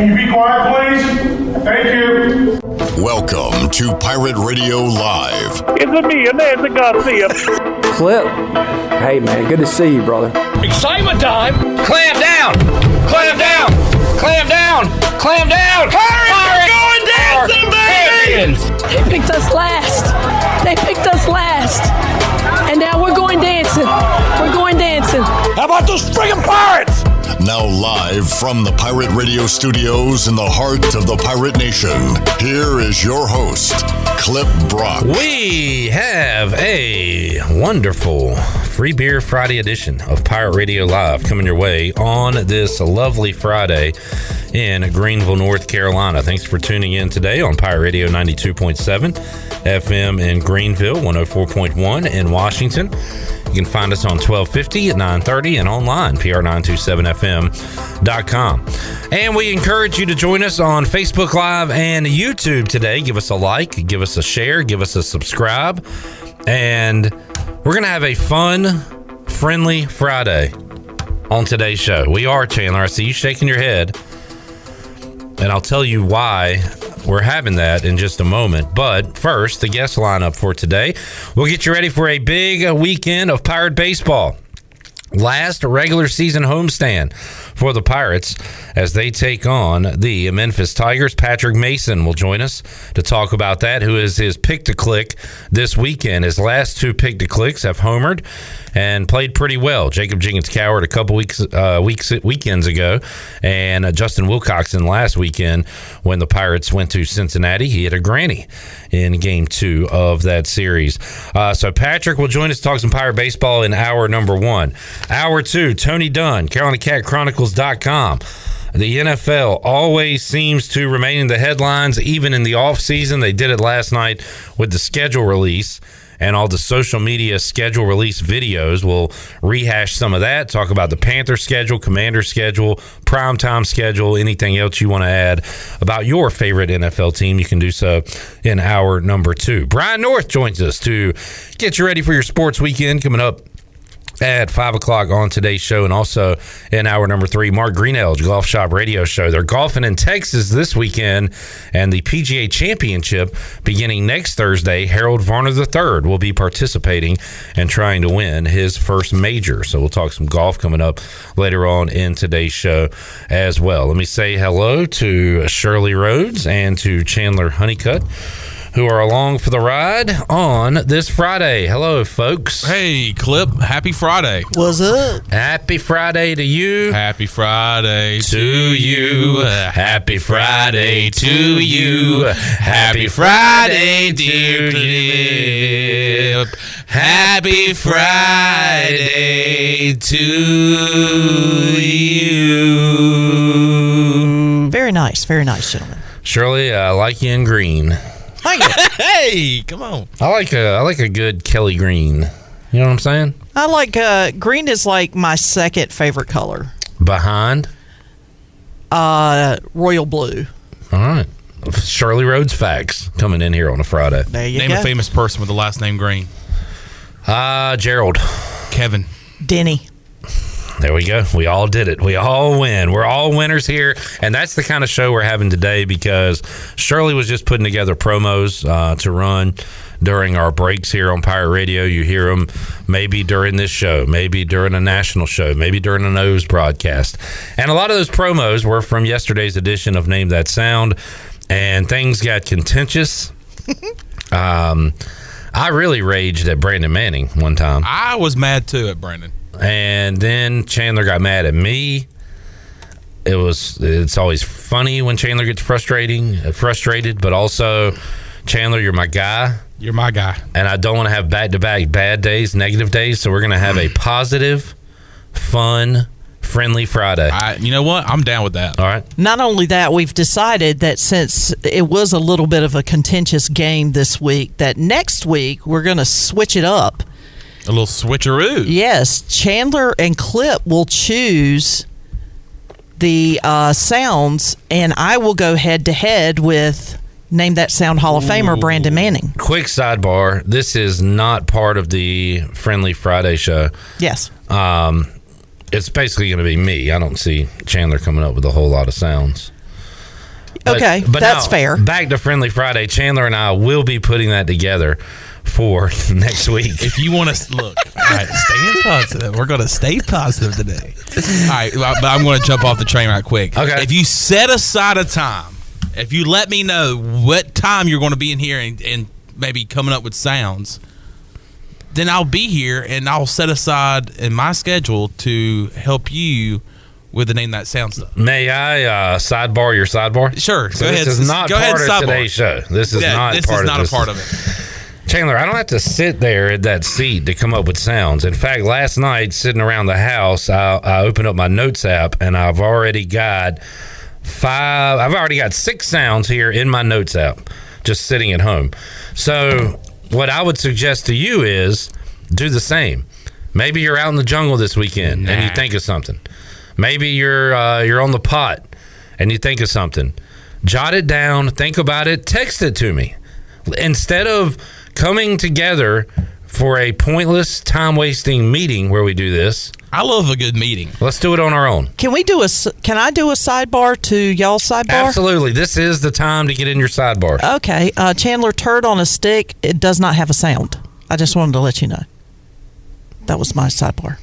Can you be quiet, please? Thank you. Welcome to Pirate Radio Live. It's me, Nancy Garcia. Clip. Hey, man, good to see you, brother. Excitement time! Clam down! Clam down! Clam down! Clam down! Pirates, going dancing, baby! They picked us last. They picked us last. And now we're going dancing. We're going dancing. How about those friggin' pirates? Now, live from the Pirate Radio studios in the heart of the Pirate Nation, here is your host, Clip Brock. We have a wonderful Free Beer Friday edition of Pirate Radio Live coming your way on this lovely Friday in Greenville, North Carolina. Thanks for tuning in today on Pirate Radio 92.7 FM in Greenville, 104.1 in Washington. You can find us on 1250 at 930 and online, pr927fm.com. And we encourage you to join us on Facebook Live and YouTube today. Give us a like, give us a share, give us a subscribe. And we're going to have a fun, friendly Friday on today's show. We are, Chandler. I see you shaking your head. And I'll tell you why we're having that in just a moment. But first, the guest lineup for today. We'll get you ready for a big weekend of Pirate Baseball. Last regular season homestand for the Pirates as they take on the Memphis Tigers. Patrick Mason will join us to talk about that, who is his pick to click this weekend. His last two pick to clicks have homered and played pretty well. Jacob Jenkins Cowart a couple weeks uh, weeks weekends ago, and uh, Justin Wilcoxen last weekend when the Pirates went to Cincinnati. He hit a granny in game two of that series. Uh, so Patrick will join us to talk some Pirate baseball in hour number one. Hour two, Tony Dunn, CarolinaCatChronicles.com. The NFL always seems to remain in the headlines, even in the offseason. They did it last night with the schedule release and all the social media schedule release videos. We'll rehash some of that, talk about the Panther schedule, Commander schedule, primetime schedule, anything else you want to add about your favorite NFL team. You can do so in hour number two. Brian North joins us to get you ready for your sports weekend coming up at five o'clock on today's show, and also in hour number three, Mark Greenhalgh Golf Shop Radio Show. They're golfing in Texas this weekend, and the PGA Championship beginning next Thursday. Harold Varner III will be participating and trying to win his first major. So we'll talk some golf coming up later on in today's show as well. Let me say hello to Shirley Rhodes and to Chandler Honeycutt who are along for the ride on this Friday. Hello, folks. Hey, Clip. Happy Friday. What's up? Happy Friday to you. Happy Friday to you. Happy Friday to you. Happy Friday, dear Clip. Happy Friday to you. Very nice. Very nice, gentlemen. Shirley, I like you in green. hey, come on. I like a I like a good Kelly Green. You know what I'm saying? I like uh, green is like my second favorite color. Behind uh royal blue. All right. Shirley Rhodes facts coming in here on a Friday. There you Name go. a famous person with the last name Green. Uh Gerald. Kevin. Denny. There we go. We all did it. We all win. We're all winners here. And that's the kind of show we're having today because Shirley was just putting together promos uh, to run during our breaks here on Pirate Radio. You hear them maybe during this show, maybe during a national show, maybe during a nose broadcast. And a lot of those promos were from yesterday's edition of Name That Sound. And things got contentious. um, I really raged at Brandon Manning one time. I was mad too at Brandon. And then Chandler got mad at me. It was it's always funny when Chandler gets frustrating frustrated, but also Chandler, you're my guy. You're my guy. And I don't want to have back to back bad days, negative days. So we're gonna have a mm. positive, fun, friendly Friday. I, you know what? I'm down with that. All right. Not only that, we've decided that since it was a little bit of a contentious game this week, that next week we're going to switch it up. A little switcheroo. Yes, Chandler and Clip will choose the uh, sounds, and I will go head to head with name that sound Hall of Famer Brandon Manning. Quick sidebar: This is not part of the Friendly Friday show. Yes. Um, it's basically going to be me. I don't see Chandler coming up with a whole lot of sounds. Okay, but that's no, fair. Back to Friendly Friday. Chandler and I will be putting that together for next week. If you want to look, all right, stay positive. We're going to stay positive today. All right, but I'm going to jump off the train right quick. Okay. If you set aside a time, if you let me know what time you're going to be in here and, and maybe coming up with sounds, then I'll be here and I'll set aside in my schedule to help you with the name that sounds stuff. May I uh, sidebar your sidebar? Sure. So go this ahead. is not go ahead, part of sidebar. today's show. This is Yeah, not this part is of not this. a part of it. Chandler, I don't have to sit there at that seat to come up with sounds. In fact, last night, sitting around the house, I, I opened up my notes app and I've already got five, I've already got six sounds here in my notes app, just sitting at home. So, what I would suggest to you is do the same. Maybe you're out in the jungle this weekend and you think of something. Maybe you're uh, you're on the pot and you think of something. Jot it down, think about it, text it to me. Instead of coming together for a pointless, time wasting meeting where we do this, I love a good meeting. let's do it on our own. Can we do a? s- Can I do a sidebar to y'all sidebar? Absolutely. This is the time to get in your sidebar. Okay, uh, Chandler turd on a stick. It does not have a sound. I just wanted to let you know. That was my sidebar.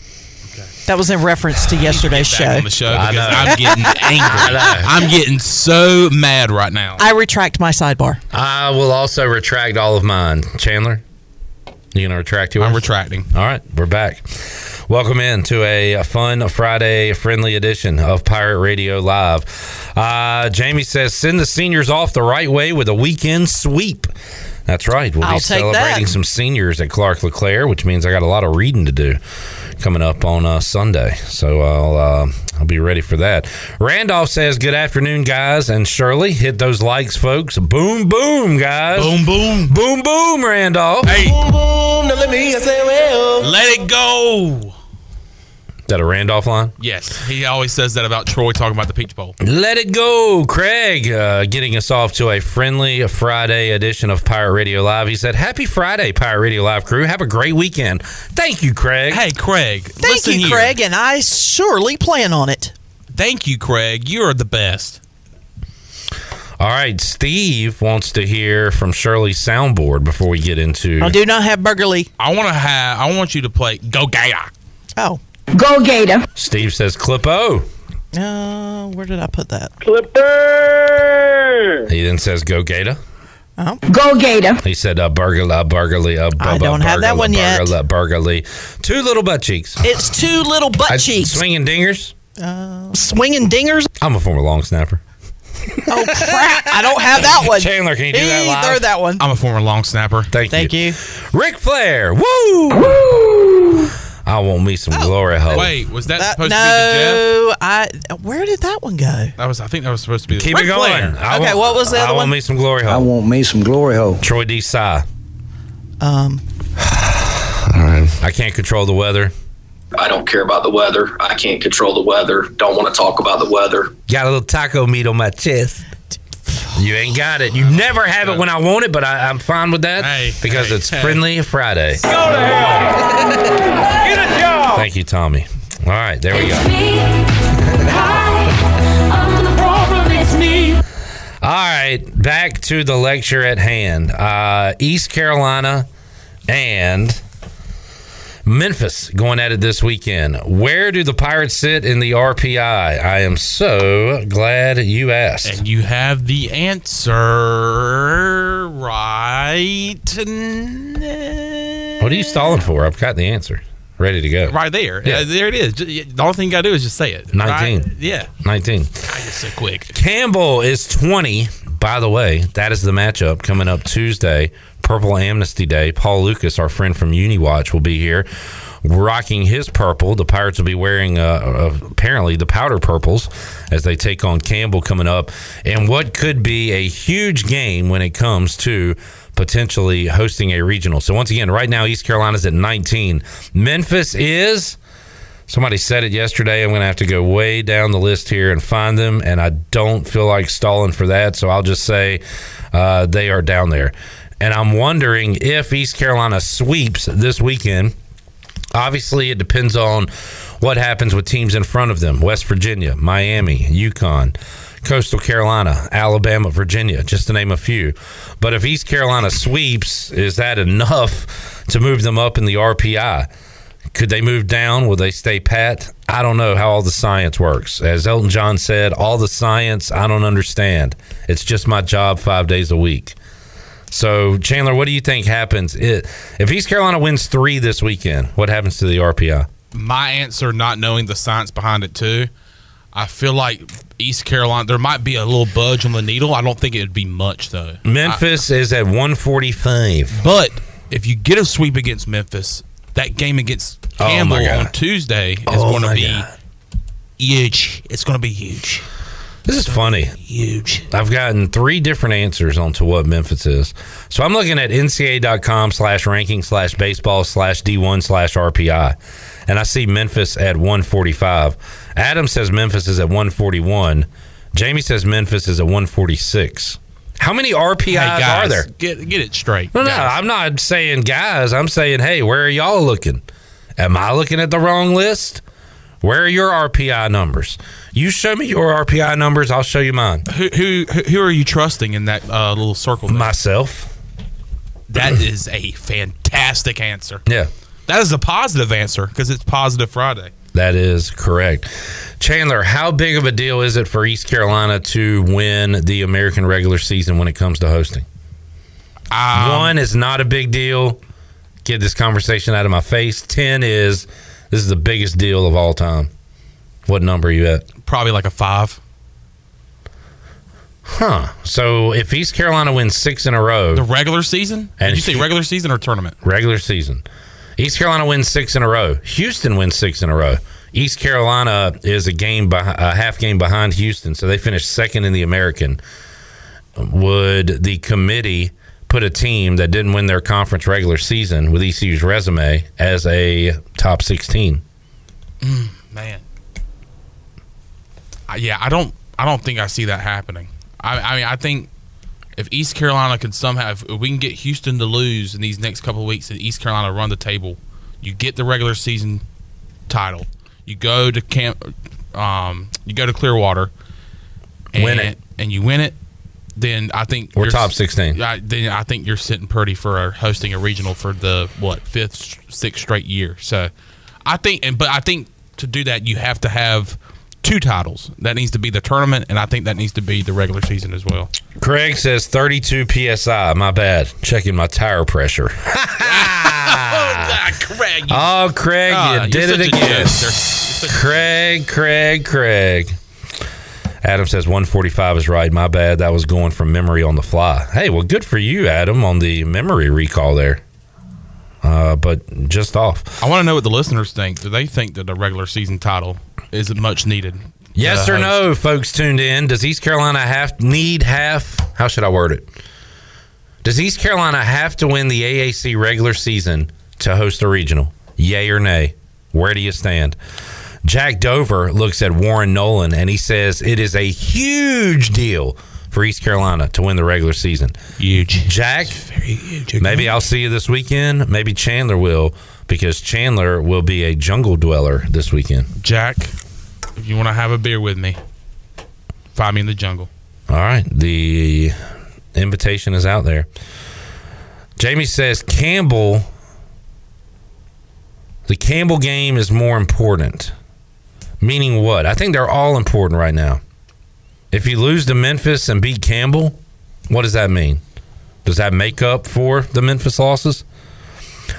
That was in reference to yesterday's show. on the show I know. I'm getting angry. know. I'm getting so mad right now. I retract my sidebar. I will also retract all of mine. Chandler, you going to retract yours? I'm retracting. All right, we're back. Welcome in to a fun Friday friendly edition of Pirate Radio Live. Uh, Jamie says, send the seniors off the right way with a weekend sweep. That's right. We'll I'll be celebrating that. some seniors at Clark LeClair, which means I got a lot of reading to do coming up on uh, Sunday. So I'll uh, I'll be ready for that. Randolph says, "Good afternoon, guys." And Shirley, hit those likes, folks. Boom, boom, guys. Boom, boom. boom, boom. Randolph. Hey. Let me say, well, let it go. Is that a Randolph line? Yes, he always says that about Troy talking about the Peach Bowl. Let it go, Craig, uh, getting us off to a friendly Friday edition of Pirate Radio Live. He said, Happy Friday, Pirate Radio Live crew. Have a great weekend. Thank you, Craig. Hey, Craig. Thank listen you, here. Craig, and I surely plan on it. Thank you, Craig. You are the best. All right, Steve wants to hear from Shirley's soundboard before we get into. I do not have Burgerly. I want to have. I want you to play Go Gator. Oh, Go Gator. Steve says, Clippo. uh, where did I put that? Clipper. He then says, Go Gator. Oh. Go Gator. He said, uh, Burgerly, uh, Burgerly, uh, I don't have that one yet. Burgerly, Burgerly. Two little butt cheeks. It's two little butt I- cheeks. Swinging dingers. Swinging dingers. I'm a former long snapper. Oh crap! I don't have that one. Chandler, can you do that live? Either that one. I'm a former long snapper. Thank, you. Thank you. Ric Flair. Woo! Woo! I want me some glory hole. Wait, was that, That- supposed to be the Jeff? no, I. Where did that one go? That was. I think that was supposed to be. The Keep it going. Flair. Okay, want- what was the I other want one? me some glory hole. I want me some glory hole. Troy D. Sy. Um, All right. I can't control the weather. I don't care about the weather. I can't control the weather. Don't want to talk about the weather. Got a little taco meat on my chest. You ain't got it. You never have it when I want it, but I, I'm fine with that Hey, because hey, it's hey. Friendly Friday. Go to hell. Get a job. Thank you, Tommy. All right, there we go. All right, back to the lecture at hand. Uh, East Carolina and Memphis going at it this weekend. Where do the Pirates sit in the RPI? I am so glad you asked. And you have the answer right. What are you stalling for? I've got the answer ready to go. Right there. Yeah. Uh, there it is. The only thing you got to do is just say it. 19. Right? Yeah. 19. I just so quick. Campbell is 20. By the way, that is the matchup coming up Tuesday, Purple Amnesty Day. Paul Lukas, our friend from UniWatch, will be here rocking his purple. The Pirates will be wearing, uh, uh, apparently, the powder purples as they take on Campbell coming up. And what could be a huge game when it comes to potentially hosting a regional. So, once again, right now, East Carolina's at 19. Memphis is. Somebody said it yesterday. I'm going to have to go way down the list here and find them, and I don't feel like stalling for that. So I'll just say uh, they are down there. And I'm wondering if East Carolina sweeps this weekend. Obviously, it depends on what happens with teams in front of them West Virginia, Miami, UConn. Coastal Carolina, Alabama, Virginia, just to name a few. But if East Carolina sweeps, is that enough to move them up in the RPI? Could they move down? Will they stay pat? I don't know how all the science works. As Elton John said, all the science I don't understand. It's just my job five days a week. So, Chandler, what do you think happens it, if East Carolina wins three this weekend? What happens to the RPI? My answer, not knowing the science behind it too, I feel like East Carolina. There might be a little budge on the needle. I don't think it would be much though. Memphis is at 145. But if you get a sweep against Memphis, that game against Oh, Campbell God. on Tuesday is Oh, going to be God. huge. It's going to be huge. This is funny. Huge. I've gotten three different answers on to what Memphis is. So I'm looking at NCAA.com slash ranking slash baseball slash D1 slash RPI. And I see Memphis at 145. Adam says Memphis is at 141. Jamie says Memphis is at 146. How many RPIs Hey, guys, are there? Get get it straight. No, no, guys. I'm not saying guys. I'm saying, hey, where are y'all looking? Am I looking at the wrong list? Where are your RPI numbers? You show me your RPI numbers, I'll show you mine. Who, who who are you trusting in that uh, little circle? there? Myself. That is a fantastic answer. Yeah. That is a positive answer because it's positive Friday. That is correct. Chandler, how big of a deal is it for East Carolina to win the American regular season when it comes to hosting? Um, One is not a big deal. Get this conversation out of my face. 10 is this is the biggest deal of all time. What number are you at? Probably like a five. Huh. So if East Carolina wins six in a row, The regular season? And Did you say regular season or tournament? regular season, East Carolina wins six in a row. Houston wins six in a row. East Carolina is a game, beh- a half game behind Houston, so they finished second in the American. Would the committee put a team that didn't win their conference regular season with ECU's resume as a top sixteen? Mm, man. Yeah, I don't. I don't think I see that happening. I, I mean, I think if East Carolina can somehow, if we can get Houston to lose in these next couple of weeks, and East Carolina run the table, you get the regular season title. You go to camp. Um, you go to Clearwater, and, Win it. and you win it. Then I think We're top 16. I, then I think you're sitting pretty for hosting a regional for the what fifth, sixth straight year. So I think, and but I think to do that you have to have two titles. That needs to be the tournament, and I think that needs to be the regular season as well. Craig says thirty-two psi. My bad. Checking my tire pressure. Ah, Craig, you, Oh, Craig, you you're did it again. Craig, Craig, Craig. Adam says 145 is right. My bad. That was going from memory on the fly. Hey, well, good for you, Adam, on the memory recall there. Uh, but just off. I want to know what the listeners think. Do they think that the regular season title is it much needed? Yes Uh, or no, folks tuned in? Does East Carolina have need half? How should I word it? Does East Carolina have to win the AAC regular season to host a regional? Yay or nay? Where do you stand? Jack Dover looks at Warren Nolan and he says it is a huge deal for East Carolina to win the regular season. Huge. Jack, huge. maybe I'll see you this weekend. Maybe Chandler will because Chandler will be a jungle dweller this weekend. Jack, if you want to have a beer with me, find me in the jungle. All right. The invitation is out there. Jamie says Campbell, the Campbell game is more important. Meaning what? I think they're all important right now. If you lose to Memphis and beat Campbell, what does that mean? Does that make up for the Memphis losses?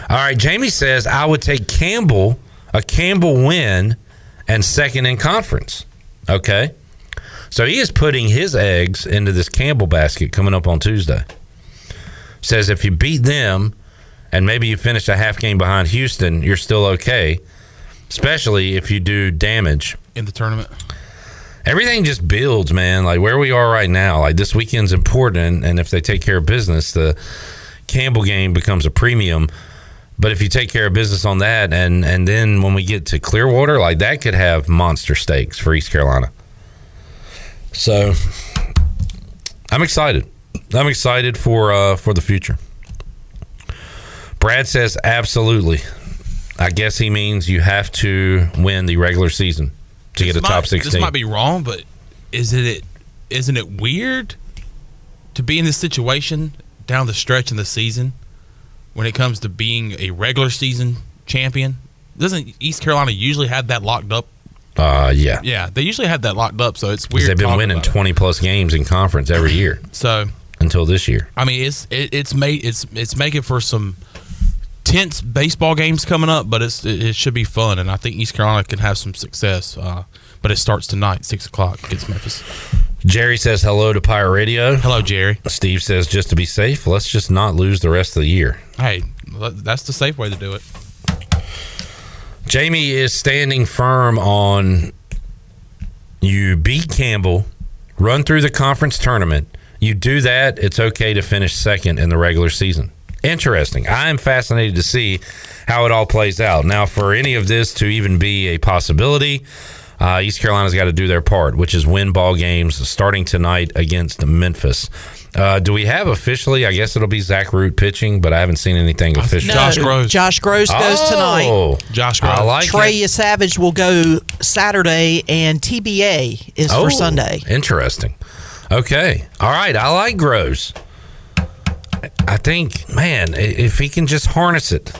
All right. Jamie says I would take Campbell, a Campbell win, and second in conference. Okay. So he is putting his eggs into this Campbell basket coming up on Tuesday. Says if you beat them and maybe you finish a half game behind Houston, you're still okay, especially if you do damage. In the tournament. Everything just builds, man. Like where we are right now, like this weekend's important, and if they take care of business, the Campbell game becomes a premium. But if you take care of business on that, and and then when we get to Clearwater, like that could have monster stakes for East Carolina. So I'm excited. I'm excited for uh, for the future. Brad says absolutely. I guess he means you have to win the regular season to get a This top might- sixteen. This might be wrong, but is it isn't it weird to be in this situation down the stretch in the season when it comes to being a regular season champion? Doesn't East Carolina usually have that locked up? Uh, yeah. Yeah, they usually have that locked up, so it's weird. They've been winning it. 20 plus games in conference every year So until this year. I mean, it's it, it's made it's it's making for some tense baseball games coming up, but it's it, it should be fun, and I think East Carolina can have some success. Uh, but it starts tonight, six o'clock against Memphis. Jerry says hello to Pirate Radio. Hello, Jerry. Steve says just to be safe, let's just not lose the rest of the year. Hey, that's the safe way to do it. Jamie is standing firm on you beat Campbell, run through the conference tournament. You do that, it's okay to finish second in the regular season. Interesting. I am fascinated to see how it all plays out. Now, for any of this to even be a possibility, uh, East Carolina's got to do their part, which is win ball games starting tonight against Memphis. Uh, do we have officially? I guess it'll be Zach Root pitching, but I haven't seen anything official. No, Josh Grosz goes tonight. Oh, Josh I like it. Trey Savage will go Saturday, and TBA is Oh, for Sunday. Interesting. Okay. All right. I like Grosz. I think, man, if he can just harness it,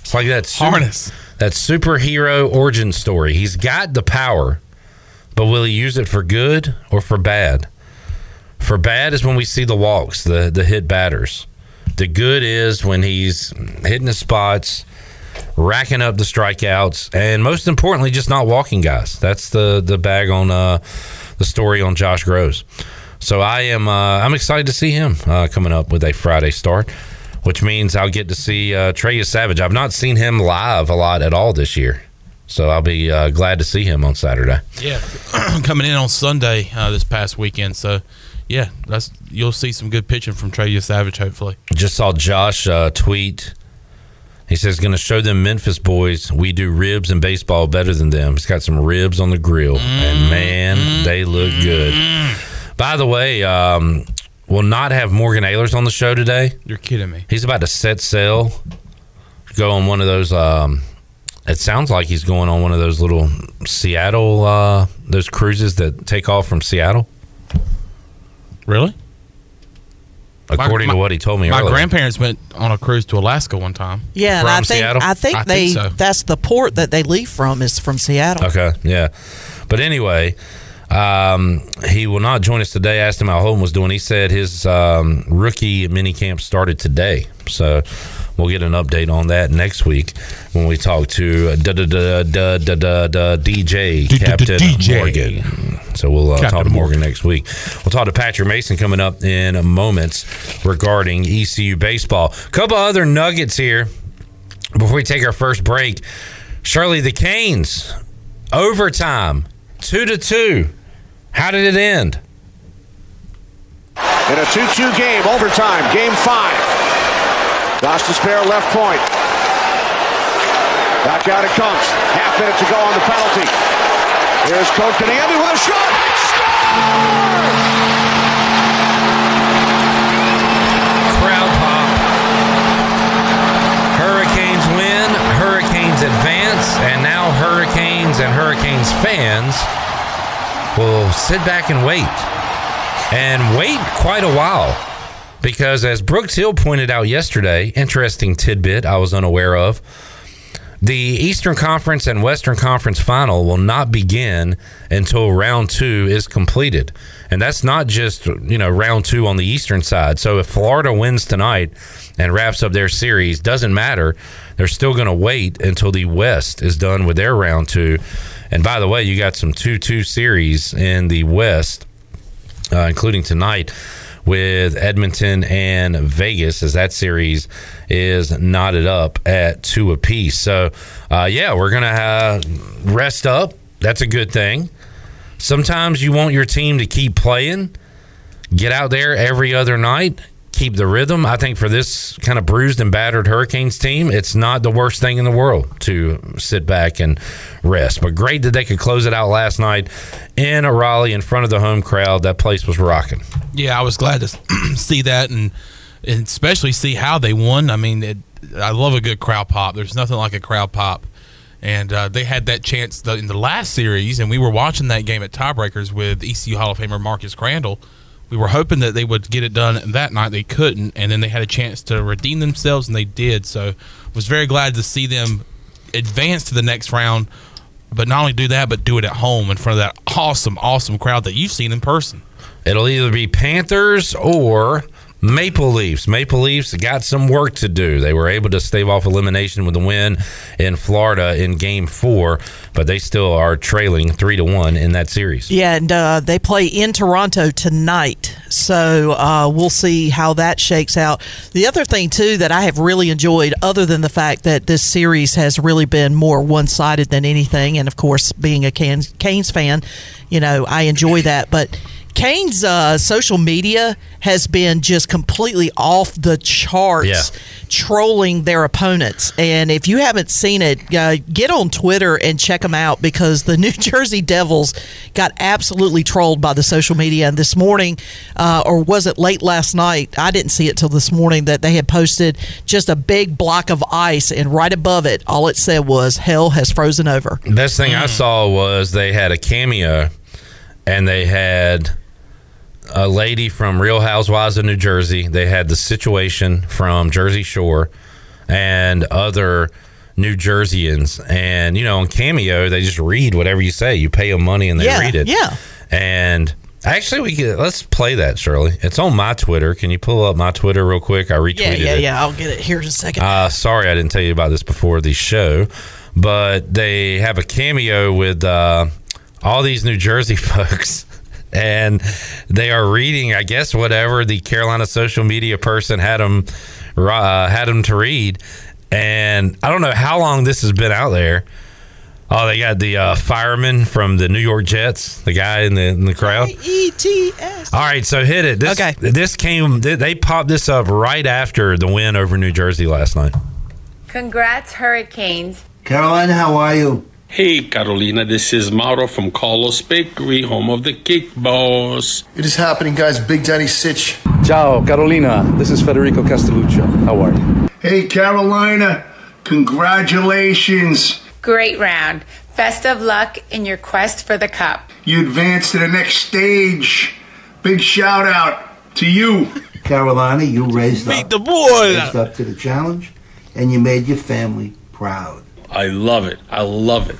it's like that su- Harness. That superhero origin story. He's got the power, but will he use it for good or for bad? For bad is when we see the walks, the the hit batters. The good is when he's hitting the spots, racking up the strikeouts, and most importantly, just not walking guys. That's the the bag on uh, the story on Josh Grosz. So I am uh, I'm excited to see him uh, coming up with a Friday start, which means I'll get to see uh, Trey Savage. I've not seen him live a lot at all this year, so I'll be uh, glad to see him on Saturday. Yeah, coming in on Sunday uh, this past weekend. So, yeah, that's you'll see some good pitching from Trey Savage. Hopefully, Just saw Josh uh, tweet. He says, "Going to show them Memphis boys. We do ribs and baseball better than them. He's got some ribs on the grill, and man, they look good." By the way, um, we'll not have Morgan Ahlers on the show today. you're kidding me. He's about to set sail, go on one of those. Um, it sounds like he's going on one of those little Seattle, uh, those cruises that take off from Seattle. Really? According My- to what he told me My earlier. grandparents went on a cruise to Alaska one time. Yeah, and From I think Seattle? I think I think so. that's the port that they leave from is from Seattle. Okay, yeah. But anyway, um, he will not join us today. I asked him how Holton was doing. He said his um, rookie mini camp started today. So we'll get an update on that next week when we talk to uh, da- da- da- da- da- da- da- DJ Captain. Morgan. So we'll uh, talk to Morgan next week. We'll talk to Patrick Mason coming up in moments regarding ECU baseball. A couple other nuggets here before we take our first break. Shirley, the Canes overtime, two to two. How did it end? In a 2-2 game, overtime, game five. Gosh Despair left point. Back out it comes. Half minute to go on the penalty. Here's Coach Andy with a shot. Crowd pop. Hurricanes win, Hurricanes advance, and now Hurricanes and Hurricanes fans will sit back and wait. And wait quite a while. Because as Brooks Hill pointed out yesterday, interesting tidbit I was unaware of. The Eastern Conference and Western Conference final will not begin until round two is completed. And that's not just, you know, round two on the Eastern side. So if Florida wins tonight and wraps up their series, doesn't matter. They're still going to wait until the West is done with their round two. And by the way, you got some 2 2 series in the West, uh, including tonight with Edmonton and Vegas as that series is knotted up at two apiece. So, uh, yeah, we're going to rest up. That's a good thing. Sometimes you want your team to keep playing, get out there every other night, keep the rhythm. I think for this kind of bruised and battered Hurricanes team, it's not the worst thing in the world to sit back and rest. But great that they could close it out last night in a Raleigh in front of the home crowd. That place was rocking. Yeah, I was glad to see that and, and especially see how they won. I mean, it, I love a good crowd pop. There's nothing like a crowd pop. and uh, they had that chance in the last series, and we were watching that game at tiebreakers with ECU Hall of Famer Marcus Crandell. We were hoping that they would get it done that night. They couldn't, and then they had a chance to redeem themselves, and they did. So, was very glad to see them advance to the next round. But not only do that, but do it at home in front of that awesome, awesome crowd that you've seen in person. It'll either be Panthers or Maple Leafs. Maple Leafs got some work to do. They were able to stave off elimination with a win in Florida in Game Four, but they still are trailing three to one in that series. Yeah, and uh, they play in Toronto tonight, so uh, we'll see how that shakes out. The other thing too that I have really enjoyed, other than the fact that this series has really been more one-sided than anything, and of course, being a Canes, Canes fan, you know, I enjoy that, but. Kane's uh, social media has been just completely off the charts, Yeah. trolling their opponents. And if you haven't seen it, uh, get on Twitter and check them out because the New Jersey Devils got absolutely trolled by the social media. And this morning, uh, or was it late last night? I didn't see it till this morning that they had posted just a big block of ice, and right above it, all it said was "Hell has frozen over." Best thing I saw was they had a cameo, and they had a lady from Real Housewives of New Jersey. They had the situation from Jersey Shore, and other New Jerseyans. And you know, on Cameo, they just read whatever you say. You pay them money, and they Yeah, read it. yeah. And actually, we could let's play that, Shirley. It's on my Twitter. Can you pull up my Twitter real quick? I retweeted it. Yeah, yeah, it. yeah. I'll get it here in a second. Uh, sorry, I didn't tell you about this before the show, but they have a cameo with uh, all these New Jersey folks. And they are reading, I guess, whatever the Carolina social media person had them uh, had them to read. And I don't know how long this has been out there. Oh, they got the uh, fireman from the New York Jets, the guy in the in the crowd. E T S. All right, so hit it. This, Okay. This came. They, they popped this up right after the win over New Jersey last night. Congrats, Hurricanes. Caroline, how are you? Hey, Carolina, this is Mauro from Carlos Bakery, home of the cake boss. It is happening, guys. Big Daddy Sitch. Ciao, Carolina. This is Federico Castelluccio. How are you? Hey, Carolina, congratulations. Great round. Best of luck in your quest for the cup. You advance to the next stage. Big shout out to you. Carolina, you raised Meet up. the boy. Raised up to the challenge, and you made your family proud. I love it. I love it.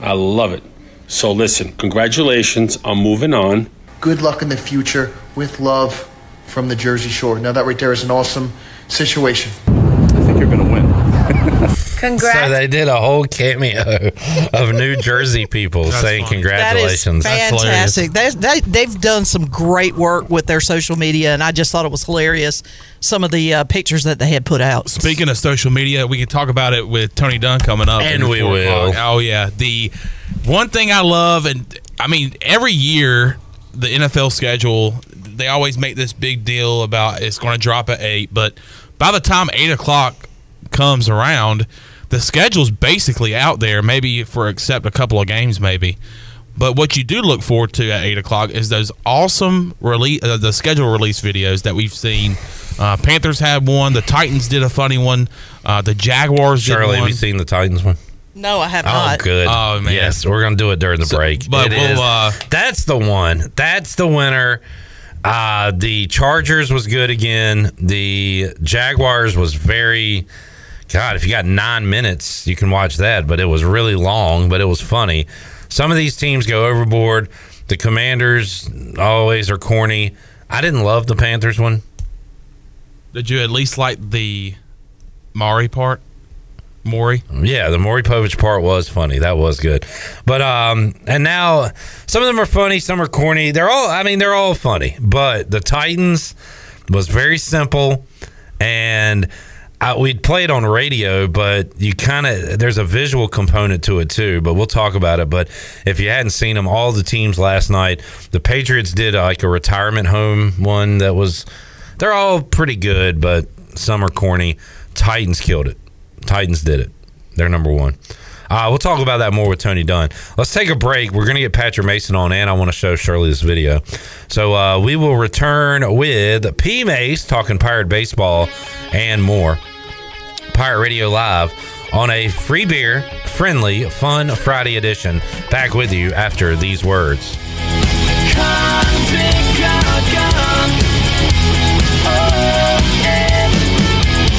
I love it. So listen, congratulations. I'm moving on. Good luck in the future with love from the Jersey Shore. Now, that right there is an awesome situation. I think you're going to win. Congrats. So they did a whole cameo of New Jersey people saying congratulations. That is fantastic. They, they, they've done some great work with their social media, and I just thought it was hilarious. Some of the uh, pictures that they had put out. Speaking of social media, we can talk about it with Tony Dunn coming up. And we will. o'clock. Oh yeah, the one thing I love, and I mean every year the NFL schedule, they always make this big deal about it's going to drop at eight, but by the time eight o'clock comes around, the schedule's basically out there. Maybe for except a couple of games, maybe. But what you do look forward to at eight o'clock is those awesome release, uh, the schedule release videos that we've seen. Uh, Panthers had one. The Titans did a funny one. Uh, the Jaguars Shirley, did have you seen the Titans one? No, I have Oh, not. good. Oh, man. Yes, we're gonna do it during the break. but It we'll, is- uh, that's the one. That's the winner. Uh, the Chargers was good again. The Jaguars was very. God, if you got nine minutes, you can watch that. But it was really long, but it was funny. Some of these teams go overboard. The Commanders always are corny. I didn't love the Panthers one. Did you at least like the Maury part? Maury? Yeah, the Maury Povich part was funny. That was good. But um and now some of them are funny, some are corny. They're all I mean, they're all funny. But the Titans was very simple and I, we'd play it on radio, but you kind of there's a visual component to it too. But we'll talk about it. But if you hadn't seen them, all the teams last night, the Patriots did uh, like a retirement home one that was. They're all pretty good, but some are corny. Titans killed it. Titans did it. They're number one. Uh, we'll talk about that more with Tony Dunn. Let's take a break. We're going to get Patrick Mason on, and I want to show Shirley this video. So uh, we will return with P Mace talking Pirate baseball and more. Pirate Radio Live on a free beer, friendly, fun Friday edition. Back with you after these words.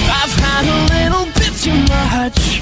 I've had a little bit too much.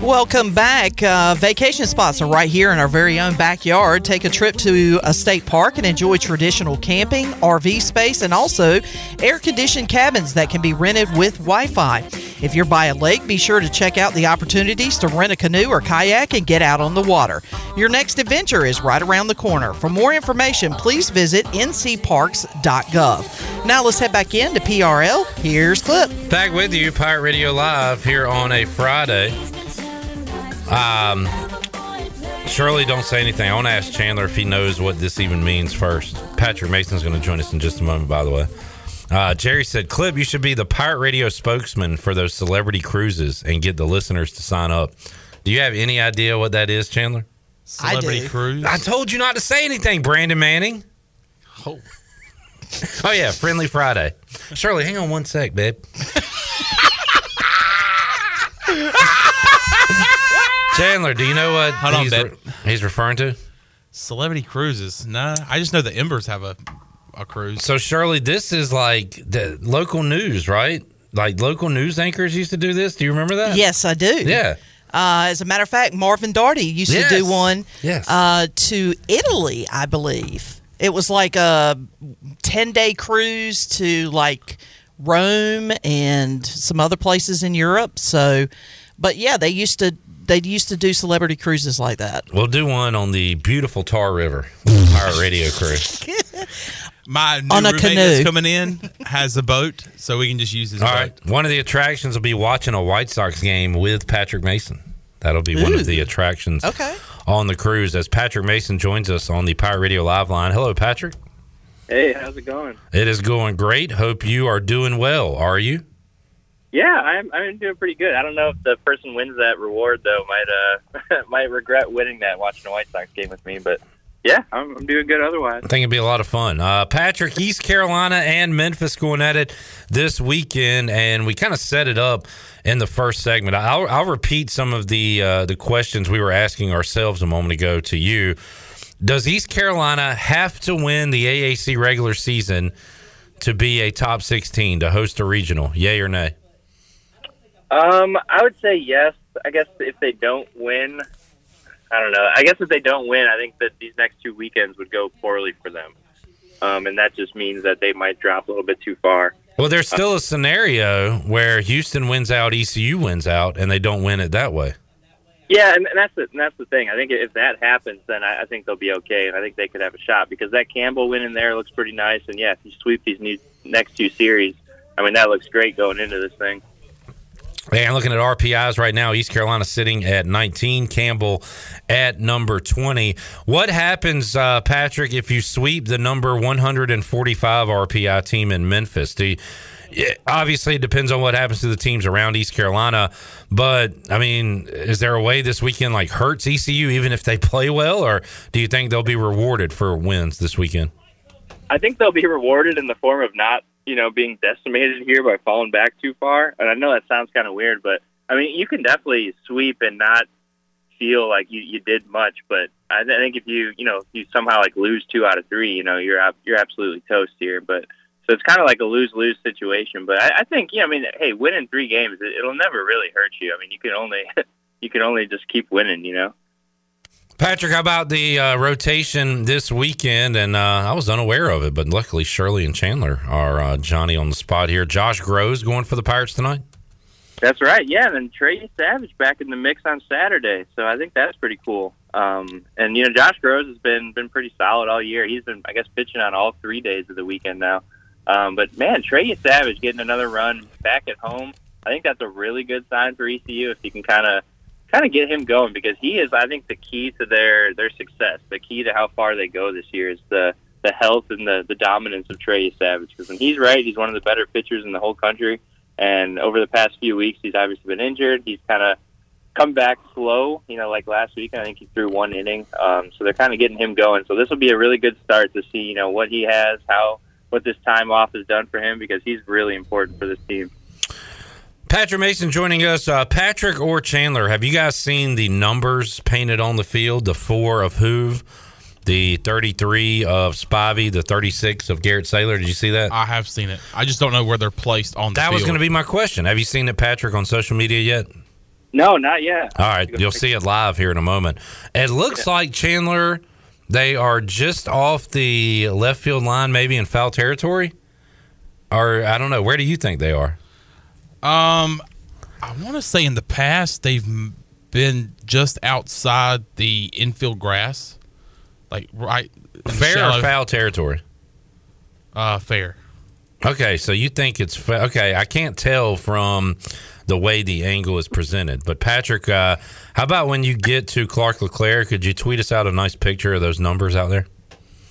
Welcome back. Uh, vacation spots are right here in our very own backyard. Take a trip to a state park and enjoy traditional camping, RV space, and also air conditioned cabins that can be rented with Wi Fi. If you're by a lake, be sure to check out the opportunities to rent a canoe or kayak and get out on the water. Your next adventure is right around the corner. For more information, please visit ncparks.gov. Now let's head back in to PRL. Here's Clip. Back with you, Pirate Radio Live here on a Friday. Um, Shirley, don't say anything. I want to ask Chandler if he knows what this even means first. Patrick Mason's going to join us in just a moment, by the way. Uh, Jerry said, Clip, you should be the Pirate Radio spokesman for those celebrity cruises and get the listeners to sign up. Do you have any idea what that is, Chandler? Celebrity cruise. I told you not to say anything, Brandon Manning. Oh. Oh, yeah, Friendly Friday. Shirley, hang on one sec, babe. Chandler, do you know what Hold on, he's, babe. he's referring to? Celebrity cruises. Nah, I just know the Embers have a, a cruise. So, Shirley, this is like the local news, right? Like local news anchors used to do this. Do you remember that? Yes, I do. Yeah. Uh, as a matter of fact, Marvin Darty used Yes. to do one Yes. uh, to Italy, I believe. It was like a 10 day cruise to like Rome and some other places in Europe. So, but yeah, they used to. They used to do celebrity cruises like that. We'll do one on the beautiful Tar River, Pirate Radio crew. My new On a roommate canoe. that's coming in has a boat, so we can just use his All boat. right. One of the attractions will be watching a White Sox game with Patrick Mason. That'll be one Ooh. of the attractions Okay. on the cruise as Patrick Mason joins us on the Pirate Radio Live line. Hello, Patrick. Hey, how's it going? It is going great. Hope you are doing well. Are you? Yeah, I'm I'm doing pretty good. I don't know if the person wins that reward though might uh might regret winning that watching a White Sox game with me, but yeah, I'm, I'm doing good otherwise. I think it'd be a lot of fun. Uh, Patrick, East Carolina and Memphis going at it this weekend, and we kind of set it up in the first segment. I'll, I'll repeat some of the uh, the questions we were asking ourselves a moment ago to you. Does East Carolina have to win the AAC regular season to be a top 16 to host a regional? Yay or nay? Um, I would say yes. I guess if they don't win, I don't know. I guess if they don't win, I think that these next two weekends would go poorly for them. Um, and that just means that they might drop a little bit too far. Well, there's still a scenario where Houston wins out, ECU wins out, and they don't win it that way. Yeah, and, and that's the and that's the thing. I think if that happens, then I, I think they'll be okay, and I think they could have a shot because that Campbell win in there looks pretty nice. And yeah, if you sweep these new next two series, I mean that looks great going into this thing. And looking at RPIs right now, East Carolina sitting at 19, Campbell at number 20. What happens, uh, Patrick, if you sweep the number 145 RPI team in Memphis? Do you, yeah, obviously, it depends on what happens to the teams around East Carolina. But, I mean, is there a way this weekend like hurts ECU even if they play well? Or do you think they'll be rewarded for wins this weekend? I think they'll be rewarded in the form of not, you know, being decimated here by falling back too far. And I know that sounds kind of weird, but I mean, you can definitely sweep and not feel like you, you did much. But I th- I think if you, you know, if you somehow like lose two out of three, you know, you're ab- you're absolutely toast here. But so it's kind of like a lose lose situation. But I, I think, yeah, I mean, hey, winning three games, it, it'll never really hurt you. I mean, you can only you can only just keep winning, you know. Patrick, how about the uh, rotation this weekend? And uh, I was unaware of it, but luckily Shirley and Chandler are uh, Johnny on the spot here. Josh Grosz going for the Pirates tonight. That's right. Yeah, and Trey Savage back in the mix on Saturday. So I think that's pretty cool. Um, and you know, Josh Grosz has been been pretty solid all year. He's been, I guess, pitching on all three days of the weekend now. Um, but man, Trey Savage getting another run back at home. I think that's a really good sign for ECU if you can kind of kind of get him going because he is, I think, the key to their their success. The key to how far they go this year is the the health and the the dominance of Trey Savage. Because when he's right, he's one of the better pitchers in the whole country. And over the past few weeks, he's obviously been injured. He's kind of come back slow. You know, like last week, I think he threw one inning. Um, so they're kind of getting him going. So this will be a really good start to see, you know, what he has, how what this time off has done for him because he's really important for this team. Patrick Mason joining us. Uh, Patrick or Chandler, have you guys seen the numbers painted on the field? The four of Hoove, the 33 of Spivey, the 36 of Garrett Saylor. Did you see that? I have seen it. I just don't know where they're placed on the That was going to be my question. Have you seen it, Patrick, on social media yet? No, not yet. All right, you'll see it live here in a moment. It looks like Chandler, they are just off the left field line, maybe in foul territory. Or I don't know. Where do you think they are? Um, I want to say in the past they've been just outside the infield grass, like right in Fair shallow- or foul territory? Uh, fair. Okay, so you think it's fa- okay? I can't tell from the way the angle is presented. But Patrick, uh, how about when you get to Clark LeClair? Could you tweet us out a nice picture of those numbers out there?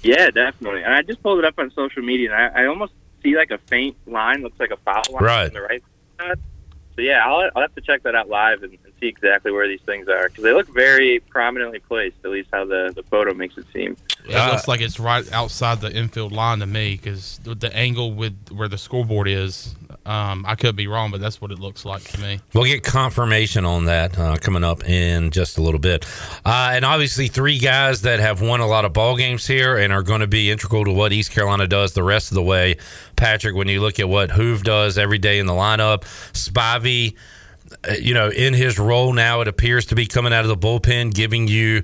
Yeah, definitely. And I just pulled it up on social media, and I, I almost see like a faint line, looks like a foul line Right. on the right side. So yeah, I'll, I'll have to check that out live and, and see exactly where these things are because they look very prominently placed. At least how the the photo makes it seem. It looks like it's right outside the infield line to me because the angle with where the scoreboard is. Um, I could be wrong, but that's what it looks like to me. We'll get confirmation on that uh, coming up in just a little bit. Uh, and obviously, three guys that have won a lot of ball games here and are going to be integral to what East Carolina does the rest of the way. Patrick, when you look at what Hoove does every day in the lineup, Spivey, uh, you know, in his role now, it appears to be coming out of the bullpen, giving you.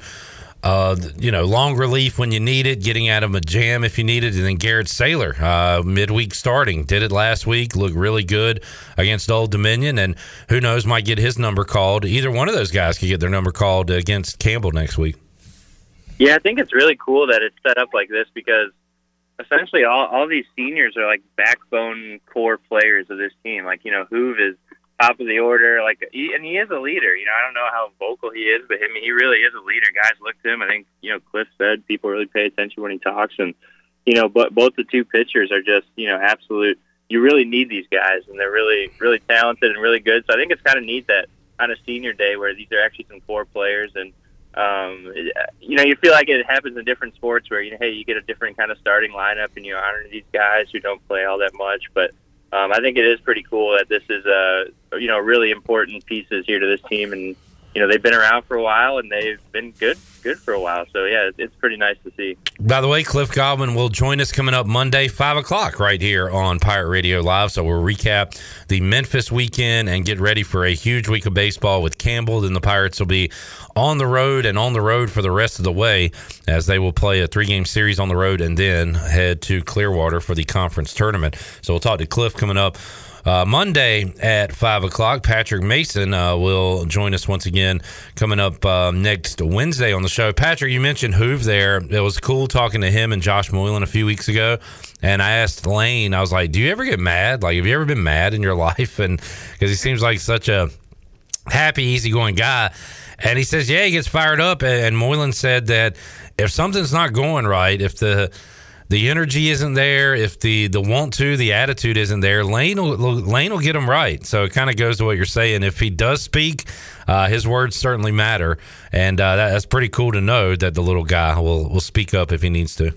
Uh, you know, long relief when you need it, getting out of a jam if you need it, and then Garrett Saylor, uh, midweek starting, did it last week, looked really good against Old Dominion, and who knows, might get his number called. Either one of those guys could get their number called against Campbell next week. Yeah, I think it's really cool that it's set up like this because essentially all, all these seniors are like backbone core players of this team. Like, you know, Hoove is top of the order, like, he, and he is a leader. You know, I don't know how vocal he is, but him, he really is a leader. Guys look to him. I think, you know, Cliff said people really pay attention when he talks. And, you know, but both the two pitchers are just, you know, absolute. You really need these guys, and they're really, really talented and really good. So I think it's kind of neat that on a senior day where these are actually some core players and um, you know, you feel like it happens in different sports where you know, hey, you get a different kind of starting lineup and you honor these guys who don't play all that much. But um, I think it is pretty cool that this is a you know really important pieces here to this team, and you know they've been around for a while and they've been good good for a while. So yeah, it's pretty nice to see. By the way, Cliff Godwin will join us coming up Monday, 5 o'clock, right here on Pirate Radio Live. So we'll recap the Memphis weekend and get ready for a huge week of baseball with Campbell. Then the Pirates will be on the road and on the road for the rest of the way as they will play a three game series on the road and then head to Clearwater for the conference tournament. So we'll talk to Cliff coming up. Uh, Monday at 5 o'clock, Patrick Mason uh, will join us once again coming up uh, next Wednesday on the show. Patrick, you mentioned Hoove there. It was cool talking to him and Josh Moylan a few weeks ago. And I asked Lane, I was like, Do you ever get mad? Like, have you ever been mad in your life? And because he seems like such a happy, easygoing guy. And he says, Yeah, he gets fired up. And Moylan said that if something's not going right, if the the energy isn't there, if the the want to, the attitude isn't there, Lane will Lane will get him right. So it kind of goes to what you're saying. If he does speak, uh, his words certainly matter, and uh, that, that's pretty cool to know that the little guy will will speak up if he needs to.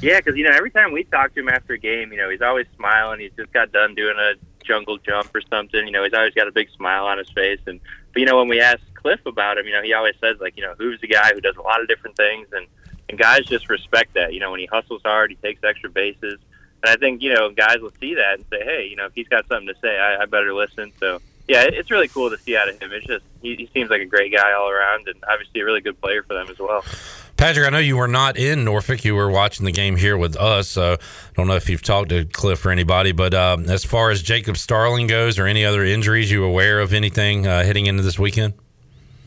Yeah, because you know every time we talk to him after a game, you know he's always smiling. He's just got done doing a jungle jump or something. You know he's always got a big smile on his face. And but you know when we ask Cliff about him, you know he always says like you know who's the guy who does a lot of different things, and and guys just respect that. You know when he hustles hard, he takes extra bases. And I think you know guys will see that and say, hey, you know if he's got something to say, I, I better listen. So yeah, it's really cool to see out of him. It's just he, he seems like a great guy all around, and obviously a really good player for them as well. Patrick, I know you were not in Norfolk. You were watching the game here with us. So I don't know if you've talked to Cliff or anybody, but um, as far as Jacob Starling goes or any other injuries, you aware of anything uh, heading into this weekend?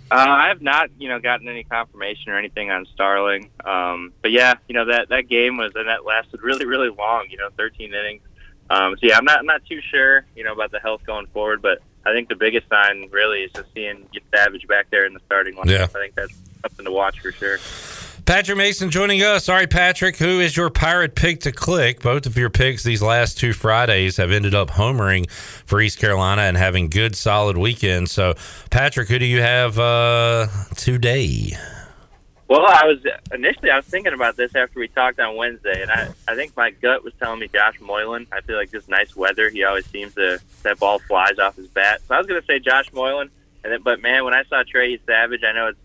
Uh, I have not, you know, gotten any confirmation or anything on Starling. Um, but yeah, you know that that game was and that lasted really, really long. You know, 13 innings. Um, so yeah, I'm not I'm not too sure, you know, about the health going forward. But I think the biggest sign really is just seeing get Savage back there in the starting lineup. Yeah. I think that's something to watch for sure. Patrick Mason joining us. Right, Patrick, who is your pirate pick to click? Both of your picks these last two Fridays have ended up homering for East Carolina and having good, solid weekends. So, Patrick, who do you have uh, today? Well, I was initially I was thinking about this after we talked on Wednesday, and I I think my gut was telling me Josh Moylan. I feel like just nice weather, he always seems to that ball flies off his bat. So I was going to say Josh Moylan, and then but man, when I saw Trey Yesavage, I know it's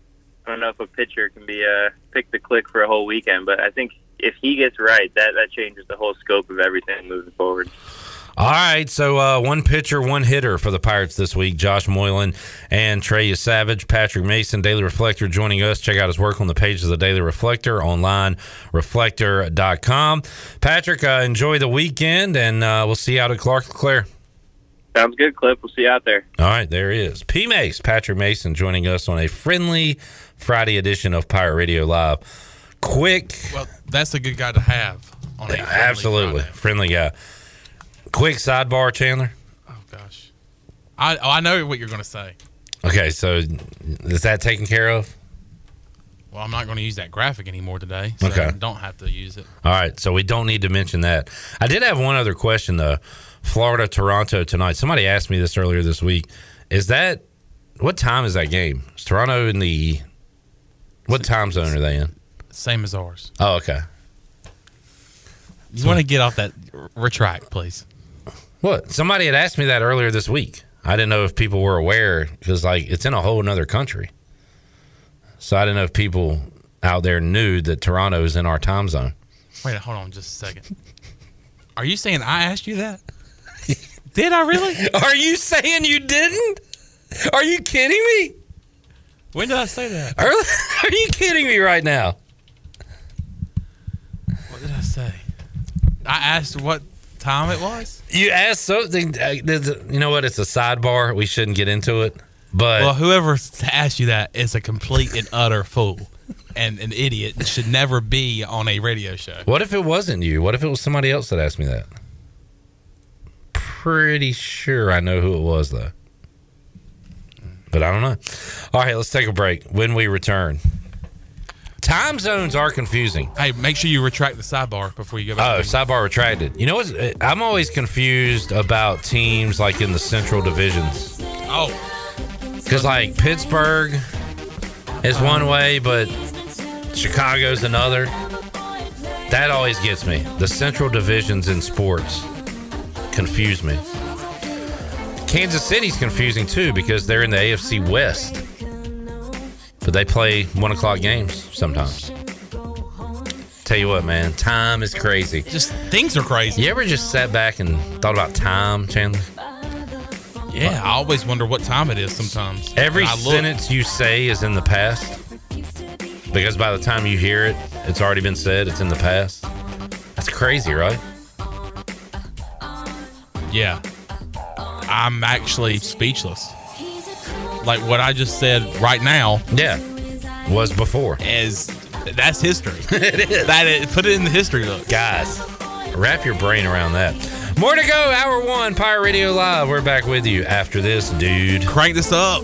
I don't know if a pitcher can be uh pick the click for a whole weekend, but I think if he gets right, that that changes the whole scope of everything moving forward. All right, so uh, one pitcher, one hitter for the Pirates this week. Josh Moylan and Trey Yesavage, Patrick Mason, Daily Reflector joining us. Check out his work on the pages of the Daily Reflector online, reflector.com. Patrick, uh, enjoy the weekend, and uh, we'll see you out at Clark LeClair. Sounds good, Clip. We'll see you out there. All right, there he is. P Mace, Patrick Mason joining us on a friendly Friday edition of Pirate Radio Live. Quick. Well, that's a good guy to have. On absolutely. Friendly guy. Quick sidebar, Chandler. Oh gosh, I oh, I know what you're going to say. Okay, so is that taken care of? Well, I'm not going to use that graphic anymore today. So Okay. I don't have to use it. All right, so we don't need to mention that. I did have one other question though. Florida Toronto tonight. Somebody asked me this earlier this week. Is that what time is that game? Is Toronto in the what time zone are they in? Same as ours. Oh, okay. You want to get off that retract, please. What? Somebody had asked me that earlier this week. I didn't know if people were aware because like it's in a whole another country. So I didn't know if people out there knew that Toronto is in our time zone. Wait, hold on just a second. Are you saying I asked you that? Did I really? Are you saying you didn't? Are you kidding me? When did I say that? Are, are you kidding me right now? What did I say? I asked what time it was. You asked something. uh, there's a- You know what? It's a sidebar. We shouldn't get into it. But well, whoever asked you that is a complete and utter fool and an idiot and should never be on a radio show. what if it wasn't you? What if it was somebody else that asked me that? Pretty sure I know who it was though. But I don't know. All right, let's take a break. When we return, time zones are confusing. Hey, make sure you retract the sidebar before you go Oh, back. sidebar retracted. You know what? I'm always confused about teams like in the Central divisions. Oh, Because like Pittsburgh is one uh-huh. way, but Chicago's another. That always gets me. The Central divisions in sports confuse me. Kansas City's confusing too because they're in the AFC West, but they play one o'clock games sometimes. Tell you what, man, time is crazy. Just things are crazy. You ever just sat back and thought about time, Chandler? yeah. I always wonder what time it is sometimes. Every I look- sentence you say is in the past because by the time you hear it, it's already been said. It's in the past. That's crazy, right? Yeah. I'm actually speechless. Like what I just said right now. Yeah. Was before. Is that's history. it is. That is, put it in the history book. Guys, wrap your brain around that. More to go. Hour one, Pirate Radio Live. We're back with you after this, dude. Crank this up.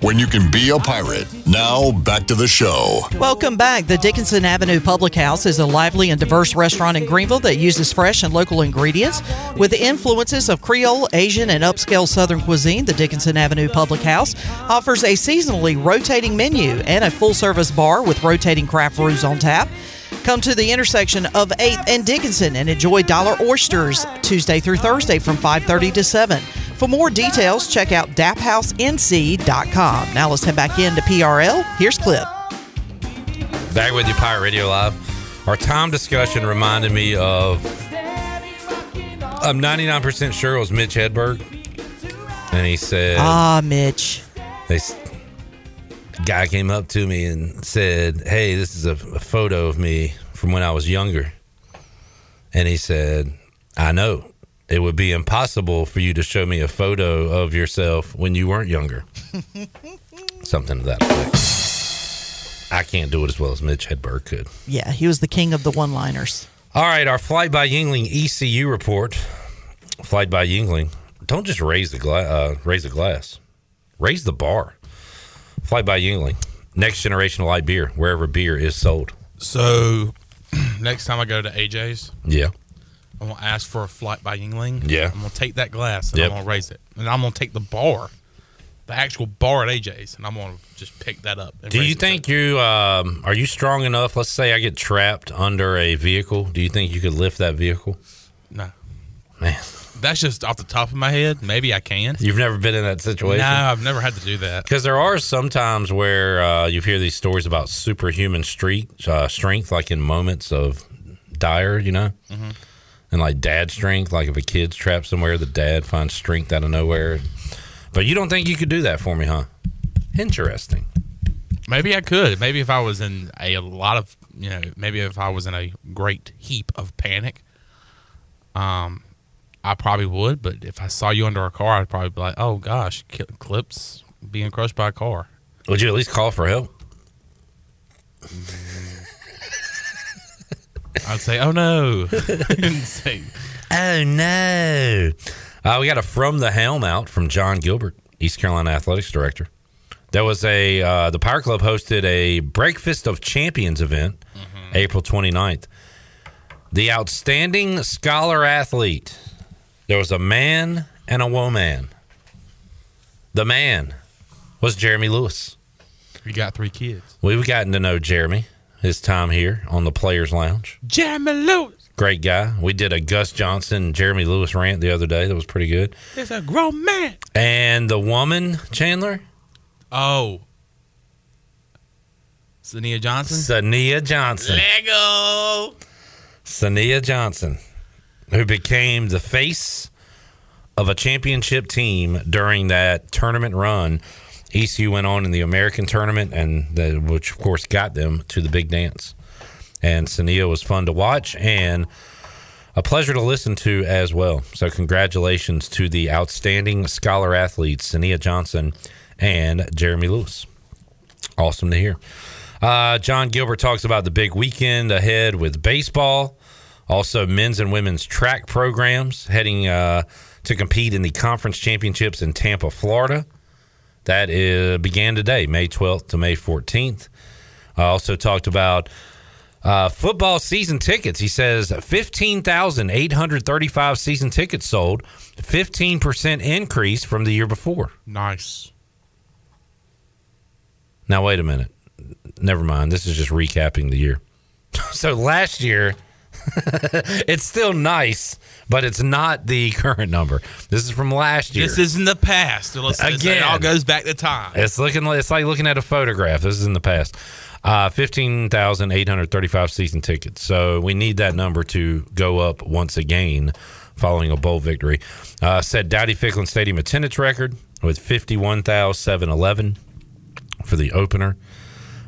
when you can be a pirate? Now, back to the show. Welcome back. The Dickinson Avenue Public House is a lively and diverse restaurant in Greenville that uses fresh and local ingredients with the influences of Creole, Asian, and upscale Southern cuisine. The Dickinson Avenue Public House offers a seasonally rotating menu and a full service bar with rotating craft brews on tap. Come to the intersection of 8th and Dickinson and enjoy dollar oysters Tuesday through Thursday from 5:30 to 7. For more details, check out daphousenc.com. Now let's head back into PRL. Here's Clip. Back with you, Pirate Radio Live. Our time discussion reminded me of. I'm 99% sure it was Mitch Hedberg. And he said. Ah, Mitch. They, guy came up to me and said, Hey, this is a, a photo of me from when I was younger. And he said, I know. It would be impossible for you to show me a photo of yourself when you weren't younger. Something to that effect. I can't do it as well as Mitch Hedberg could. Yeah, he was the king of the one liners. All right, our Flight by Yuengling ECU report. Flight by Yuengling. Don't just raise the glass. Uh, raise the glass. Raise the bar. Flight by Yuengling. Next generation light beer, wherever beer is sold. So next time I go to AJ's, Yeah. I'm gonna ask for a flight by Yuengling. Yeah. I'm gonna take that glass and Yep. I'm gonna raise it, and I'm gonna take the bar, the actual bar at AJ's, and I'm gonna just pick that up. and Do you think you um, are you strong enough? Let's say I get trapped under a vehicle. Do you think you could lift that vehicle? No. Man, That's just off the top of my head. Maybe I can. you've never been in that situation. No, I've never had to do that. Because there are some times where uh, you hear these stories about superhuman street uh, strength, like in moments of dire, you know, Mhm. and like dad strength, like if a kid's trapped somewhere, the dad finds strength out of nowhere. But you don't think you could do that for me, huh? Interesting. Maybe I could. Maybe if I was in a lot of, you know, maybe if I was in a great heap of panic, um, I probably would. But if I saw you under a car, I'd probably be like, "Oh gosh, Clips being crushed by a car." Would you at least call for help? I'd say, "Oh no," say, Oh no! Uh, we got a from the helm out from Jon Gilbert, East Carolina athletics director. There was a uh, the Power Club hosted a Breakfast of Champions event, April 29th. The outstanding scholar athlete. There was a man and a woman. The man was Jeremy Lewis. We got three kids." We've gotten to know Jeremy his time here on the Players Lounge. Jeremy Lewis Great guy. We did a Gus Johnson, Jeremy Lewis rant the other day. That was pretty good. It's a grown man. And the woman, Chandler, Oh, Sania Johnson. Sania Johnson. Lego. Sania Johnson, who became the face of a championship team during that tournament run. ECU went on in the American tournament, and the, which of course got them to the big dance. And Sania was fun to watch and a pleasure to listen to as well. So congratulations to the outstanding scholar athletes Sania Johnson and Jeremy Lewis. Awesome to hear. Uh, Jon Gilbert talks about the big weekend ahead with baseball, also men's and women's track programs heading uh, to compete in the conference championships in Tampa, Florida. That is, began today, May 12th to May 14th. I also talked about uh, football season tickets. He says 15,835 season tickets sold, 15% increase from the year before. Nice. Now, wait a minute. Never mind. This is just recapping the year. so last year, it's still nice, but it's not the current number. This is from last year. This is in the past. So let's, let's- Again. it all goes back to time. It's looking. like- It's like looking at a photograph. This is in the past. Uh, Fifteen thousand eight hundred thirty-five season tickets. So we need that number to go up once again, following a bowl victory. Uh, set Dowdy Ficklen Stadium attendance record with fifty-one thousand seven eleven for the opener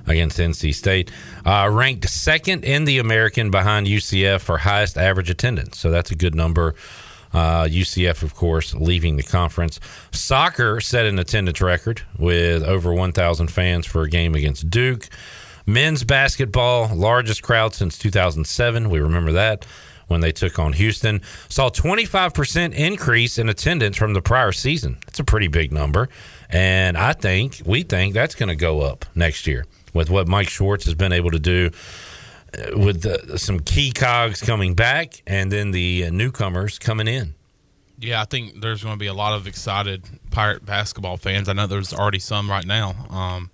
against NC State. Uh, ranked second in the American behind UCF for highest average attendance. So that's a good number. Uh, UCF, of course, leaving the conference. Soccer set an attendance record with over 1,000 fans for a game against Duke. Men's basketball, largest crowd since 2007. We remember that when they took on Houston. Saw 25% increase in attendance from the prior season. That's a pretty big number. And I think, we think that's going to go up next year with what Mike Schwartz has been able to do uh, with the, some key cogs coming back and then the uh, newcomers coming in. Yeah, I think there's going to be a lot of excited Pirate basketball fans. I know there's already some right now. Um,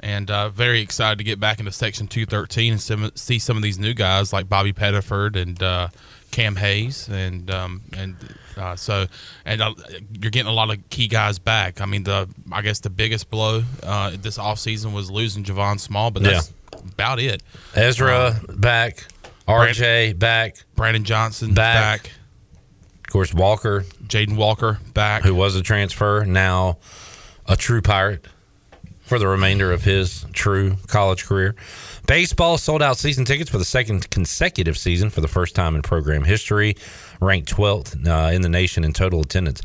and uh, very excited to get back into Section 213 and see some of these new guys like Bobby Pettiford and uh, Cam Hayes, and um, and uh, so and uh, you're getting a lot of key guys back. I mean, the I guess the biggest blow uh, this offseason was losing Javon Small, but that's about it. Ezra back, RJ back, Brandon Johnson back. back. Of course, Walker, Jaden Walker back, who was a transfer, now a true pirate for the remainder of his true college career. Baseball sold out season tickets for the second consecutive season for the first time in program history, ranked 12th uh, in the nation in total attendance.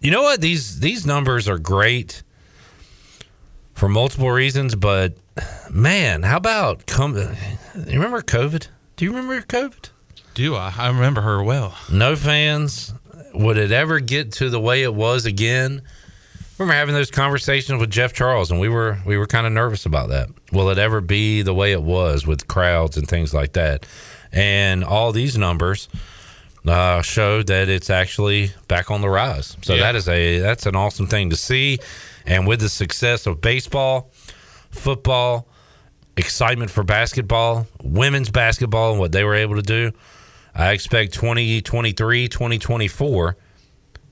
You know what? These these numbers are great for multiple reasons, but man, how about come? You remember COVID? Do you remember COVID? Do I? I remember her well. No fans. Would it ever get to the way it was again? Remember having those conversations with Jeff Charles, and we were we were kind of nervous about that. Will it ever be the way it was with crowds and things like that? And all these numbers uh, show that it's actually back on the rise. So Yeah. that is a that's an awesome thing to see. And with the success of baseball, football, excitement for basketball, women's basketball, and what they were able to do, I expect 2023, 2024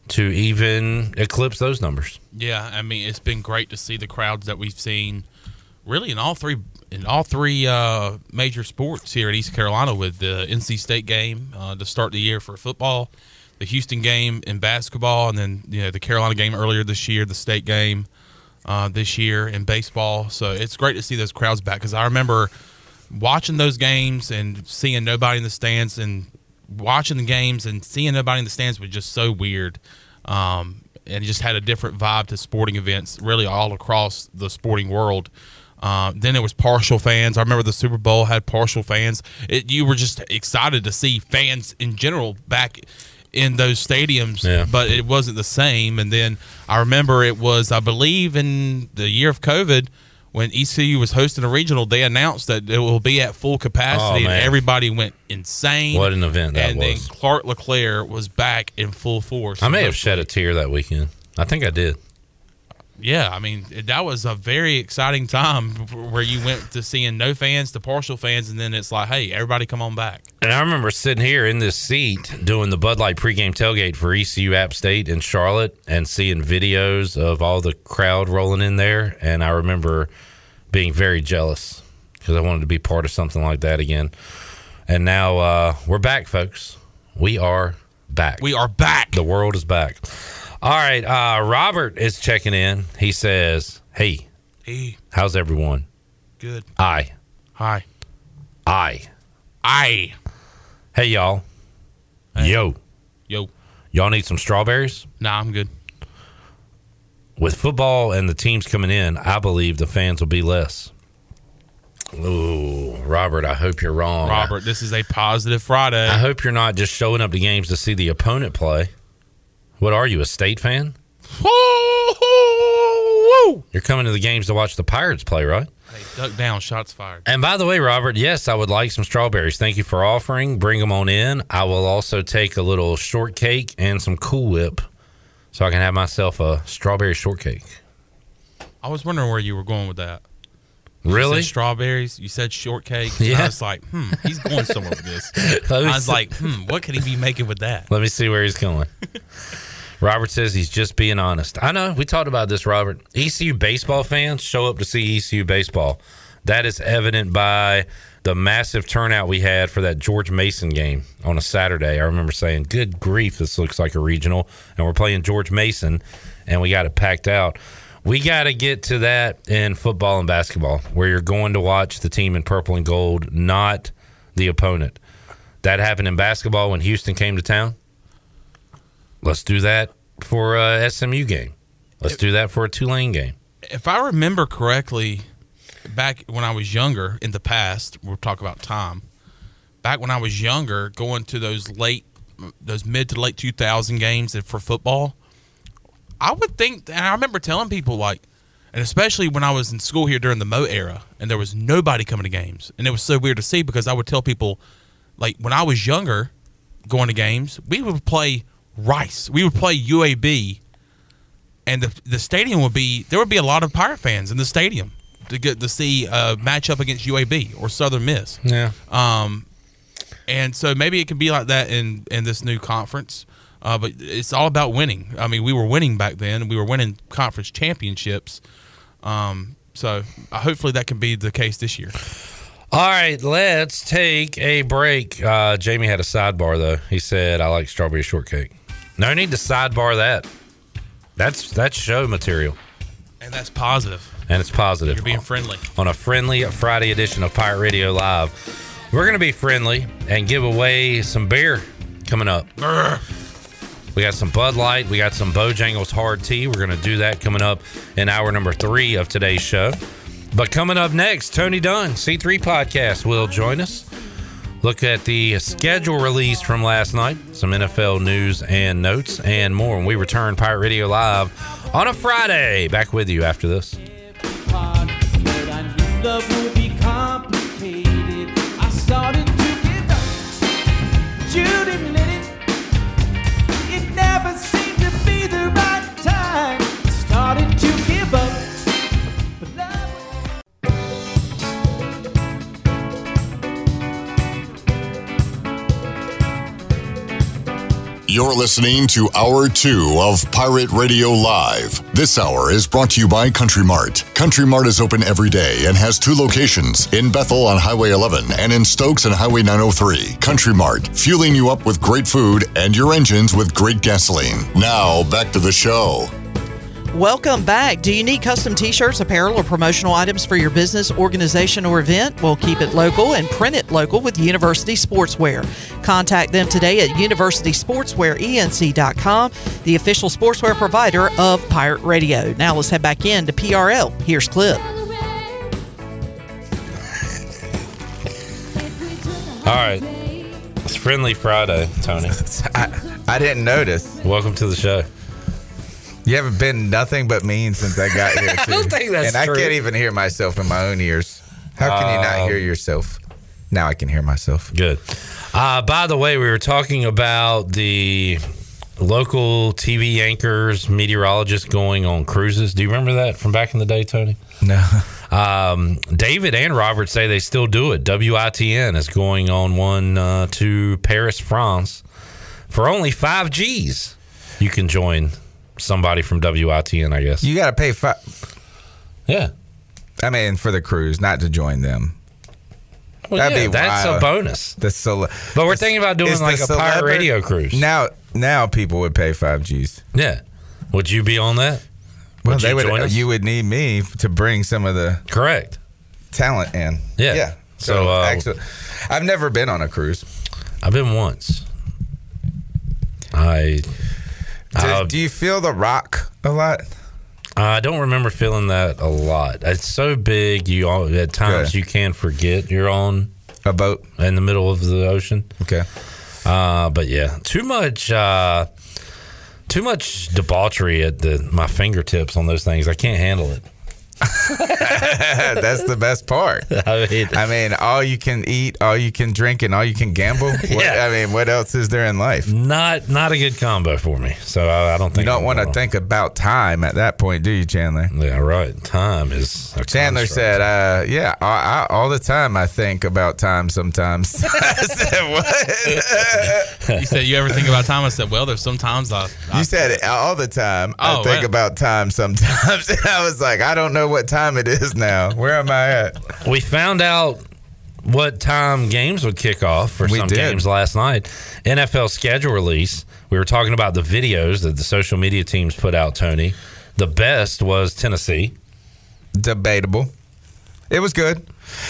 to even eclipse those numbers. Yeah, I mean it's been great to see the crowds that we've seen, really in all three in all three uh, major sports here at East Carolina with the NC State game uh, to start the year for football, the Houston game in basketball, and then you know the Carolina game earlier this year, the state game uh, this year in baseball. So it's great to see those crowds back because I remember watching those games and seeing nobody in the stands and watching the games and seeing nobody in the stands was just so weird. Um, and it just had a different vibe to sporting events, really all across the sporting world. Uh, then there was partial fans. I remember the Super Bowl had partial fans. It, you were just excited to see fans in general back in those stadiums, Yeah. but it wasn't the same. And then I remember it was, I believe, in the year of COVID when ECU was hosting a regional, they announced that it will be at full capacity, Oh, and everybody went insane. What an event that and was. then Clark LeClair was back in full force. I may have shed a tear that weekend. I think I did. Yeah, I mean that was a very exciting time where you went to seeing no fans to partial fans, and then it's like, hey, everybody come on back. And I remember sitting here in this seat doing the Bud Light pregame tailgate for ECU App State in Charlotte and seeing videos of all the crowd rolling in there. And I remember being very jealous because I wanted to be part of something like that again. And now uh, we're back, folks. We are back. We are back. The world is back. All right. Uh, Robert is checking in. He says, Hey, Hey, how's everyone? good. I. Hi. I. I. Hey, y'all. Yo. Yo. Y'all need some strawberries? Nah, I'm good. With football and the teams coming in, I believe the fans will be less. Ooh, Robert, I hope you're wrong. Robert, this is a positive Friday. I hope you're not just showing up to games to see the opponent play. What are you, a state fan? You're coming to the games to watch the Pirates play, right? Hey, duck down, shots fired. And by the way, Robert, yes, I would like some strawberries. Thank you for offering. Bring them on in. I will also take a little shortcake and some Cool Whip so I can have myself a strawberry shortcake. I was wondering where you were going with that. Really? You said strawberries. You said shortcake. Yeah. I was like, hmm, he's going somewhere with this. I was see. like, hmm, what could he be making with that? Let me see where he's going. Robert says he's just being honest. I know. We talked about this, Robert. ECU baseball fans show up to see ECU baseball. That is evident by the massive turnout we had for that George Mason game on a Saturday. I remember saying, Good grief, this looks like a regional. And we're playing George Mason, and we got it packed out. We got to get to that in football and basketball, where you're going to watch the team in purple and gold, not the opponent. That happened in basketball when Houston came to town. Let's do that for a SMU game. Let's do that for a Tulane game. If I remember correctly, back when I was younger in the past, we'll talk about time. Back when I was younger, going to those late, those mid to late 2000 games for football, I would think, and I remember telling people like, and especially when I was in school here during the Mo era, and there was nobody coming to games, and it was so weird to see because I would tell people, like when I was younger, going to games, we would play Rice, we would play UAB, and the the stadium would be there would be a lot of Pirate fans in the stadium to get to see a matchup against UAB or Southern Miss. Yeah. Um, and so maybe it can be like that in in this new conference. Uh, but it's all about winning. I mean, we were winning back then. We were winning conference championships. Um, so uh, hopefully that can be the case this year. All right, let's take a break. Uh, Jamie had a sidebar though. He said, "I like strawberry shortcake." No need to sidebar that. That's that's show material, And that's positive. and it's positive. You're being friendly. on a friendly Friday edition of Pirate Radio Live. We're going to be friendly and give away some beer coming up. We got some Bud Light. We got some Bojangles Hard Tea. We're going to do that coming up in hour number three of today's show. But coming up next, Tony Dunn, C3 Podcast, will join us. Look at the schedule release from last night, some NFL news and notes, and more when we return Pirate Radio Live on a Friday. Back with you after this. Love You're listening to Hour 2 of Pirate Radio Live. This hour is brought to you by Country Mart. Country Mart is open every day and has two locations in Bethel on Highway 11 and in Stokes on Highway 903. Country Mart, fueling you up with great food and your engines with great gasoline. Now, back to the show. Welcome back. Do you need custom t shirts, apparel, or promotional items for your business, organization, or event? Well, keep it local and print it local with University Sportswear. Contact them today at universitysportswearenc.com, the official sportswear provider of Pirate Radio. Now let's head back in to PRL. Here's Clip. All right. It's Friendly Friday, Tony. I, I didn't notice. Welcome to the show. You haven't been nothing but mean since I got here. I don't think that's And I can't even hear myself in my own ears. How can you not Um, hear yourself? Now I can hear myself. Good. Uh, by the way, we were talking about the local TV anchors, meteorologists going on cruises. Do you remember that from back in the day, Tony? No. Um, David and Robert say they still do it. WITN is going on one uh, to Paris, France for only five G's. You can join somebody from WITN, I guess. You got to pay five. Yeah. I mean, for the cruise, not to join them. Well, That'd yeah, be that's a wild. bonus. The cele- But we're thinking about doing like a pirate radio cruise. Now, now people would pay five G's. Yeah. Would you be on that? Well, Would they you would. join us? You would need me to bring some of the correct talent in. Yeah. Yeah. So, uh, actually, I've never been on a cruise. I've been once. I uh, do you feel the rock a lot? I don't remember feeling that a lot. It's so big. You all, at times you can forget you're on a boat in the middle of the ocean. Okay. Uh, but yeah, too much. Uh, too much debauchery at the my fingertips on those things. I can't handle it. That's the best part. I mean, I mean, all you can eat, all you can drink, and all you can gamble. What, Yeah. I mean, what else is there in life? Not not a good combo for me. So I, I don't think You don't want to think about time at that point, do you, Chandler? Yeah, right. Time is a Chandler construct. said, uh, "Yeah, I, I, all the time I think about time. Sometimes." I said, "What?" You said you ever think about time? I said, well, there's sometimes I. I You said it all the time. I Oh, think well. about time sometimes. And I was like, I don't know what time it is now. Where am I at? we found out what time games would kick off for We some did. games last night. NFL schedule release. We were talking about the videos that the social media teams put out, Tony. The best was Tennessee. Debatable. It was good.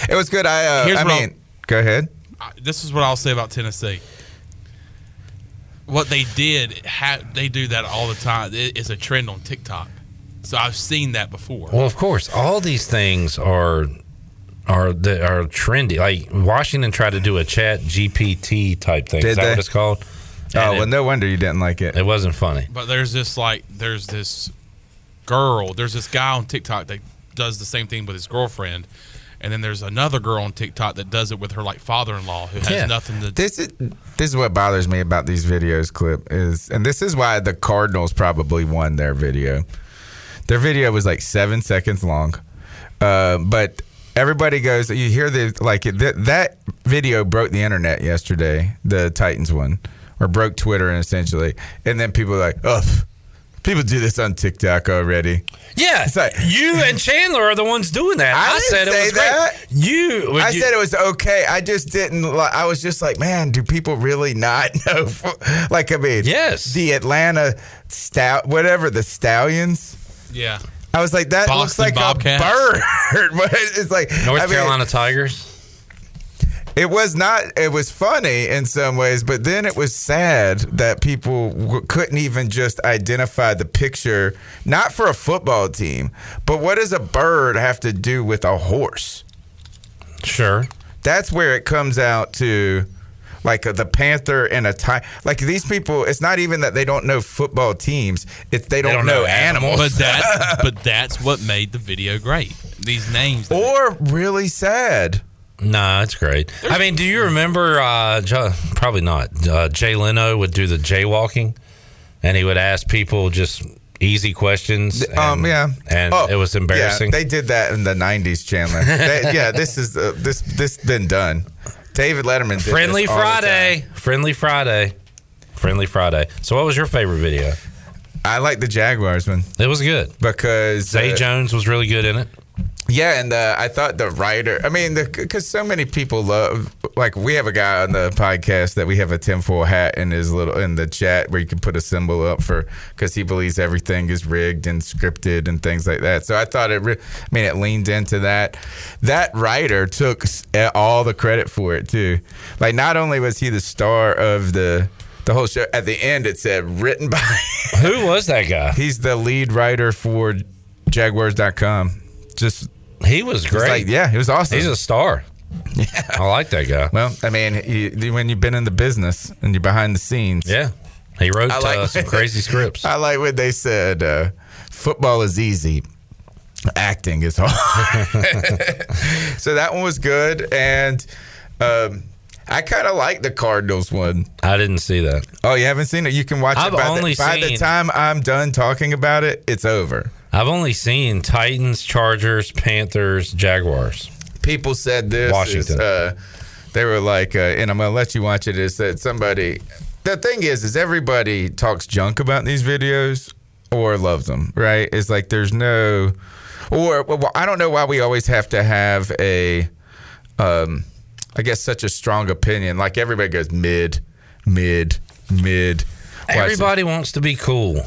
It was good. I, uh, Here's I what I'll- mean, go ahead. This is what I'll say about Tennessee. What they did, ha- they do that all the time. It- It's a trend on TikTok. So I've seen that before. Well, of course, all these things are are that are trendy. Like Washington tried to do a Chat GPT type thing. Did Is that they? what it's called? Oh, well, it, no wonder you didn't like it. it wasn't funny. But there's this like there's this girl, there's this guy on TikTok that does the same thing with his girlfriend. And then there's another girl on TikTok that does it with her like father-in-law who has Yeah. nothing to This is this is what bothers me about these videos. Clip is, and this is why the Cardinals probably won their video. Their video was like seven seconds long, uh, but everybody goes. You hear the like th- that video broke the internet yesterday, the Titans one, or broke Twitter and essentially, and then people are like, oh. People do this on TikTok already. Yeah, it's like, you and Chandler are the ones doing that. I, I, said it was that. great. You, I you- said it was okay. I just didn't. I was just like, man, do people really not know? Like, I mean, yes, the Atlanta stout, whatever the stallions. Yeah. I was like, that looks like Bobcats. a bird, but it's like North I mean, Carolina Tigers. It was not. It was funny in some ways, but then it was sad that people w- couldn't even just identify the picture, not for a football team, but what does a bird have to do with a horse? Sure. That's where it comes out to. Like uh, the panther and a tiger. Like these people, it's not even that they don't know football teams; it's they don't, know, animals. But that, but that's what made the video great. These names. or really sad. Nah, it's great. I mean, do you remember? Uh, Jo- probably not. Uh, Jay Leno would do the jaywalking, and he would ask people just easy questions. And, um, yeah, and Oh, it was embarrassing. Yeah, they did that in the '90s, Chandler. They- yeah, this is uh, this this been done. David Letterman. Did Friendly this all the Friday. Friendly Friday. Friendly Friday. So, what was your favorite video? I like the Jaguars one. It was good because Zay uh, Jones was really good in it. Yeah, and uh, I thought the writer. I mean, because so many people love. Like we have a guy on the podcast that we have a tinfoil hat in his little in the chat where you can put a symbol up for because he believes everything is rigged and scripted and things like that. So I thought it. Re- I mean, it leaned into that. That writer took all the credit for it too. Like not only was he the star of the. The whole show. At the end, it said written by. Who was that guy? He's the lead writer for Jaguars.com. Just he was great. like, yeah, he was awesome. He's a star. Yeah, I like that guy. Well, I mean, you, when you've been in the business and you're behind the scenes, yeah, he wrote I like- uh, some crazy scripts. I like what they said. Uh, football is easy. Acting is hard. so that one was good, and um, I kind of like the Cardinals one. I didn't see that. Oh, you haven't seen it? You can watch I've it. By, only the, by the time I'm done talking about it, it's over. I've only seen Titans, Chargers, Panthers, Jaguars. people said this Washington. is, uh, they were like uh, and i'm gonna let you watch it is that somebody the thing is is everybody talks junk about these videos or loves them right it's like there's no or well, i don't know why we always have to have a um i guess such a strong opinion like everybody goes mid mid mid Everybody wants to be cool,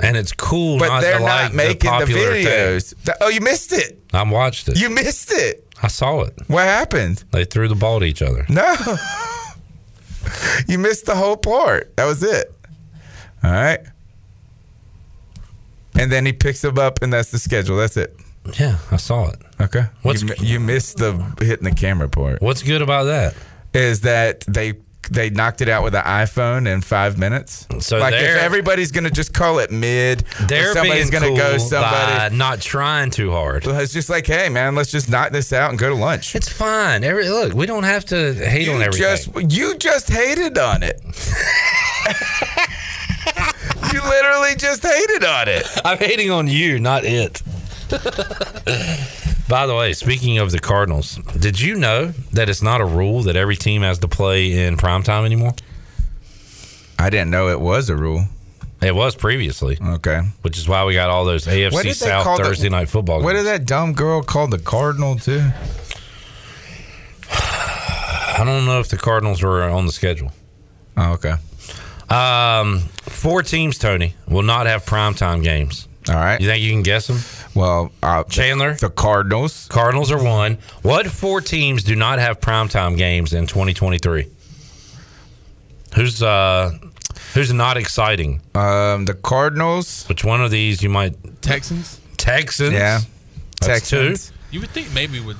and it's cool. but not they're to not like making the, thing. videos Th- oh you missed it I watched it. you missed it I saw it. what happened They threw the ball to each other. No. you missed the whole part. That was it. All right. And then he picks him up, and that's the schedule. That's it. Yeah, I saw it. Okay. What's- you, you missed the hitting the camera part. What's good about that? Is that they they knocked it out with an iPhone in five minutes? So like if everybody's gonna just call it mid, They're somebody's gonna cool go somebody. not trying too hard. It's just like, hey man, let's just knock this out and go to lunch. It's fine. Every look, we don't have to hate on everything. just you just hated on it. you literally just hated on it. I'm hating on you, not it. By the way, speaking of the Cardinals, did you know that it's not a rule that every team has to play in primetime anymore? I didn't know it was a rule. It was previously. Okay. Which is why we got all those What AFC South call the- Thursday night football What games. did that dumb girl call the Cardinal too? I don't know if the Cardinals were on the schedule. Oh, okay. Um, four teams, Tony, will not have primetime games. All right. You think you can guess them? Well, uh, Chandler, the Cardinals. Cardinals are one. What four teams do not have primetime games in 2023? Who's uh who's not exciting? Um, the Cardinals. Which one of these you might Texans. Texans? Yeah. That's Texans. You would think maybe with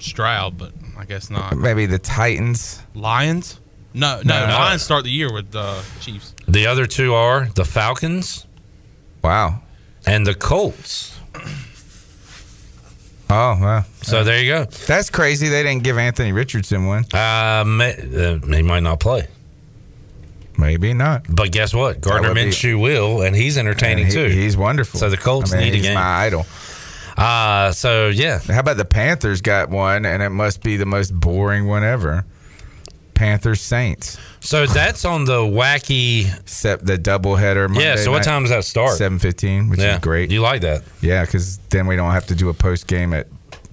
Stroud, but I guess not. Maybe the Titans. Lions? No, no. No. Lions start the year with the Chiefs. The other two are the Falcons Wow. And the Colts. Oh, wow. So there you go. That's crazy. They didn't give Anthony Richardson one. Uh, may, uh, he might not play. Maybe not. But guess what? Gardner would be- Minshew will, and he's entertaining And he- too. He's wonderful. So the Colts I mean, need a he's game. my idol. Uh, so yeah. How about the Panthers got one, and it must be the most boring one ever. Panthers Saints. So that's on the wacky. Except the doubleheader. Yeah, so what time does that start? Seven fifteen, which Yeah. is great. You like that? Yeah, because then we don't have to do a post game at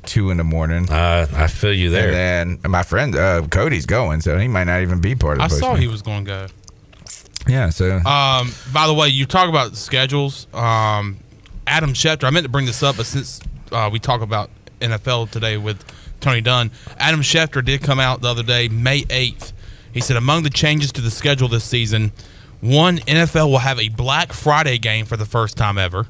two in the morning. Uh, I feel you there. And then my friend uh, Cody's going, so he might not even be part of the I post saw he was going to go. Yeah, so Um, by the way, you talk about schedules. Um, Adam Schefter, I meant to bring this up, but since uh, we talk about NFL today with Tony Dunn, Adam Schefter did come out the other day, May 8th. He said, among the changes to the schedule this season, one, NFL will have a Black Friday game for the first time ever.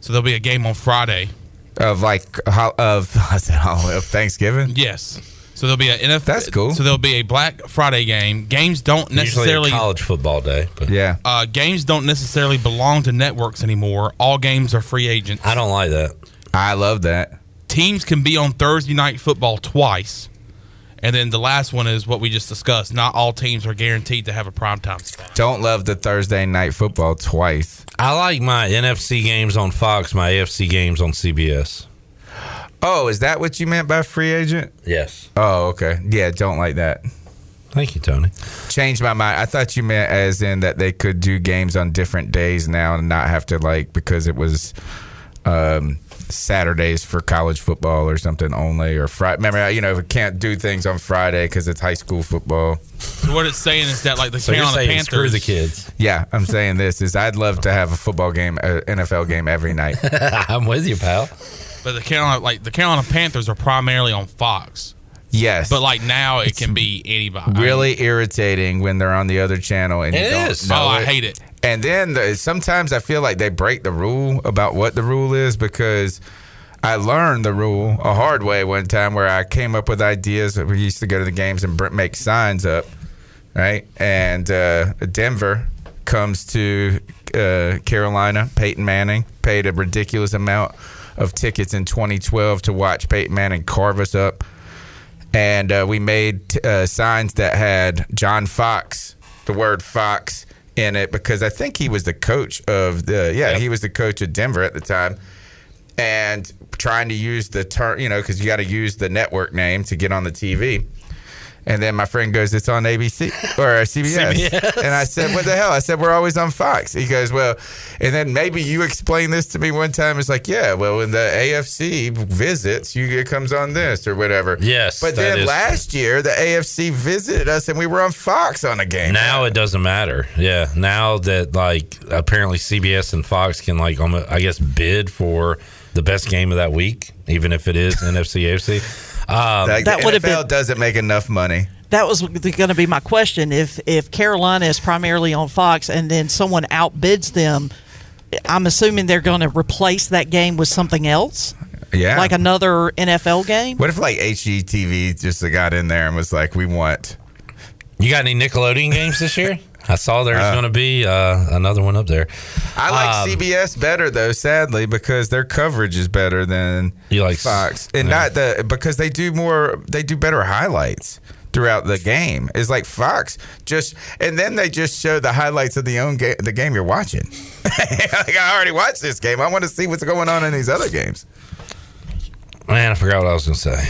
So there'll be a game on Friday. of like ho- of I said hol- of Thanksgiving. Yes. So there'll be a NFL. That's cool. So there'll be a Black Friday game. Games don't Usually a necessarily college football day. But Yeah, uh, games don't necessarily belong to networks anymore. All games are free agents. I don't like that. I love that. Teams can be on Thursday night football twice. And then the last one is what we just discussed. Not all teams are guaranteed to have a primetime spot. Don't love the Thursday night football twice. I like my NFC games on Fox, my AFC games on CBS. Oh, is that what you meant by free agent? Yes. Oh, okay. Yeah, don't like that. Thank you, Tony. Changed my mind. I thought you meant as in that they could do games on different days now and not have to like because it was um, Saturdays for college football or something only or Friday. Remember, you know, we can't do things on Friday because it's high school football. So what it's saying is that like the So you're Carolina saying screw Panthers, the kids. Yeah, I'm saying this is I'd love to have a football game, a NFL game every night. I'm with you, pal. but the Carolina like the Carolina Panthers are primarily on Fox. Yes, But like now it can be anybody. really irritating when they're on the other channel and you It don't is. know Oh, I it. hate it. And then the, sometimes I feel like they break the rule about what the rule is because I learned the rule a hard way one time where I came up with ideas. We used to go to the games and br- make signs up, right? And uh, Denver comes to uh, Carolina. Peyton Manning paid a ridiculous amount of tickets in 2012 to watch Peyton Manning carve us up. And uh, we made uh, signs that had John Fox, the word Fox, in it because I think he was the coach of the yeah he was the coach of Denver at the time, and trying to use the term you know because you got to use the network name to get on the TV. And then my friend goes, "It's on ABC or CBS." CBS. And I said, "What the hell?" I said, "We're always on Fox." He goes, "Well," and then maybe you explained this to me one time. It's like, "Yeah, well, when the AFC visits, you it comes on this or whatever." Yes, But then last year, the AFC visited us, and we were on Fox on a game. Now it doesn't matter. Yeah. Now that like apparently CBS and Fox can like almost, I guess bid for the best game of that week, even if it is NFC AFC. Um, Like, That would've NFL been- doesn't make enough money. That was going to be my question. If if Carolina is primarily on Fox and then someone outbids them, I'm assuming they're going to replace that game with something else, Yeah. like another NFL game. what if like HGTV just got in there and was like, "We want." you got any Nickelodeon games this year? I saw there's Uh, going to be uh, another one up there. I like Um, CBS better though, sadly, because their coverage is better than You like Fox, and yeah. not the because they do more, they do better highlights throughout the game. It's like Fox just, and then they just show the highlights of the own game, the game you're watching. like I already watched this game. I want to see what's going on in these other games. Man, I forgot what I was going to say.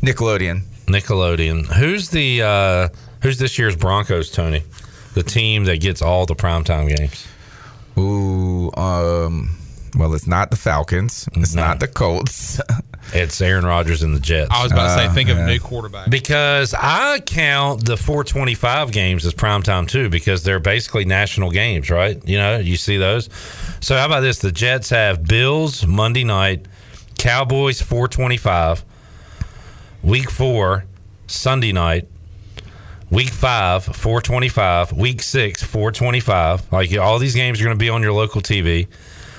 Nickelodeon. Nickelodeon. Who's the uh, who's this year's Broncos, Tony? The team that gets all the primetime games. Ooh, um, well, it's not the Falcons. It's not the Colts. It's Aaron Rodgers and the Jets. I was about to say, Uh, think of a new quarterback. Because I count the 425 games as primetime too, because they're basically national games, right? You know, you see those. So how about this? The Jets have Bills Monday night, Cowboys 425, week four, Sunday night, week five, 425, week six, 425. Like all these games are going to be on your local TV.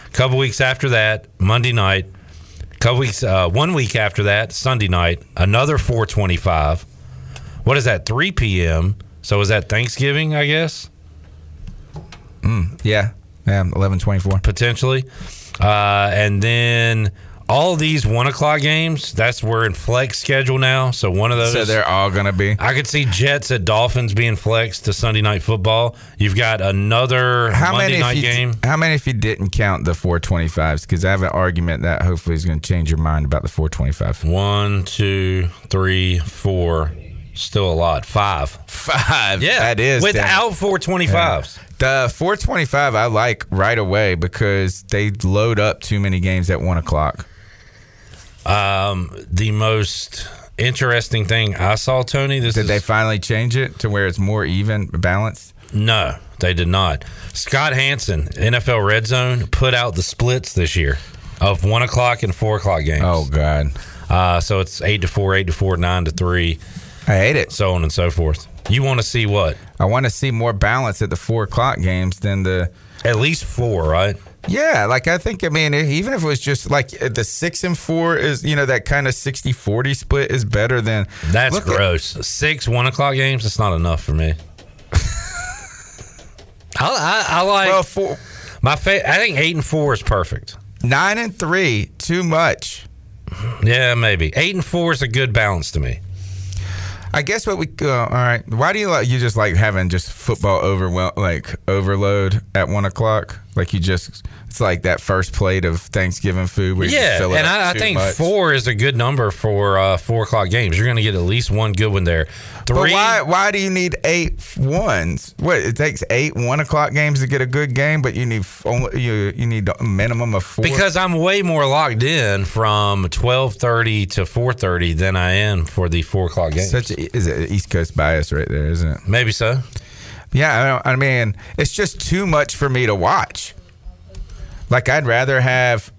A couple weeks after that, Monday night, couple weeks, uh, one week after that, Sunday night, another 425. What is that? 3 p.m. So is that Thanksgiving? I guess Mm, yeah, yeah, eleven twenty four. potentially, uh, and then all these one o'clock games, that's we're in flex schedule now. So one of those. So they're all gonna be. I could see Jets at Dolphins being flexed to Sunday night football. You've got another How Monday many? night game. How many if you didn't count the 425s? Because I have an argument that hopefully is going to change your mind about the 425. One, two, three, four. Still a lot. Five. Five. Yeah, that is without 425s. The 425 I like right away because they load up too many games at one o'clock. Um, the most interesting thing I saw, Tony. This Did is, they finally change it to where it's more even balanced? No, they did not. Scott Hanson, NFL Red Zone, put out the splits this year of one o'clock and four o'clock games. Oh God! Uh, so it's eight to four, eight to four, nine to three. I hate it. So on and so forth. You want to see what? I want to see more balance at the four o'clock games than the. At least four, right? Yeah, like I think, I mean, even if it was just like uh, the six and four is, you know, that kind of 60 40 split is better than. That's Look at- gross. Six one o'clock games. That's not enough for me. I, I, I like. Well, four, my fa- I think eight and four is perfect. nine and three, too much. Yeah, maybe eight and four is a good balance to me. I guess what we uh, all right. Why do you like you just like having just football overwhelm like overload at one o'clock? Like you just it's like that first plate of Thanksgiving food where you Yeah, fill it and up I, I think much. four is a good number for uh, four o'clock games. You're going to get at least one good one there. But Three. why why do you need eight ones? What it takes eight one o'clock games to get a good game, but you need only you you need a minimum of four. Because I'm way more locked in from twelve thirty to four thirty than I am for the four o'clock game. such a, is it East Coast bias right there, isn't it? Maybe so. Yeah, I, mean it's just too much for me to watch. Like I'd rather have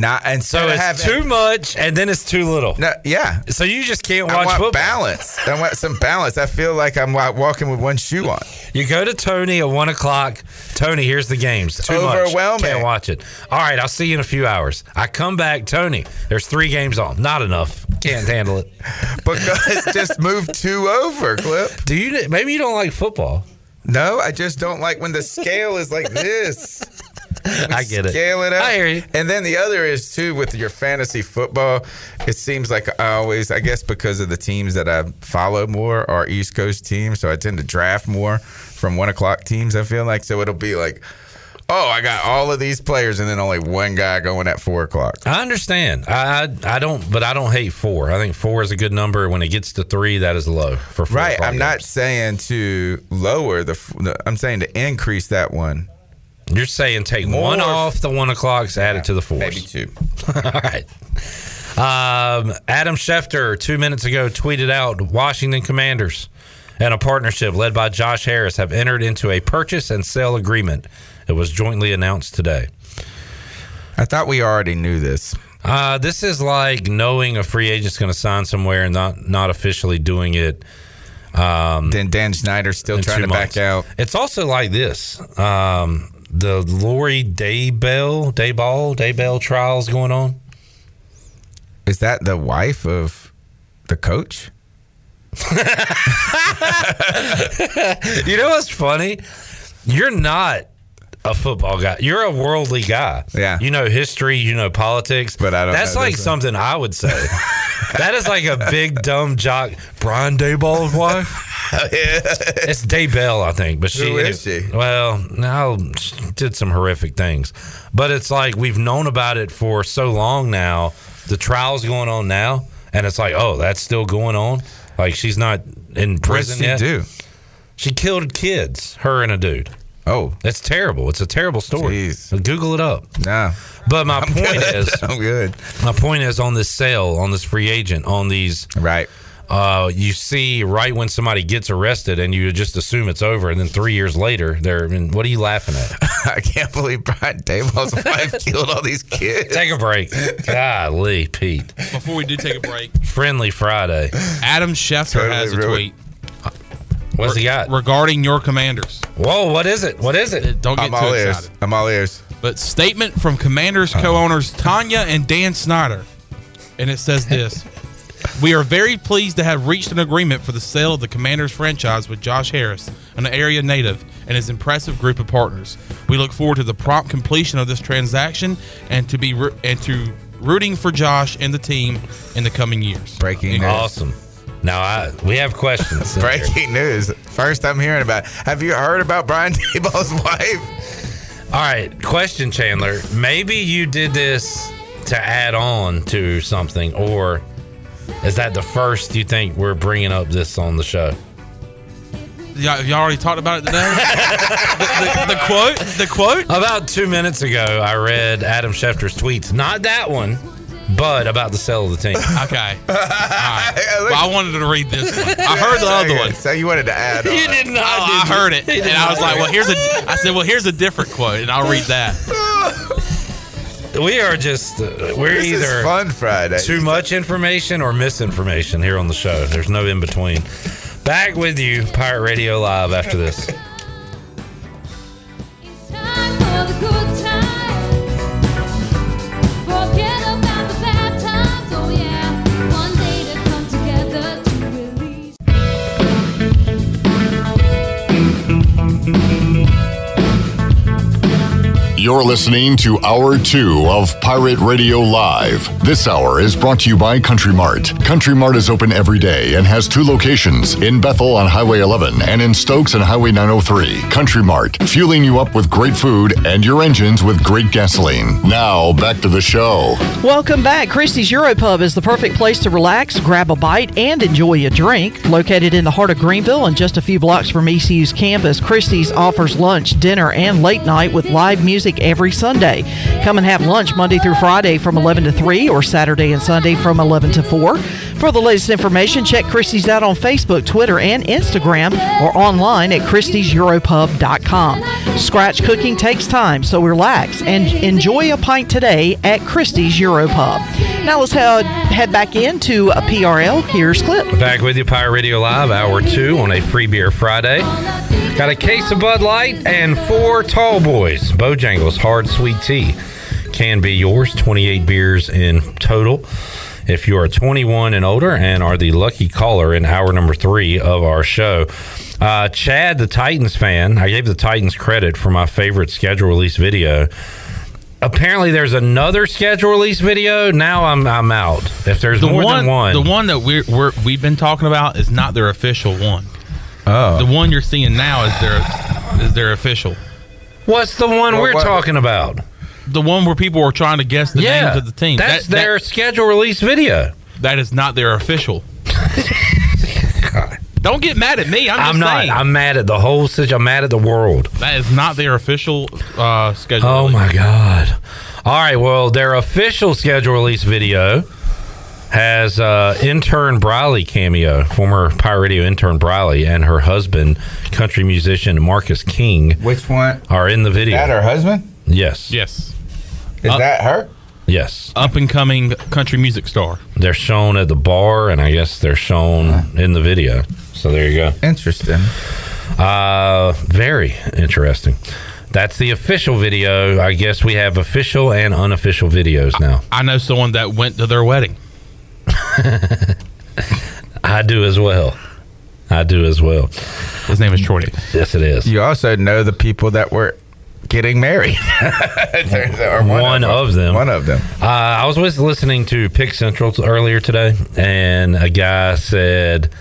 not and So it's too much, and then it's too little. No, yeah. So you just can't I watch want football. balance. I want some balance. I feel like I'm wa- walking with one shoe on. You go to Tony at one o'clock. Tony, here's the games. Too Overwhelming. Much. Can't watch it. All right, I'll see you in a few hours. I come back, Tony. There's three games on. Not enough. Can't handle it. Because just move two over, Clip. Do you? Maybe you don't like football. No, I just don't like when the scale is like this. I get it. Scale it up. I hear you. And then the other is too with your fantasy football. It seems like I always, I guess, because of the teams that I follow more are East Coast teams, so I tend to draft more from one o'clock teams. I feel like so it'll be like, oh, I got all of these players, and then only one guy going at four o'clock. I understand. I, I I don't, but I don't hate four. I think four is a good number. When it gets to three, that is low for four Right. I'm not saying to lower the. I'm saying to increase that one. You're saying take More one off the one o'clocks, add it to the fours. Maybe two. All right. Um, Adam Schefter two minutes ago tweeted out Washington Commanders and a partnership led by Josh Harris have entered into a purchase and sale agreement. It was jointly announced today. I thought we already knew this. Uh, this is like knowing a free agent's going to sign somewhere and not not officially doing it. Um, then Dan Snyder's still trying to back out. It's also like this. Um, the Lori Daybell, Dayball, Daybell trials going on. Is that the wife of the coach? you know what's funny? You're not a football guy. You're a worldly guy. Yeah. You know history, you know politics. But I don't That's like something I would say. that is like a big dumb jock. Brian Daboll's wife? yeah. It's Daybell, I think. But she Who is she? Well, now did some horrific things. But it's like we've known about it for so long now. The trial's going on now, and it's like, oh, that's still going on. Like she's not in What did prison she yet. do? She killed kids, her and a dude. Oh, It's terrible. It's a terrible story. Jeez. Google it up. no. But my I'm point good. is, I'm good. my point is on this sale, on this free agent, on these, Right. uh, you see right when somebody gets arrested, and you just assume it's over, and then three years later, they're. I mean, what are you laughing at? I can't believe Brian Daboll's wife killed all these kids. Take a break. Golly, Pete. Before we do take a break, Friendly Friday. Adam Schefter Totally has a ruined. tweet What's he got? regarding your commanders. Whoa, what is it? What is it? Don't get I'm too all ears. excited. I'm all ears. But statement from Commanders uh-huh. co-owners Tanya and Dan Snyder, and it says this: We are very pleased to have reached an agreement for the sale of the Commanders franchise with Josh Harris, an area native, and his impressive group of partners. We look forward to the prompt completion of this transaction and to be re- and to rooting for Josh and the team in the coming years. Breaking news. Awesome. Now I we have questions. Breaking news. First I'm hearing about. it. Have you heard about Brian Daboll's wife? All right, question, Chandler. Maybe you did this to add on to something, or is that the first you think we're bringing up this on the show? Y'all, y'all already talked about it today. the, the, the quote. The quote. About two minutes ago, I read Adam Schefter's tweets. Not that one, but about the sale of the team. Okay. All right. Well, I wanted to read this one. I heard the other one. So you wanted to add? On. You did not. Oh, I did you? heard it, He and I was like, "Well, here's a." I said, "Well, here's a different quote," and I'll read that. We are just uh, we're This is either Fun Friday. too much information or misinformation here on the show. There's no in between. Back with you, Pirate Radio Live after this. You're listening to Hour 2 of Pirate Radio Live. This hour is brought to you by Country Mart. Country Mart is open every day and has two locations in Bethel on Highway 11 and in Stokes on Highway 903. Country Mart, fueling you up with great food and your engines with great gasoline. Now, back to the show. Welcome back. Christie's Europub is the perfect place to relax, grab a bite, and enjoy a drink. Located in the heart of Greenville and just a few blocks from ECU's campus, Christie's offers lunch, dinner, and late night with live music every Sunday. Come and have lunch Monday through Friday from 11 to 3 or Saturday and Sunday from 11 to 4. For the latest information, check Christie's out on Facebook, Twitter, and Instagram or online at christieseuropub.com. Scratch cooking takes time, so relax and enjoy a pint today at Christie's Europub. Now let's head, head back into uh, a PRL. Here's Clip. Back with you, Pirate Radio Live, hour two on a free beer Friday. Got a case of Bud Light and four tall boys. Bojangles Hard Sweet Tea can be yours. 28 beers in total. If you are 21 and older and are the lucky caller in hour number three of our show. Uh, Chad, the Titans fan, I gave the Titans credit for my favorite schedule release video. Apparently, there's another schedule release video. Now I'm I'm out. If there's The more one, than one, the one that we're, we're we've been talking about is not their official one. Oh, The one you're seeing now is their is their official. What's the one Well, we're what- talking about? The one where people were trying to guess the yeah, names of the team. That's That- that- their schedule release video. That is not their official. Don't get mad at me. I'm, just I'm not. saying. I'm mad at the whole situation. I'm mad at the world. that is not their official uh, schedule. Oh release. my god! All right. Well, their official schedule release video has uh, intern Briley cameo, former Pirate Radio intern Briley, and her husband, country musician Marcus King, which one? are in the video. That her husband? yes. Yes. Is Uh, that her? Yes. Up and coming country music star. They're shown at the bar, and I guess they're shown in the video. So there you go. Interesting. Uh, very interesting. That's the official video. I guess we have official and unofficial videos now. I know someone that went to their wedding. I do as well. I do as well. His name is Shorty. Yes, it is. You also know the people that were getting married. Or One of them. One of them. Uh, I was was listening to Pick Central earlier today, and a guy said,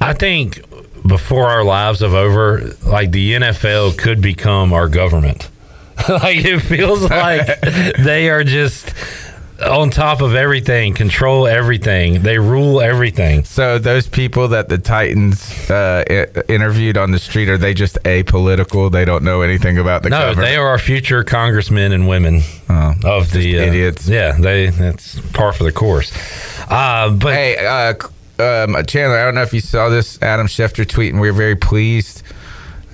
"I think before our lives of over, like the NFL could become our government. like it feels like they are just." On top of everything, control everything. They rule everything. So those people that the Titans uh, i- interviewed on the street are they just apolitical? They don't know anything about the no, government? they are our future congressmen and women Oh, of the uh, idiots. Yeah, they that's par for the course. Uh, but Hey, uh, um, Chandler, I don't know if you saw this Adam Schefter tweet, and we're very pleased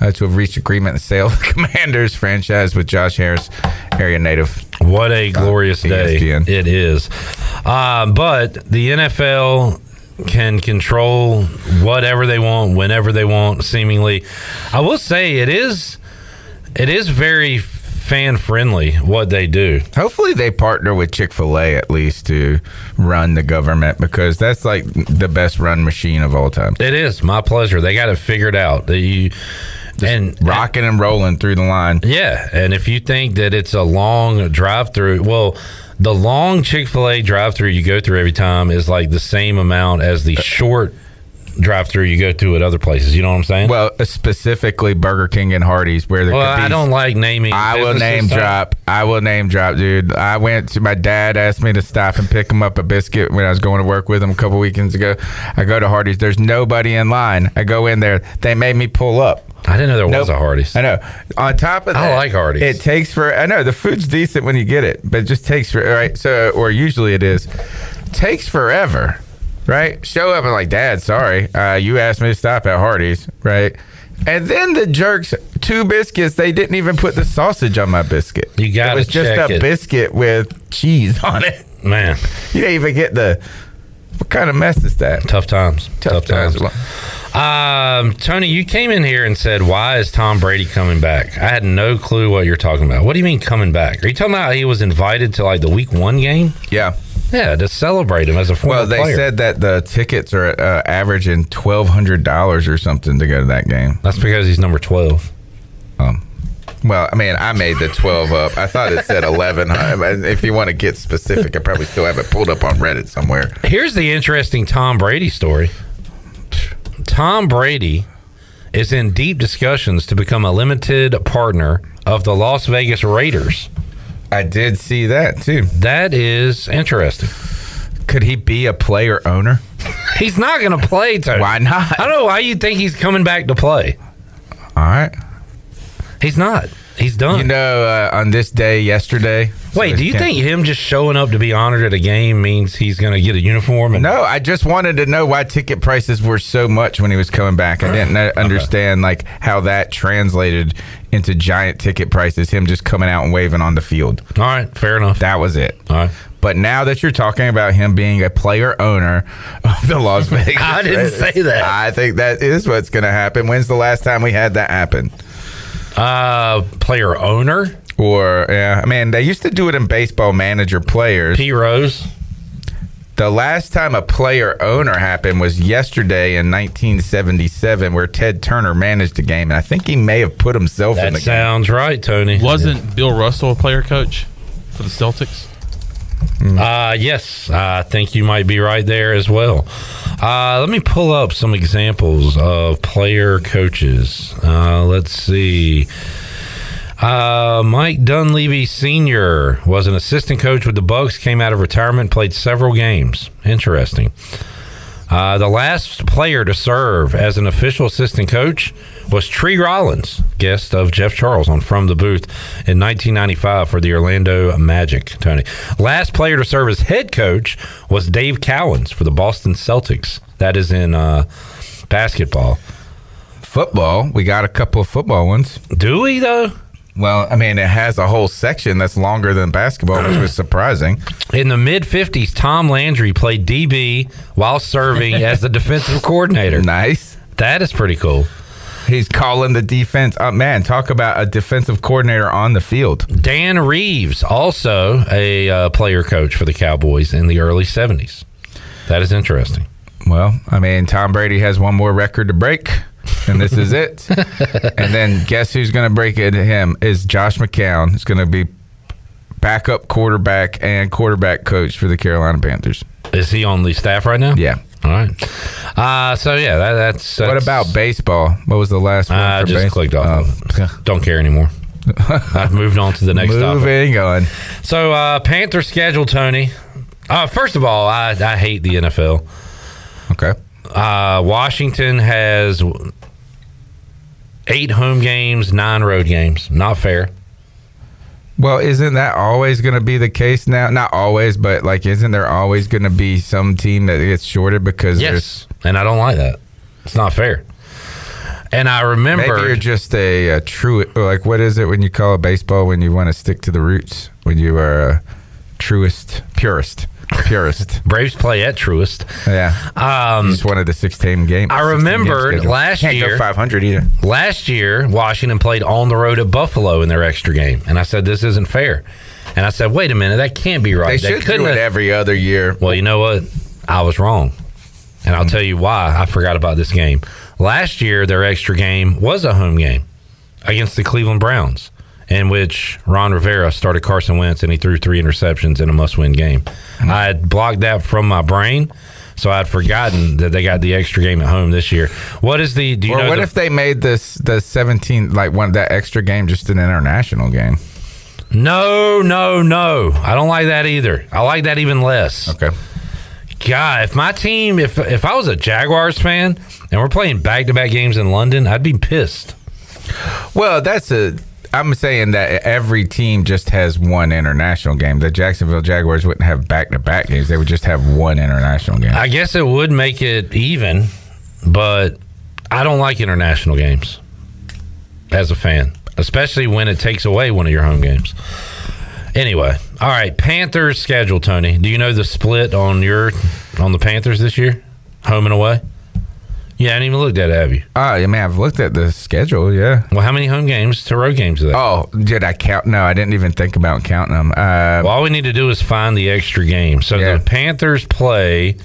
uh, to have reached agreement to sale the Commanders franchise with Josh Harris, area native. What a glorious day ESPN. it is. Uh, but the NFL can control whatever they want, whenever they want, seemingly. I will say it is it is very fan friendly what they do. Hopefully, they partner with Chick Fil A at least to run the government because that's like the best run machine of all time. It is my pleasure. They got it figured out. That you and Rocking and rolling through the line. Yeah, and if you think that it's a long drive through, well, the long Chick Fil A drive-through you go through every time is like the same amount as the short drive-through you go to at other places. You know what I'm saying? Well, uh, specifically Burger King and Hardee's, where there Well, I don't like naming. I will name drop. I will name drop, dude. I went to my dad asked me to stop and pick him up a biscuit when I was going to work with him a couple weekends ago. I go to Hardee's. There's nobody in line. I go in there. They made me pull up. I didn't know there was a Hardee's. I know. On top of that, I like Hardee's. It takes for. I know the food's decent when you get it, but it just takes for. Right. So, or usually it is. Takes forever. Right. Show up and like, Dad, sorry, uh, you asked me to stop at Hardee's. Right. And then the jerks, two biscuits. They didn't even put the sausage on my biscuit. You gotta It was just a it. biscuit with cheese on it. Man, You didn't even get the. What kind of mess is that? tough times. Tough, times. Um, Tony, you came in here and said, "Why is Tom Brady coming back?" I had no clue what you're talking about. What do you mean coming back? Are you talking about he was invited to like the Week One game? Yeah. Yeah, to celebrate him as a former Well, they player. said that the tickets are uh, averaging twelve hundred dollars or something to go to that game. That's because he's number twelve. Um, well, I mean, I made the twelve up. I thought it said eleven. if you want to get specific, I probably still have it pulled up on Reddit somewhere. Here's the interesting Tom Brady story. Tom Brady is in deep discussions to become a limited partner of the Las Vegas Raiders. I did see that too. That is interesting. Could he be a player owner? He's not going to play. Tony. Why not? I don't know why you think he's coming back to play. All right. He's not. He's done. You know, uh, on this day yesterday. Wait, do you think him just showing up to be honored at a game means he's going to get a uniform? And No, I just wanted to know why ticket prices were so much when he was coming back. I didn't know- understand like how that translated into giant ticket prices. Him just coming out and waving on the field. All right, fair enough. That was it. All right. But now that you're talking about him being a player owner of the Las Vegas, I didn't say that. I think that is what's going to happen. When's the last time we had that happen? Uh, player owner Or yeah, I mean, they used to do it in baseball manager players. P Rose. The last time a player owner happened was yesterday in 1977, where Ted Turner managed a game, and I think he may have put himself in That the game. sounds right, Tony. Wasn't Bill Russell a player coach for the Celtics? Uh, yes, I think you might be right there as well. Uh, let me pull up some examples of player coaches. Uh, let's see. Uh, Mike Dunleavy Sr. was an assistant coach with the Bucks, came out of retirement, played several games. Interesting. Uh, the last player to serve as an official assistant coach was Tree Rollins, guest of Jeff Charles on From the Booth in 1995 for the Orlando Magic. Tony. Last player to serve as head coach was Dave Cowens for the Boston Celtics. That is in uh, basketball. Football, we got a couple of football ones. Do we, though? Well, I mean, it has a whole section that's longer than basketball, which was surprising. In the mid 50s, Tom Landry played DB while serving as the defensive coordinator. Nice. That is pretty cool. He's calling the defense up. Man, talk about a defensive coordinator on the field. Dan Reeves, also a uh, player coach for the Cowboys in the early 70s. That is interesting. Well, I mean, Tom Brady has one more record to break, and this is it. and then guess who's going to break it? Him is Josh McCown. He's going to be backup quarterback and quarterback coach for the Carolina Panthers. Is he on the staff right now? Yeah. All right. Uh, so, yeah, that, that's, What about baseball? What was the last one? I for just base- clicked off. Oh. Don't care anymore. I've moved on to the next topic. Moving on. So, uh, Panther schedule, Tony. Uh, first of all, I, I hate the NFL. Okay. Uh, Washington has eight home games, nine road games. Not fair. Well, isn't that always going to be the case now? Not always, but like, isn't there always going to be some team that gets shorted because Yes, and I don't like that. It's not fair. And I remember maybe you're just a, a true like what is it when you call it baseball when you want to stick to the roots when you are a truest purist purist. Braves play at truest. Yeah, Um, you just wanted a sixteen games. I 16 game remembered last Can't year- go five hundred either. Last year, Washington played on the road at Buffalo in their extra game, and I said this isn't fair. And I said, wait a minute, that can't be right. They should couldn't do it have- every other year. Well, you know what? I was wrong. And I'll tell you why I forgot about this game. Last year, their extra game was a home game against the Cleveland Browns. In which Ron Rivera started Carson Wentz and he threw three interceptions in a must-win game. I had blocked that from my brain, so I'd forgotten that they got the extra game at home this year. What is the? Do you or know? what the- if they made this the 17 like one that extra game just an international game? No, no, no. I don't like that either. I like that even less. Okay. God, if my team, if if I was a Jaguars fan and we're playing back to back games in London, I'd be pissed. Well, that's a. I'm saying that every team just has one international game. The Jacksonville Jaguars wouldn't have back to back games; they would just have one international game. I guess it would make it even, but I don't like international games as a fan, especially when it takes away one of your home games. Anyway, all right, Panthers schedule, Tony. Do you know the split on your on the Panthers this year, home and away? You haven't even looked at it, have you? Oh, I mean, I've looked at the schedule. Yeah. Well, how many home games to road games are there? Oh, did I count? No, I didn't even think about counting them. Uh, Well, all we need to do is find the extra game. So the Panthers play,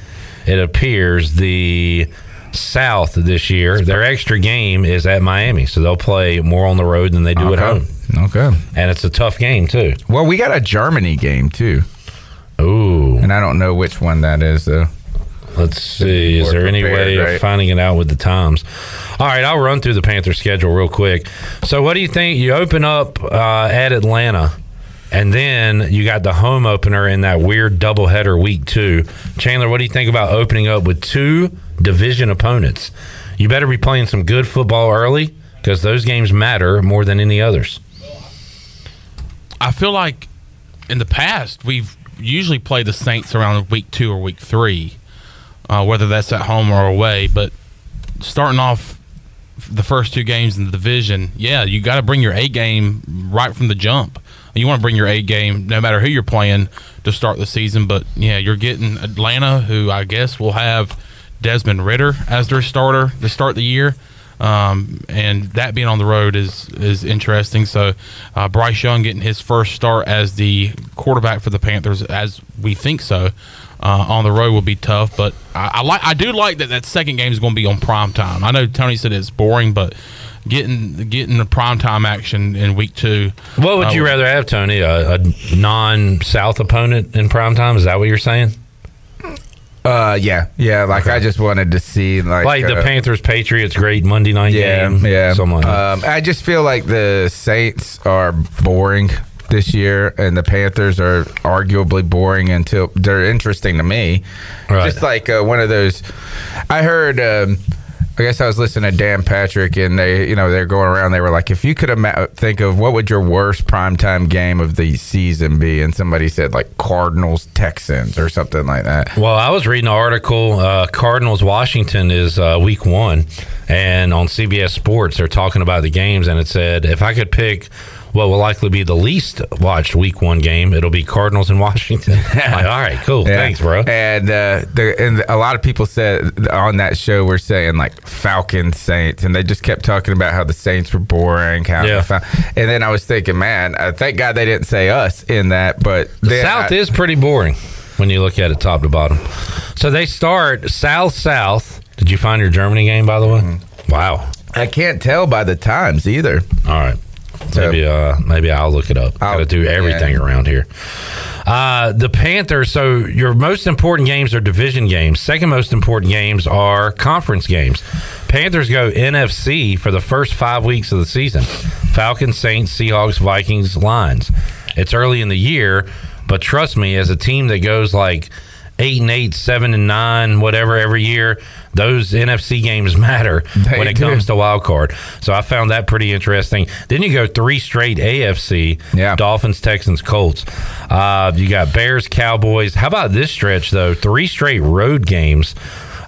it appears, the South this year. Their extra game is at Miami. So they'll play more on the road than they do at home. Okay. And it's a tough game, too. Well, we got a Germany game too. Ooh. And I don't know which one that is though. Let's see. Is More there any way right? of finding it out with the times? All right, I'll run through the Panther schedule real quick. So, what do you think? You open up uh, at Atlanta, and then you got the home opener in that weird doubleheader week two. Chandler, what do you think about opening up with two division opponents? You better be playing some good football early because those games matter more than any others. I feel like in the past we've usually played the Saints around week two or week three, uh, whether that's at home or away. But starting off the first two games in the division, yeah, you got to bring your A game right from the jump. You want to bring your A game no matter who you're playing to start the season. But yeah, you're getting Atlanta, who I guess will have Desmond Ridder as their starter to start the year. Um, and that being on the road is is interesting. So uh, Bryce Young getting his first start as the quarterback for the Panthers, as we think so, uh, on the road will be tough. But I, I like I do like that that second game is going to be on prime time. I know Tony said it's boring, but getting getting the prime time action in week two. What would uh, you rather have, Tony? A, a non South opponent in prime time? Is that what you're saying? Uh, yeah, yeah. Like I just wanted to see like Like the uh, Panthers Patriots great Monday night Yeah, game. yeah. Something like that. Um, I just feel like the Saints are boring this year, and the Panthers are arguably boring until they're interesting to me. Right. Just like uh, one of those. I heard. Um, I guess I was listening to Dan Patrick, and they, you know, they're going around. They were like, "If you could ima- think of what would your worst primetime game of the season be," and somebody said like Cardinals Texans or something like that. Well, I was reading an article. Uh, Cardinals Washington is uh, week one, and on CBS Sports they're talking about the games, and it said if I could pick what will likely be the least watched week one game, it'll be Cardinals and Washington. like, all right, cool, Yeah. thanks, bro. And uh, the and a lot of people said on that show were saying like Falcons Saints, and they just kept talking about how the Saints were boring. How Yeah. Fal- and then I was thinking, man, uh, thank God they didn't say us in that. But The South I- is pretty boring when you look at it top to bottom. So they start South South. Did you find your Germany game by the way? Mm-hmm. Wow. I can't tell by the times either. All right. Maybe uh maybe I'll look it up. I Got to do everything yeah. around here. Uh the Panthers, so your most important games are division games. Second most important games are conference games. Panthers go NFC for the first 5 weeks of the season. Falcons, Saints, Seahawks, Vikings, Lions. It's early in the year, but trust me as a team that goes like eight and eight, seven and nine, whatever every year. Those NFC games matter They when it do. comes to wild card. So I found that pretty interesting. Then you go three straight AFC: Yeah. Dolphins, Texans, Colts. Uh, you got Bears, Cowboys. How about this stretch though? Three straight road games.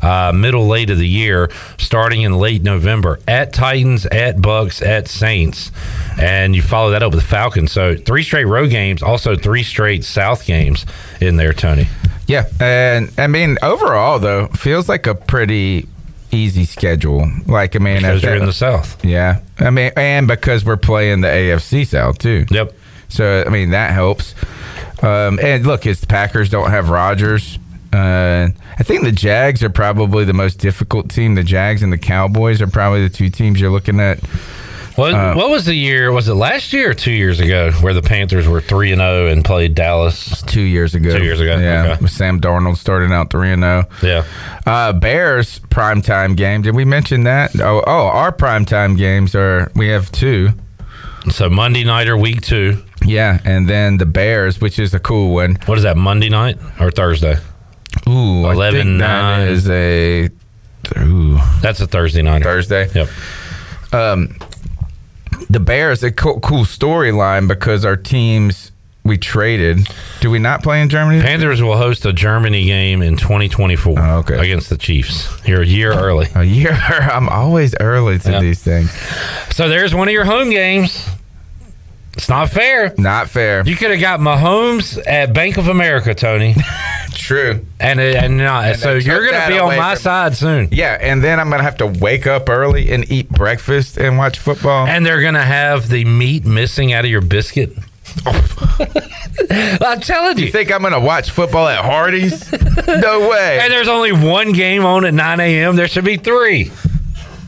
Uh, middle late of the year, starting in late November at Titans, at Bucks, at Saints, and you follow that up with Falcons. So three straight road games, also three straight South games in there, Tony. Yeah, and I mean overall though, feels like a pretty easy schedule. Like I mean, Because you're in the South. Yeah, I mean, and because we're playing the AFC South too. Yep. So I mean that helps. Um, and look, it's the Packers don't have Rodgers. Uh, I think the Jags are probably the most difficult team. The Jags and the Cowboys are probably the two teams you're looking at What, Uh, what was the year? Was it last year or two years ago where the Panthers were three and zero and played Dallas? Two years ago. Two years ago. Yeah. Okay. Sam Darnold starting out 3 and 0. Yeah. Uh, Bears primetime game. Did we mention that? Oh, oh, our primetime games are, we have two. So Monday night or week two. Yeah. And then the Bears, which is a cool one. What is that? Monday night or Thursday? Ooh, I 11, think that 9. is a. Ooh. That's a Thursday night. Thursday. Yep. Um, the Bears, a cool, cool storyline because our teams we traded. Do we not play in Germany? Panthers will host a Germany game in 2024 okay. against the Chiefs. You're a year early. A year. I'm always early to these things. So there's one of your home games. It's not fair. Not fair. You could have got Mahomes at Bank of America, Tony. True. And uh, and, not, And so you're going to be on my from- side soon. Yeah, and then I'm gonna have to wake up early and eat breakfast and watch football. And they're going to have the meat missing out of your biscuit. I'm telling you. you think I'm gonna watch football at Hardee's? no way. And there's only one game on at 9 a.m. There should be three.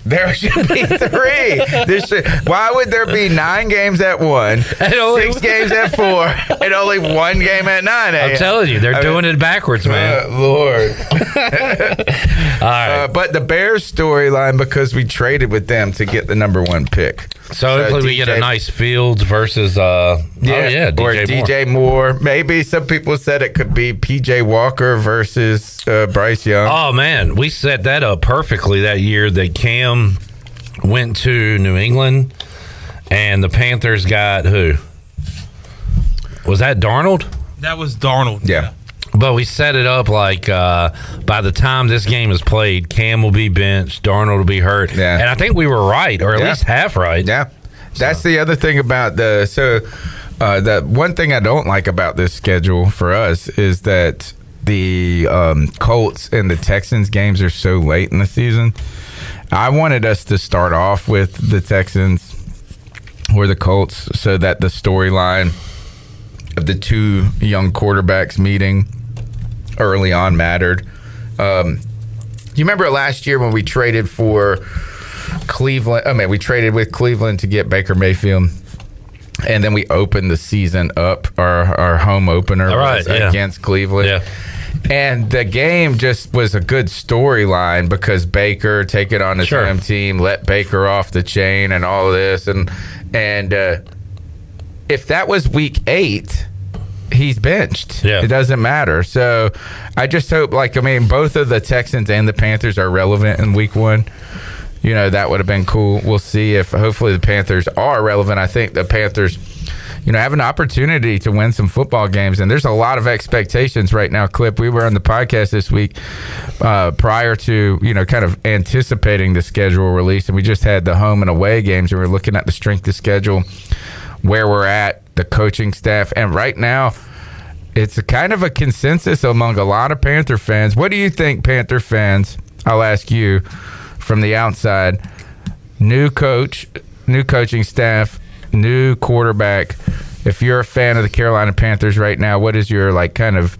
There should be three. Should, why would there be nine games at one, only- six games at four, and only one game at nine? I'm telling you, they're I doing mean, it backwards, man. Uh, Lord. All right. Uh, but the Bears storyline because we traded with them to get the number one pick. So hopefully we get a nice Fields versus uh Yeah, oh yeah, or DJ Moore. DJ Moore. Maybe some people said it could be PJ Walker versus uh, Bryce Young. Oh man, we set that up perfectly that year that Cam went to New England and the Panthers got who? Was that Darnold? That was Darnold. Yeah. But we set it up like uh, by the time this game is played, Cam will be benched, Darnold will be hurt. Yeah. And I think we were right, or at Yeah. least half right. Yeah, that's the other thing about the so uh, the one thing I don't like about this schedule for us is that the um, Colts and the Texans games are so late in the season. I wanted us to start off with the Texans or the Colts so that the storyline of the two young quarterbacks meeting early on mattered. Um, you remember last year when we traded for Cleveland? I mean, we traded with Cleveland to get Baker Mayfield. And then we opened the season up. Our our home opener right, was yeah. against Cleveland. Yeah. And the game just was a good storyline because Baker take it on his Sure. home team, let Baker off the chain, and all of this, and and uh, if that was week eight, he's benched. Yeah. It doesn't matter. So I just hope, like, I mean, both of the Texans and the Panthers are relevant in week one. You know, that would have been cool. We'll see if hopefully the Panthers are relevant. I think the Panthers, you know, have an opportunity to win some football games. And there's a lot of expectations right now. Clip, we were on the podcast this week uh, prior to, you know, kind of anticipating the schedule release. And we just had the home and away games and we are looking at the strength of schedule, where we're at, the coaching staff. And right now, it's a kind of a consensus among a lot of Panther fans. What do you think, Panther fans? I'll ask you from the outside. New coach, new coaching staff, new quarterback. If you're a fan of the Carolina Panthers right now, what is your like kind of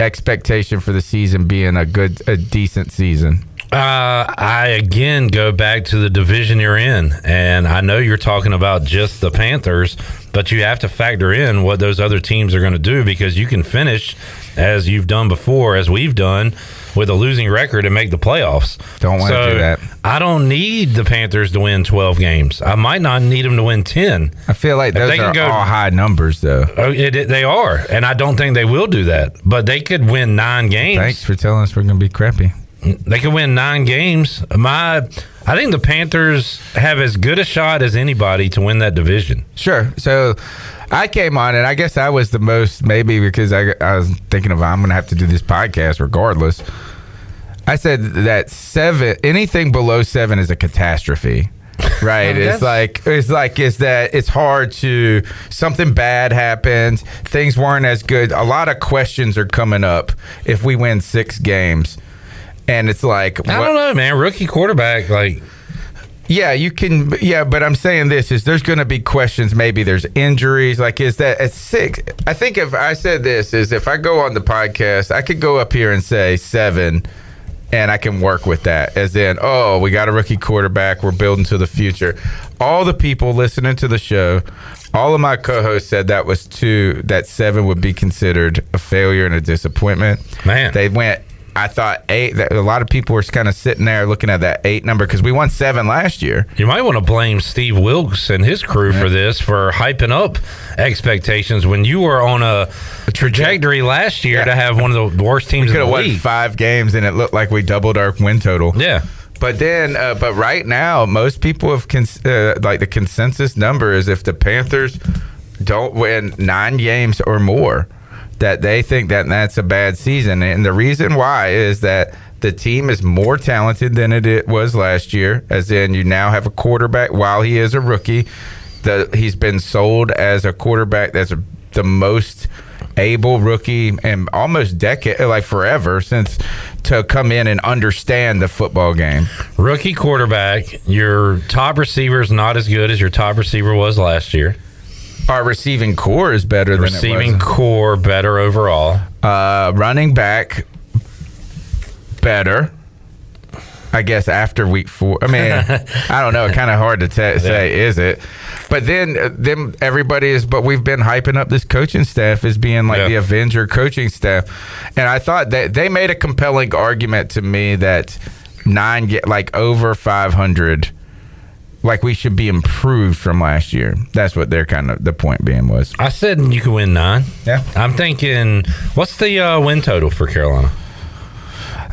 expectation for the season being a good, a decent season? Uh, I again go back to the division you're in, and I know you're talking about just the Panthers, but you have to factor in what those other teams are going to do because you can finish as you've done before, as we've done, with a losing record and make the playoffs. Don't wanna do that. I don't need the Panthers to win 12 games. I might not need them to win 10. I feel like those they can are go- all high numbers, though. Oh, it, it- they are, and I don't think they will do that. But they could win nine games. Thanks for telling us we're going to be crappy. They could win nine games. My, I think the Panthers have as good a shot as anybody to win that division. Sure. So I came on, and I guess I was the most maybe because I, I was thinking of I'm going to have to do this podcast regardless. I said that seven, anything below seven is a catastrophe. Right. It's like it's like is that it's hard to something bad happens. Things weren't as good. A lot of questions are coming up if we win six games. And it's like I what- don't know, man. Rookie quarterback, like yeah, you can. Yeah, but I'm saying this is there's going to be questions. Maybe there's injuries. Like, is that at six? I think if I said this is if I go on the podcast, I could go up here and say seven, and I can work with that. As in, oh, we got a rookie quarterback. We're building to the future. All the people listening to the show, all of my co-hosts said that was two. That seven would be considered a failure and a disappointment. Man, they went. I thought eight. That a lot of people were kind of sitting there looking at that eight number because we won seven last year. You might want to blame Steve Wilks and his crew for this for hyping up expectations when you were on a trajectory last year to have one of the worst teams We could have won league. five games and it looked like we doubled our win total. Yeah. But then, uh, but right now, most people have cons- uh, like the consensus number is if the Panthers don't win nine games or more, that they think that that's a bad season. And the reason why is that the team is more talented than it was last year. As in, you now have a quarterback while he is a rookie. The he's been sold as a quarterback that's the most able rookie and almost decade like forever since to come in and understand the football game. Rookie quarterback, your top receiver is not as good as your top receiver was last year. Our receiving core is better than receiving core better overall. Uh, running back better. I guess after week four. I mean, I don't know. Kind of hard to te- say, is it? But then, uh, then everybody is. But we've been hyping up this coaching staff as being like Yeah. the Avenger coaching staff, and I thought that they made a compelling argument to me that nine get like over five hundred. Like we should be improved from last year. That's what their kind of the point being was. I said you could win nine. Yeah. I'm thinking, what's the uh, win total for Carolina?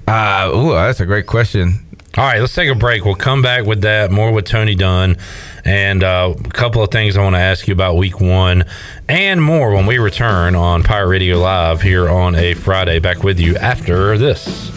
Uh, ooh, that's a great question. All right, let's take a break. We'll come back with that, more with Tony Dunn, and uh, a couple of things I want to ask you about week one and more when we return on Pirate Radio Live here on a Friday. Back with you after this.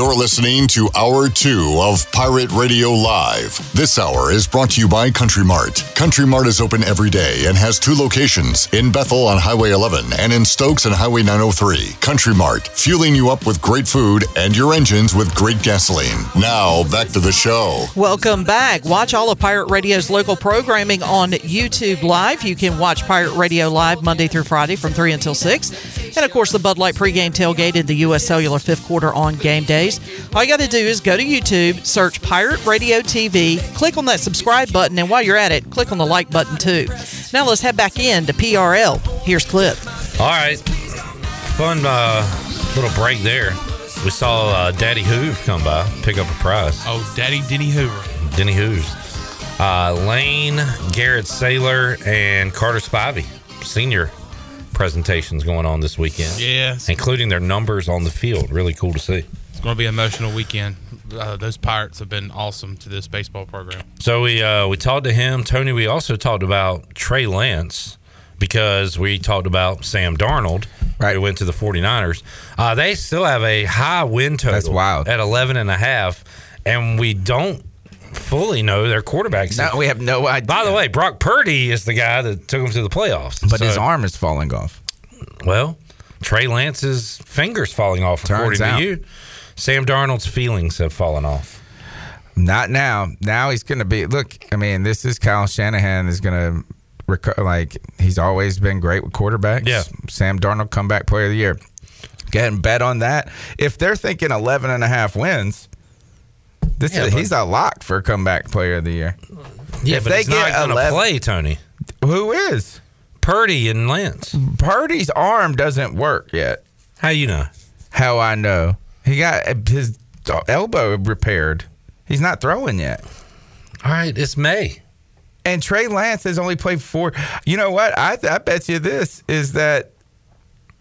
You're listening to Hour 2 of Pirate Radio Live. This hour is brought to you by Country Mart. Country Mart is open every day and has two locations in Bethel on Highway 11 and in Stokes on Highway 903. Country Mart, fueling you up with great food and your engines with great gasoline. Now, back to the show. Welcome back. Watch all of Pirate Radio's local programming on YouTube Live. You can watch Pirate Radio Live Monday through Friday from 3 until 6. And of course, the Bud Light pregame tailgate in the U.S. Cellular fifth quarter on game days. All you got to do is go to YouTube, search Pirate Radio TV, click on that subscribe button, and while you're at it, click on the like button too. Now let's head back in to PRL. Here's Clip. All right, fun uh, little break there. We saw uh, Daddy Hoove come by, pick up a prize. Oh, Daddy Denny Hoover. Denny Hooves. Uh, Lane, Garrett Saylor, and Carter Spivey, senior presentations going on this weekend. Yes. Including their numbers on the field. Really cool to see. It's going to be an emotional weekend. Uh, those Pirates have been awesome to this baseball program. So we uh, we talked to him, Tony. We also talked about Trey Lance because we talked about Sam Darnold. Right, who went to the 49ers. Uh, they still have a high win total. That's wild at 11 and a half, and we don't fully know their quarterbacks. No, we have no idea. By the way, Brock Purdy is the guy that took them to the playoffs, But his arm is falling off. Well, Trey Lance's fingers falling off. Turns according out. to you, Sam Darnold's feelings have fallen off. Not now. Now he's going to be. Look, I mean, this is Kyle Shanahan is going to reco- like he's always been great with quarterbacks. Yeah. Sam Darnold comeback player of the year. Go ahead and bet on that. If they're thinking 11 and a half wins, this Yeah, is he's a lock for comeback player of the year. Yeah, if but they not get to 11 play Tony. Who is? Purdy and Lance. Purdy's arm doesn't work yet. How you know? How I know? He got his elbow repaired. He's not throwing yet. All right, it's May. And Trey Lance has only played four. You know what? I, I bet you this is that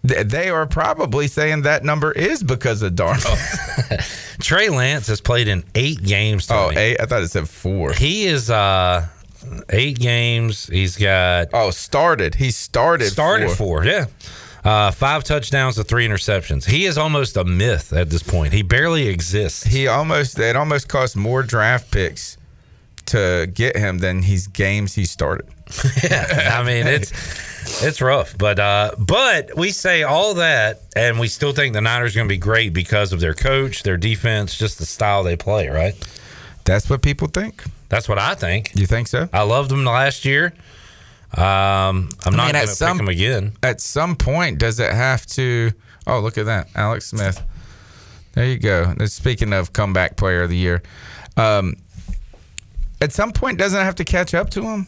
they are probably saying that number is because of Darnold. Trey Lance has played in eight games. oh, Tony. eight? I thought it said four. He is uh eight games. He's got Oh, started. He started. started four. four. Yeah. Uh, five touchdowns to three interceptions. He is almost a myth at this point. He barely exists. He almost. It almost cost more draft picks to get him than he's games he started. yeah, I mean it's it's rough, but uh, but we say all that, and we still think the Niners are going to be great because of their coach, their defense, just the style they play. Right? That's what people think. That's what I think. You think so? I loved them last year. Um, I'm not mean, going at to pick them again. At some point, does it have to? Oh, look at that, Alex Smith. There you go. Speaking of comeback player of the year, um, at some point, doesn't it have to catch up to him?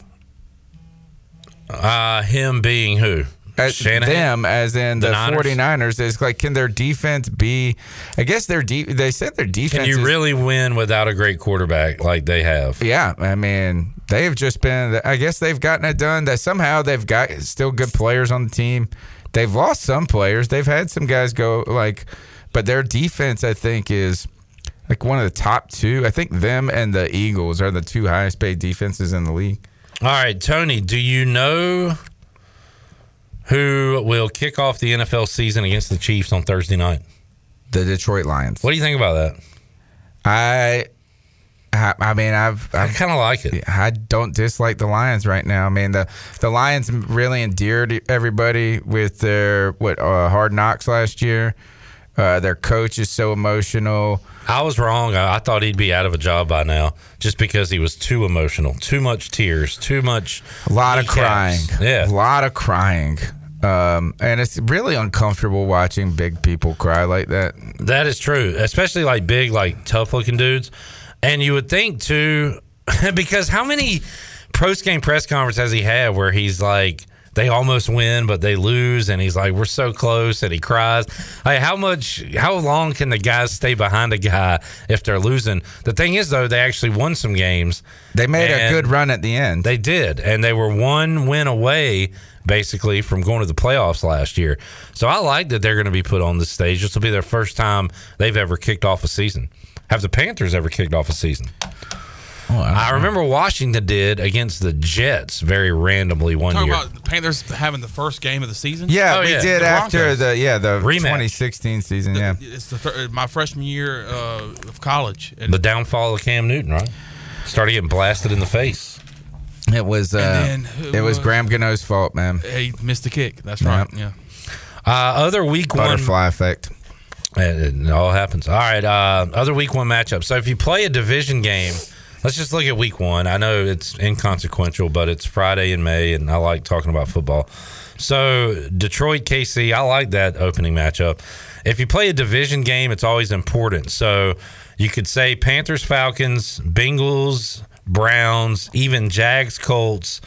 Uh, him being who? As them, as in The the, Niners? 49ers, is like, can their defense be? I guess their deep. They said their defense. Can you is- really win without a great quarterback like they have? Yeah, I mean, they have just been. I guess they've gotten it done. That somehow they've got still good players on the team. They've lost some players. They've had some guys go like, but their defense, I think, is like one of the top two. I think them and the Eagles are the two highest paid defenses in the league. All right, Tony, do you know who will kick off the NFL season against the Chiefs on Thursday night? The Detroit Lions. What do you think about that? I, I, I mean, I've, I kind of like it. I don't dislike the Lions right now. I mean, the the Lions really endeared everybody with their what uh, hard knocks last year. Uh, their coach is so emotional. I was wrong. I, I thought he'd be out of a job by now just because he was too emotional, too much tears, too much. A lot of crying. Yeah. A lot of crying. Um, and it's really uncomfortable watching big people cry like that. That is true, especially like big, like tough looking dudes. And you would think too, because how many post game press conference has he had where he's like, they almost win, but they lose, and he's like, "We're so close," and he cries. Like, how much? How long can the guys stay behind a guy if they're losing? The thing is, though, they actually won some games. They made a good run at the end. They did, and they were one win away, basically, from going to the playoffs last year. So I like that they're going to be put on the stage. This will be their first time they've ever kicked off a season. Have the Panthers ever kicked off a season? I remember Washington did against the Jets very randomly one Talking year. about the Panthers having the first game of the season. Yeah, Oh, we yeah. did The after Broncos. the yeah the Rematch. 2016 season. Yeah, It's the thir- my freshman year uh, of college. And the downfall of Cam Newton, right? Started getting blasted in the face. it was uh, And then who it was was- Graham Gano's fault, man. he missed the kick. That's right. Yep. Yeah. Uh, other week one Butterfly effect. It, all happens. All right. Uh, other week one matchup. So if you play a division game, let's just look at week one. I know it's inconsequential, but it's Friday in May, and I like talking about football. So Detroit KC, I like that opening matchup. If you play a division game, it's always important. So you could say Panthers, Falcons, Bengals, Browns, even Jags, Colts.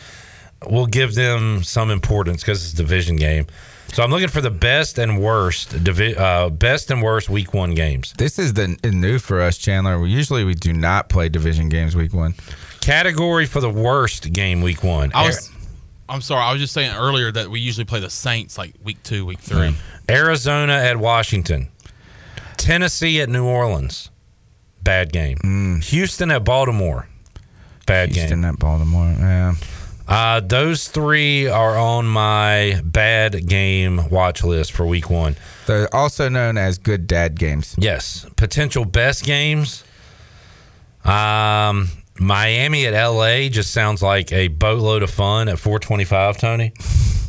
We'll give them some importance because it's a division game. So I'm looking for the best and worst divi- uh, best and worst week one games. This is the new for us, Chandler. We usually we do not play division games week one. Category for the worst game week one. I was. I'm sorry. I was just saying earlier that we usually play the Saints like week two, week three. Arizona at Washington, Tennessee at New Orleans, bad game. Houston at Baltimore, bad game. Mm. Houston at Baltimore. Yeah. Uh, those three are on my bad game watch list for week one. They're also known as good dad games. Yes. Potential best games. Um, Miami at LA just sounds like a boatload of fun at 425, Tony.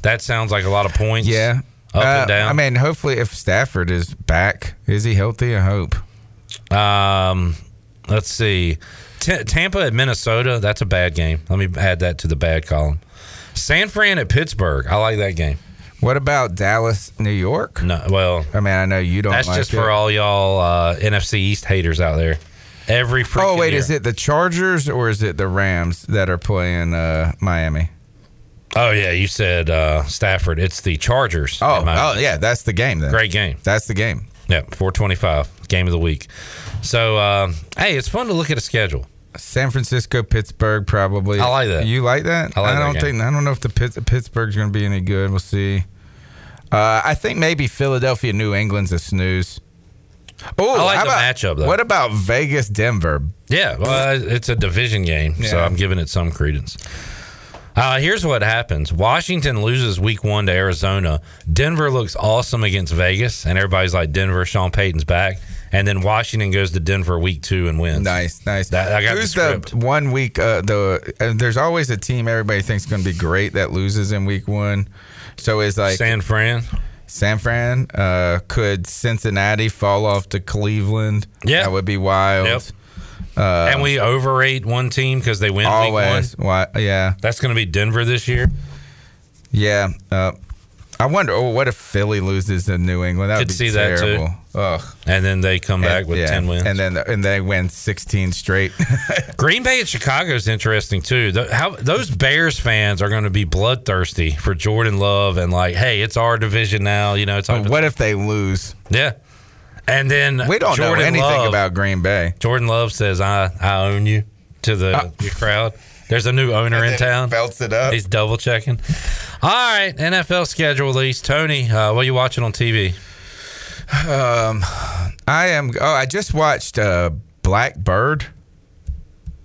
That sounds like a lot of points. Yeah. Up Uh, and down. I mean, hopefully, if Stafford is back, is he healthy? I hope. Um, let's see. T- Tampa at Minnesota. That's a bad game. Let me add that to the bad column. San Fran at Pittsburgh. I like that game. What about Dallas, New York? No, well, I mean, I know you don't. that's like just it. for all y'all uh, NFC East haters out there. Every freaking Oh wait, year. is it the Chargers or is it the Rams that are playing uh, Miami? Oh yeah, you said uh, Stafford. It's the Chargers. Oh, oh yeah, that's the game then. Great game. That's the game. Yeah, 425 game of the week. So uh, hey, it's fun to look at a schedule. San Francisco, Pittsburgh, probably. I like that. You like that? I like that don't game. think. I don't know if the Pitts, Pittsburgh's going to be any good. We'll see. Uh, I think maybe Philadelphia, New England's a snooze. Oh, I like the about- matchup, though. What about Vegas, Denver? Yeah, well, it's a division game, so I'm giving it some credence. Uh, here's what happens: Washington loses Week One to Arizona. Denver looks awesome against Vegas, and everybody's like, "Denver, Sean Payton's back." and then Washington goes to Denver week two and wins. Nice, nice. That, I got Who's the the one week? Uh, the uh, there's always a team everybody thinks is going to be great that loses in week one. So it's like San Fran. San Fran. Uh, could Cincinnati fall off to Cleveland? Yeah. that would be wild. Yep. Uh, and we overrate one team because they win always. week one. Why? Yeah, That's going to be Denver this year. yeah. Uh, I wonder. Oh, what if Philly loses to New England? That would Could be see that too. terrible. Ugh. And then they come back And- with yeah. ten wins. and then and they win 16 straight. Green Bay and Chicago is interesting too. The, how those Bears fans are going to be bloodthirsty for Jordan Love and like, hey, it's our division now. You know, it's what if they lose? yeah. And then We don't know anything Love- about Green Bay. Jordan Love says, "I I own you" to the, the crowd. There's a new owner in town. Belts it up. He's double checking. All right, NFL schedule release. Tony, uh, what are you watching on TV? Um, I am. Oh, I just watched uh, Blackbird.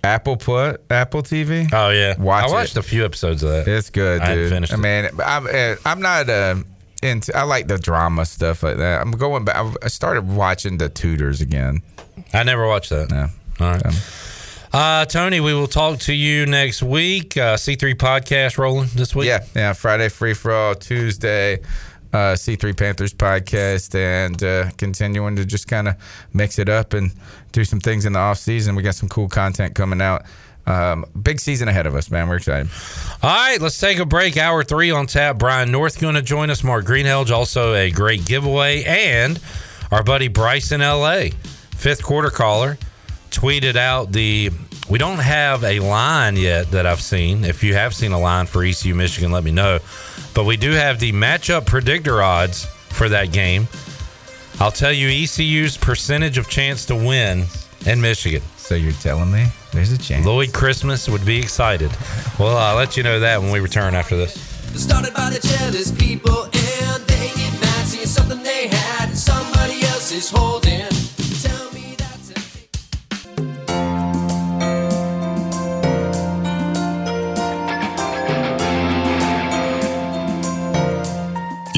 Apple put Apple TV. Oh yeah, Watch I watched it. a few episodes of that. It's good, I dude. finished I it. mean, I'm uh, I'm not uh, into. I like the drama stuff like that. I'm going back. I started watching the Tudors again. I never watched that. Yeah. All right. Uh, Tony, we will talk to you next week. Uh, C3 podcast rolling this week. Yeah, yeah. Friday free for all. Tuesday, uh, C3 Panthers podcast, and uh, continuing to just kind of mix it up and do some things in the off season. We got some cool content coming out. Um, big season ahead of us, man. We're excited. All right, let's take a break. Hour three on tap. Brian North going to join us. Mark Greenhalgh, also a great giveaway. And our buddy Bryce in LA, fifth quarter caller, tweeted out the. We don't have a line yet that I've seen. If you have seen a line for ECU Michigan, let me know. But we do have the matchup predictor odds for that game. I'll tell you ECU's percentage of chance to win in Michigan. So you're telling me there's a chance? Lloyd Christmas would be excited. Well, I'll let you know that when we return after this. Started by the jealous people and they get mad seeing something they had and somebody else is holding.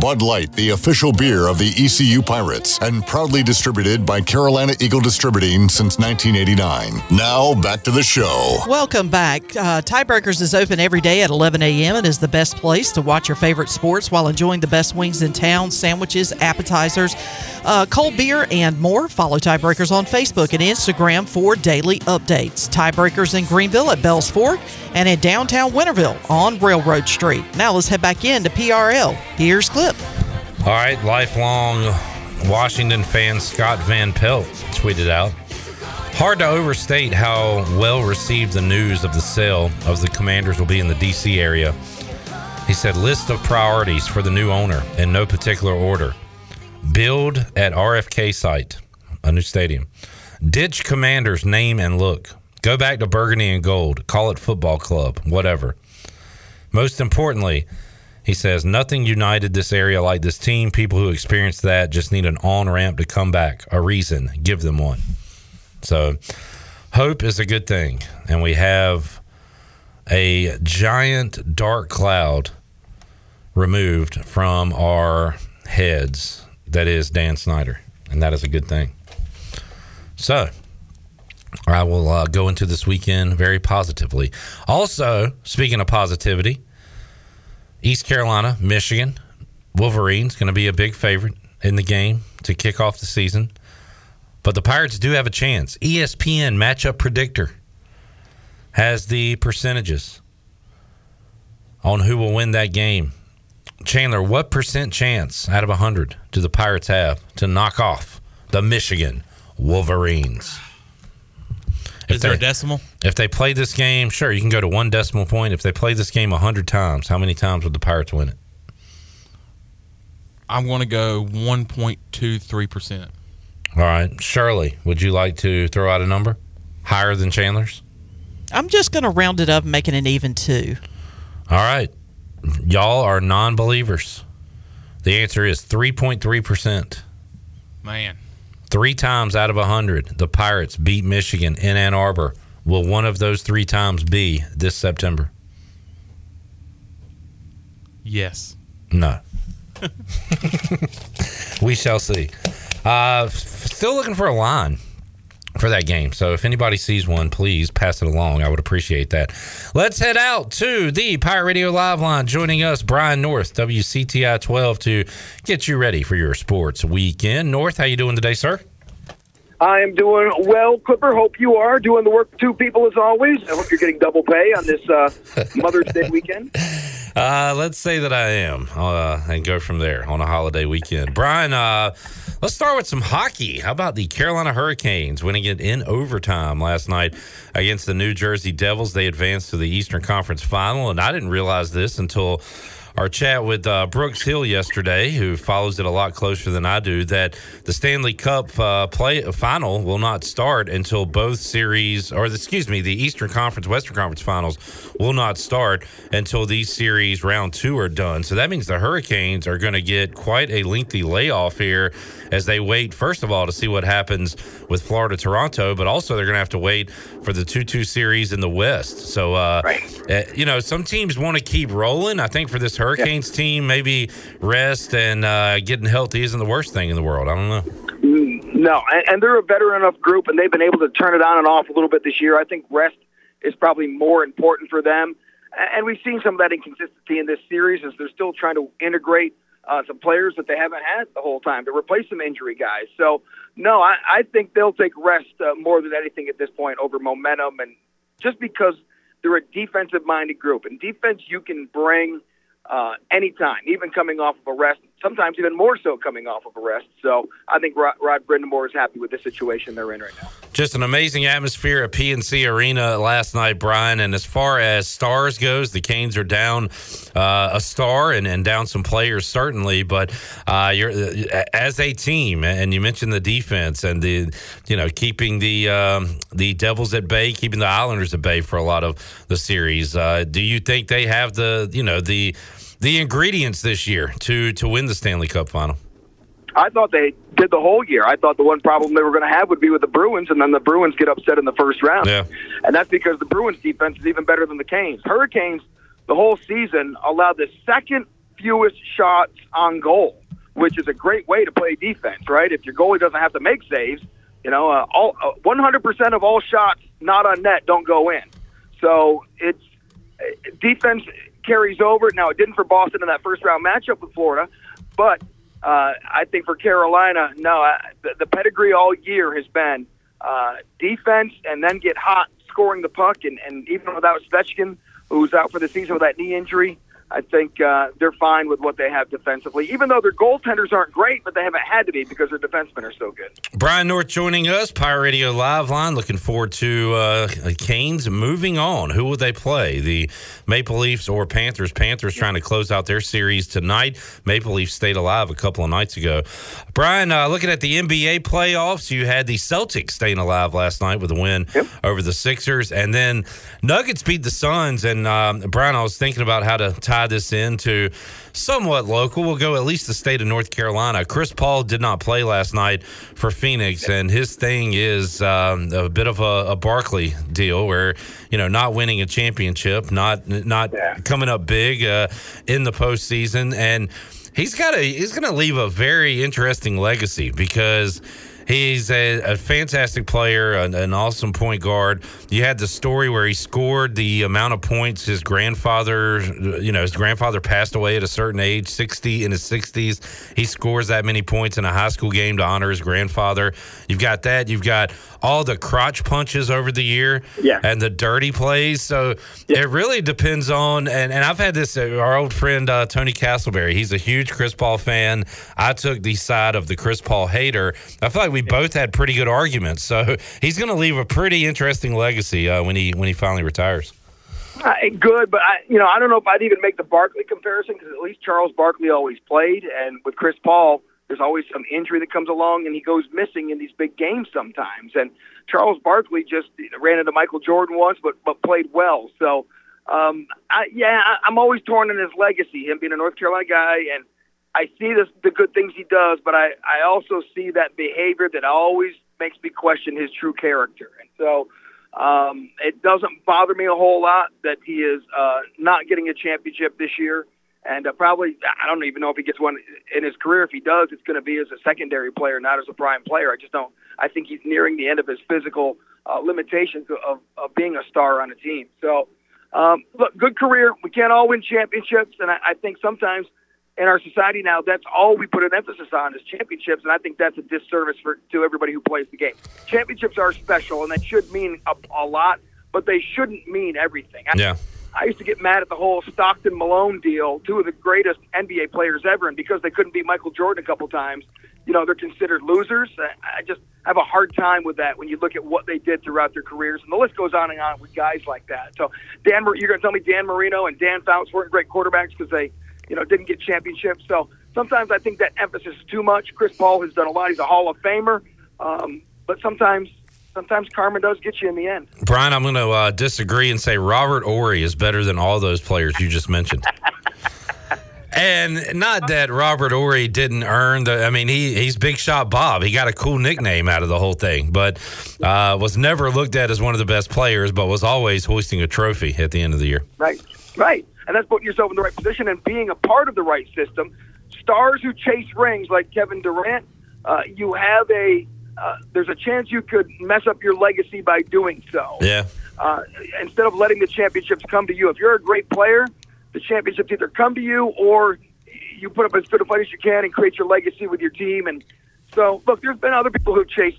Bud Light, the official beer of the ECU Pirates, and proudly distributed by Carolina Eagle Distributing since 1989. Now, back to the show. Welcome back. Uh, Tiebreakers is open every day at 11 a.m. and is the best place to watch your favorite sports while enjoying the best wings in town, sandwiches, appetizers, uh, cold beer, and more. Follow Tiebreakers on Facebook and Instagram for daily updates. Tiebreakers in Greenville at Bells Fork and in downtown Winterville on Railroad Street. Now let's head back into PRL. Here's Clip. All right, lifelong Washington fan Scott Van Pelt tweeted out. Hard to overstate how well received the news of the sale of the commanders will be in the DC area. He said, list of priorities for the new owner in no particular order. Build at RFK site, a new stadium. Ditch commanders name and look. Go back to burgundy and gold. Call it football club, whatever. Most importantly, he says nothing united this area like this team. People who experienced that just need an on ramp to come back, a reason. Give them one. So, hope is a good thing, and we have a giant dark cloud removed from our heads. That is Dan Snyder, and that is a good thing. So, I will uh, go into this weekend very positively. Also, speaking of positivity, East Carolina, Michigan, Wolverines going to be a big favorite in the game to kick off the season. But the Pirates do have a chance. ESPN matchup predictor has the percentages on who will win that game. Chandler, what percent chance out of 100 do the Pirates have to knock off the Michigan Wolverines? Is there a decimal? If they play this game, sure, you can go to one decimal point. If they play this game 100 times, how many times would the Pirates win it? I'm going to go 1.23%. All right. Shirley, would you like to throw out a number higher than Chandler's? I'm just going to round it up and make it an even two. All right. Y'all are non believers. The answer is 3.3%. Man. Three times out of 100, the Pirates beat Michigan in Ann Arbor will one of those three times be this September? Yes. No. we shall see. Uh, still looking for a line for that game. So if anybody sees one, please pass it along. I would appreciate that. Let's head out to the Pirate Radio Live line. Joining us, Brian North, WCTI 12, to get you ready for your sports weekend. North, how you doing today, sir? I am doing well, Clipper. Hope you are doing the work for two people as always. I hope you're getting double pay on this uh, Mother's Day weekend. Uh, let's say that I am, uh, and go from there on a holiday weekend. Brian, uh, let's start with some hockey. How about the Carolina Hurricanes winning it in overtime last night against the New Jersey Devils? They advanced to the Eastern Conference Final, and I didn't realize this until our chat with uh, Brooks Hill yesterday, who follows it a lot closer than I do, that the Stanley Cup uh, play final will not start until both series, or the, excuse me, the Eastern Conference, Western Conference finals will not start until these series round two are done. So that means the Hurricanes are going to get quite a lengthy layoff here as they wait, first of all, to see what happens with Florida Toronto, but also they're going to have to wait for the 2 2 series in the West. So, uh, uh, you know, some teams want to keep rolling. I think for this Hurricanes team, maybe rest and uh, getting healthy isn't the worst thing in the world. I don't know. Mm, No, and, and they're a veteran enough group, and they've been able to turn it on and off a little bit this year. I think rest is probably more important for them, and we've seen some of that inconsistency in this series as they're still trying to integrate uh, some players that they haven't had the whole time to replace some injury guys. So, no, I, I think they'll take rest uh, more than anything at this point over momentum, and just because they're a defensive-minded group, and defense you can bring uh, anytime, even coming off of a rest. Sometimes even more so coming off of a rest. So I think Rod, Rod Brind'Amour is happy with the situation they're in right now. Just an amazing atmosphere at PNC Arena last night, Brian. And as far as stars goes, the Canes are down uh, a star and, and down some players certainly. But uh, you're as a team, and you mentioned the defense and the you know keeping the um, the Devils at bay, keeping the Islanders at bay for a lot of the series. Uh, do you think they have the you know the the ingredients this year to to win the Stanley Cup final? I thought they did the whole year. I thought the one problem they were going to have would be with the Bruins, and then the Bruins get upset in the first round. Yeah. And that's because the Bruins defense is even better than the Canes. Hurricanes, the whole season, allowed the second fewest shots on goal, which is a great way to play defense, right? If your goalie doesn't have to make saves, you know, uh, all uh, 100% of all shots not on net don't go in. So it's uh, defense carries over. Now it didn't for Boston in that first round matchup with Florida, but uh, I think for Carolina, no, I, the, the pedigree all year has been uh, defense and then get hot scoring the puck. And, and even without Svechnikov, who's out for the season with that knee injury, I think uh, they're fine with what they have defensively, even though their goaltenders aren't great, but they haven't had to be because their defensemen are so good. Brian North joining us, Pirate Radio Live Line. Looking forward to uh, Canes moving on. Who will they play? The Maple Leafs or Panthers? Panthers trying to close out their series tonight. Maple Leafs stayed alive a couple of nights ago. Brian, uh, looking at the NBA playoffs, you had the Celtics staying alive last night with a win over the Sixers, and then Nuggets beat the Suns. And um, Brian, I was thinking about how to tie this into somewhat local. We'll go at least the state of North Carolina. Chris Paul did not play last night for Phoenix, and his thing is um, a bit of a, a Barkley deal, where you know not winning a championship, not not coming up big uh, in the postseason, and he's got a he's going to leave a very interesting legacy because. He's a, a fantastic player, an, an awesome point guard. You had the story where he scored the amount of points his grandfather, you know, his grandfather passed away at a certain age, 60 in his 60s. He scores that many points in a high school game to honor his grandfather. You've got that. You've got all the crotch punches over the year Yeah. and the dirty plays. So it really depends on, and, and I've had this, uh, our old friend uh, Tony Castleberry, he's a huge Chris Paul fan. I took the side of the Chris Paul hater. I feel like we both had pretty good arguments. So he's going to leave a pretty interesting legacy uh, when he when he finally retires. Uh, good, but I, you know, I don't know if I'd even make the Barkley comparison because at least Charles Barkley always played, and with Chris Paul, there's always some injury that comes along, and he goes missing in these big games sometimes. And Charles Barkley just ran into Michael Jordan once, but but played well. So, um, I, yeah, I, I'm always torn in his legacy, him being a North Carolina guy, and I see this, the good things he does, but I I also see that behavior that always makes me question his true character, and so. Um, it doesn't bother me a whole lot that he is uh, not getting a championship this year, and uh, probably I don't even know if he gets one in his career. If he does, it's going to be as a secondary player, not as a prime player. I just don't. I think he's nearing the end of his physical uh, limitations of, of being a star on a team. So, um, look, good career. We can't all win championships, and I, I think sometimes in our society now, that's all we put an emphasis on is championships, and I think that's a disservice for to everybody who plays the game. Championships are special, and that should mean a, a lot, but they shouldn't mean everything. I, Yeah. I used to get mad at the whole Stockton Malone deal, two of the greatest NBA players ever, and because they couldn't beat Michael Jordan a couple times, you know, they're considered losers. I I just have a hard time with that when you look at what they did throughout their careers, and the list goes on and on with guys like that. So, Dan, you're going to tell me Dan Marino and Dan Fouts weren't great quarterbacks because they, you know, didn't get championships. So sometimes I think that emphasis is too much. Chris Paul has done a lot. He's a Hall of Famer, um, but sometimes, sometimes karma does get you in the end. Brian, I'm going to uh, disagree and say Robert Horry is better than all those players you just mentioned. And not that Robert Horry didn't earn the. I mean, he he's Big Shot Bob. He got a cool nickname out of the whole thing, but uh, was never looked at as one of the best players. But was always hoisting a trophy at the end of the year. Right, right. And that's putting yourself in the right position and being a part of the right system. Stars who chase rings like Kevin Durant, uh, you have a uh, there's a chance you could mess up your legacy by doing so. Yeah. Uh, instead of letting the championships come to you, if you're a great player, the championships either come to you or you put up as good a fight as you can and create your legacy with your team. And so, look, there's been other people who chased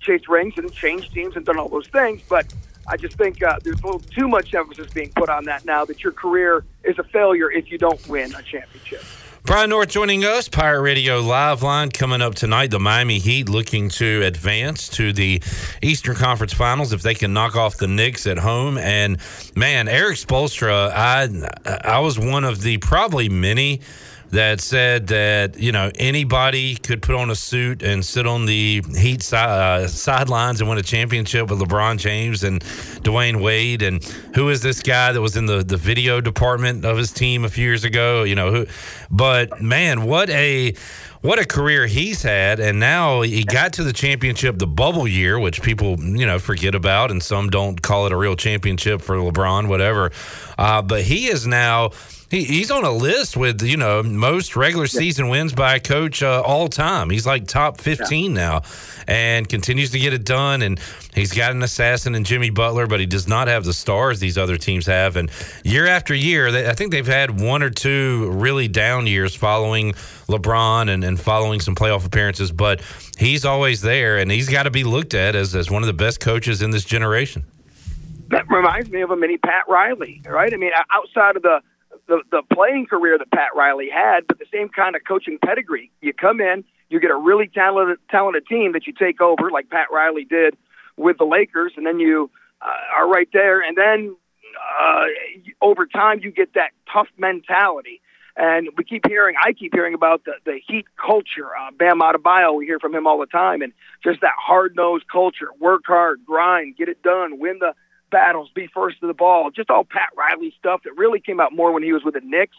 chased rings and changed teams and done all those things, but I just think uh, there's a little too much emphasis being put on that now that your career is a failure if you don't win a championship. Brian North joining us, Pirate Radio Live Line coming up tonight. The Miami Heat looking to advance to the Eastern Conference Finals if they can knock off the Knicks at home. And man, Erik Spoelstra, I I was one of the probably many that said that you know anybody could put on a suit and sit on the Heat si- uh, sidelines and win a championship with LeBron James and Dwyane Wade and who is this guy that was in the the video department of his team a few years ago? You know who? But man, what a what a career he's had and now he got to the championship the bubble year which people you know forget about and some don't call it a real championship for lebron whatever uh, but he is now he, he's on a list with you know most regular season wins by a coach uh, all time. He's like top fifteen now, and continues to get it done. And he's got an assassin in Jimmy Butler, but he does not have the stars these other teams have. And year after year, they, I think they've had one or two really down years following LeBron and, and following some playoff appearances. But he's always there, and he's got to be looked at as as one of the best coaches in this generation. That reminds me of a mini Pat Riley, right? I mean, outside of the, the the playing career that Pat Riley had, but the same kind of coaching pedigree. You come in, you get a really talented talented team that you take over, like Pat Riley did with the Lakers, and then you uh, are right there, and then uh, over time you get that tough mentality. And we keep hearing, I keep hearing about the, the heat culture. Uh, Bam Adebayo, we hear from him all the time, and just that hard nosed culture. Work hard, grind, get it done, win the battles, be first to the ball. Just all Pat Riley stuff that really came out more when he was with the Knicks.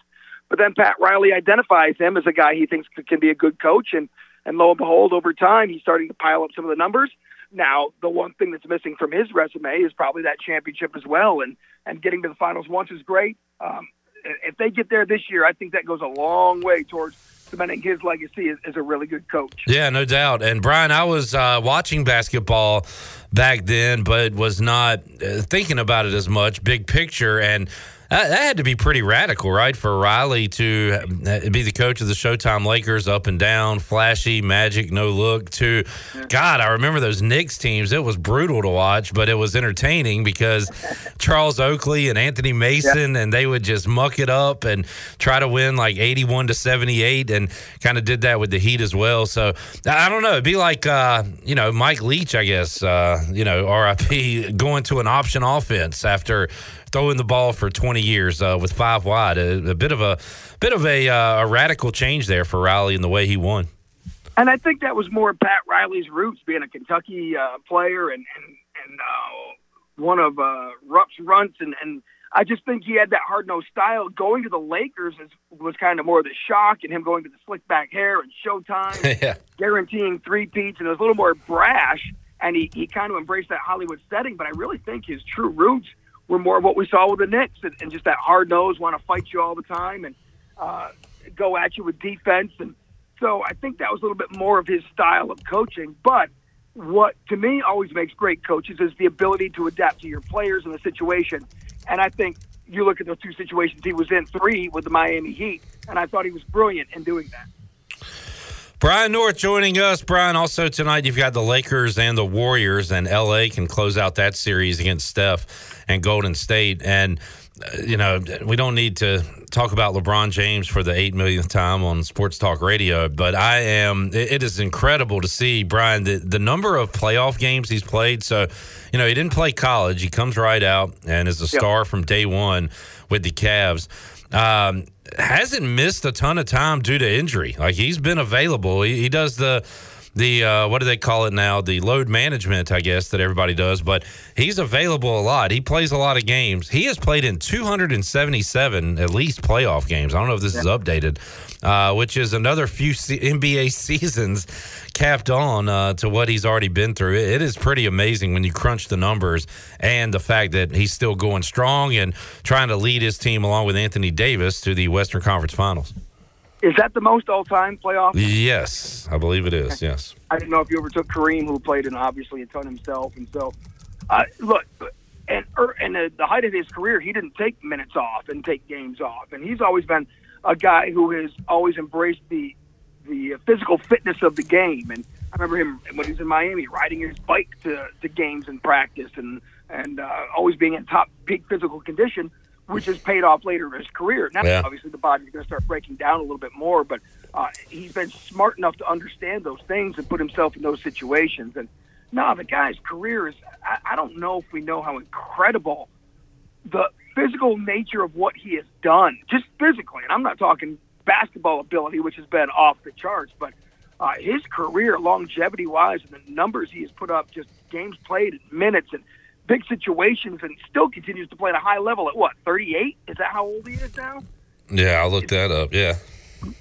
But then Pat Riley identifies him as a guy he thinks can be a good coach, and and lo and behold, over time he's starting to pile up some of the numbers. Now, the one thing that's missing from his resume is probably that championship as well, and and getting to the finals once is great. Um, if they get there this year, I think that goes a long way towards cementing his legacy as, as a really good coach. Yeah, no doubt. And Brian, I was uh, watching basketball back then, but was not uh, thinking about it as much, big picture. And that, that had to be pretty radical, right? For Riley to uh, be the coach of the Showtime Lakers, up and down, flashy, magic, no look. To God, I remember those Knicks teams. It was brutal to watch, but it was entertaining because Charles Oakley and Anthony Mason, and they would just muck it up and try to win like eighty-one to seventy-eight, and kind of did that with the Heat as well. So I I don't know. It'd be like uh, you know Mike Leach, I guess. Uh, you know, RIP going to an option offense after throwing the ball for 20 years uh, with five wide. A, a bit of a bit of a, uh, a radical change there for Riley in the way he won. And I think that was more Pat Riley's roots, being a Kentucky uh, player and and, and uh, one of uh, Rupp's runts, and and I just think he had that hard nosed style. Going to the Lakers is, was kind of more of the shock, and him going to the slick back hair and Showtime, yeah. guaranteeing three peats, and it was a little more brash. and he, he kind of embraced that Hollywood setting. But I really think his true roots were more of what we saw with the Knicks, and, and just that hard nose, want to fight you all the time, and uh, go at you with defense. And so I think that was a little bit more of his style of coaching. But what to me always makes great coaches is the ability to adapt to your players and the situation. And I think you look at those two situations he was in, three with the Miami Heat, and I thought he was brilliant in doing that. Brian North joining us. Brian, also tonight you've got the Lakers and the Warriors, and LA can close out that series against Steph and Golden State. And, uh, you know, we don't need to talk about LeBron James for the eight millionth time on Sports Talk Radio, but I am, it, it is incredible to see, Brian, the, the number of playoff games he's played. So, you know, he didn't play college, he comes right out and is a star from day one with the Cavs. Um, hasn't missed a ton of time due to injury. Like he's been available. He, he does the the uh, what do they call it now? The load management, I guess that everybody does. But he's available a lot. He plays a lot of games. He has played in 277 at least playoff games. I don't know if this is updated, uh, which is another few NBA seasons capped on uh, to what he's already been through. It, it is pretty amazing when you crunch the numbers and the fact that he's still going strong and trying to lead his team along with Anthony Davis to the Western Conference Finals. Is that the most all-time playoff? Yes, I believe it is. Yes. I didn't know if you overtook Kareem, who played in obviously a ton himself, and so uh, look, and er, and the, the height of his career, he didn't take minutes off and take games off, and he's always been a guy who has always embraced the the physical fitness of the game. And I remember him when he was in Miami, riding his bike to, to games and practice, and and uh, always being in top peak physical condition, which has paid off later in his career. Now, Yeah. obviously, the body's going to start breaking down a little bit more, but uh, he's been smart enough to understand those things and put himself in those situations. And no, the guy's career is, I, I don't know if we know how incredible the physical nature of what he has done, just physically. And I'm not talking basketball ability, which has been off the charts, but uh, his career, longevity wise, and the numbers he has put up, just games played, and minutes, and big situations, and still continues to play at a high level at what, 38? Is that how old he is now? Yeah, I'll look that up. Yeah.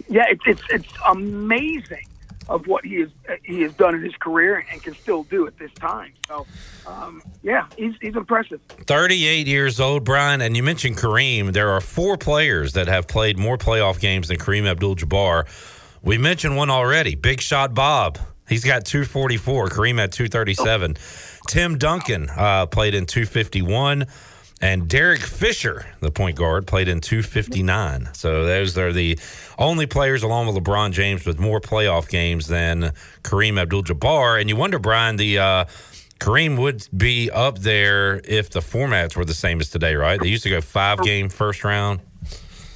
Yeah, it's it's it's amazing of what he has he has done in his career and can still do at this time. So, um, yeah, he's he's impressive. 38 years old, Brian, and you mentioned Kareem. There are four players that have played more playoff games than Kareem Abdul-Jabbar. We mentioned one already, Big Shot Bob. He's got 244. Kareem had 237. Tim Duncan uh, played in 251. And Derek Fisher, the point guard, played in 259. So those are the only players, along with LeBron James, with more playoff games than Kareem Abdul-Jabbar. And you wonder, Brian, the uh, Kareem would be up there if the formats were the same as today, right? They used to go five game first round.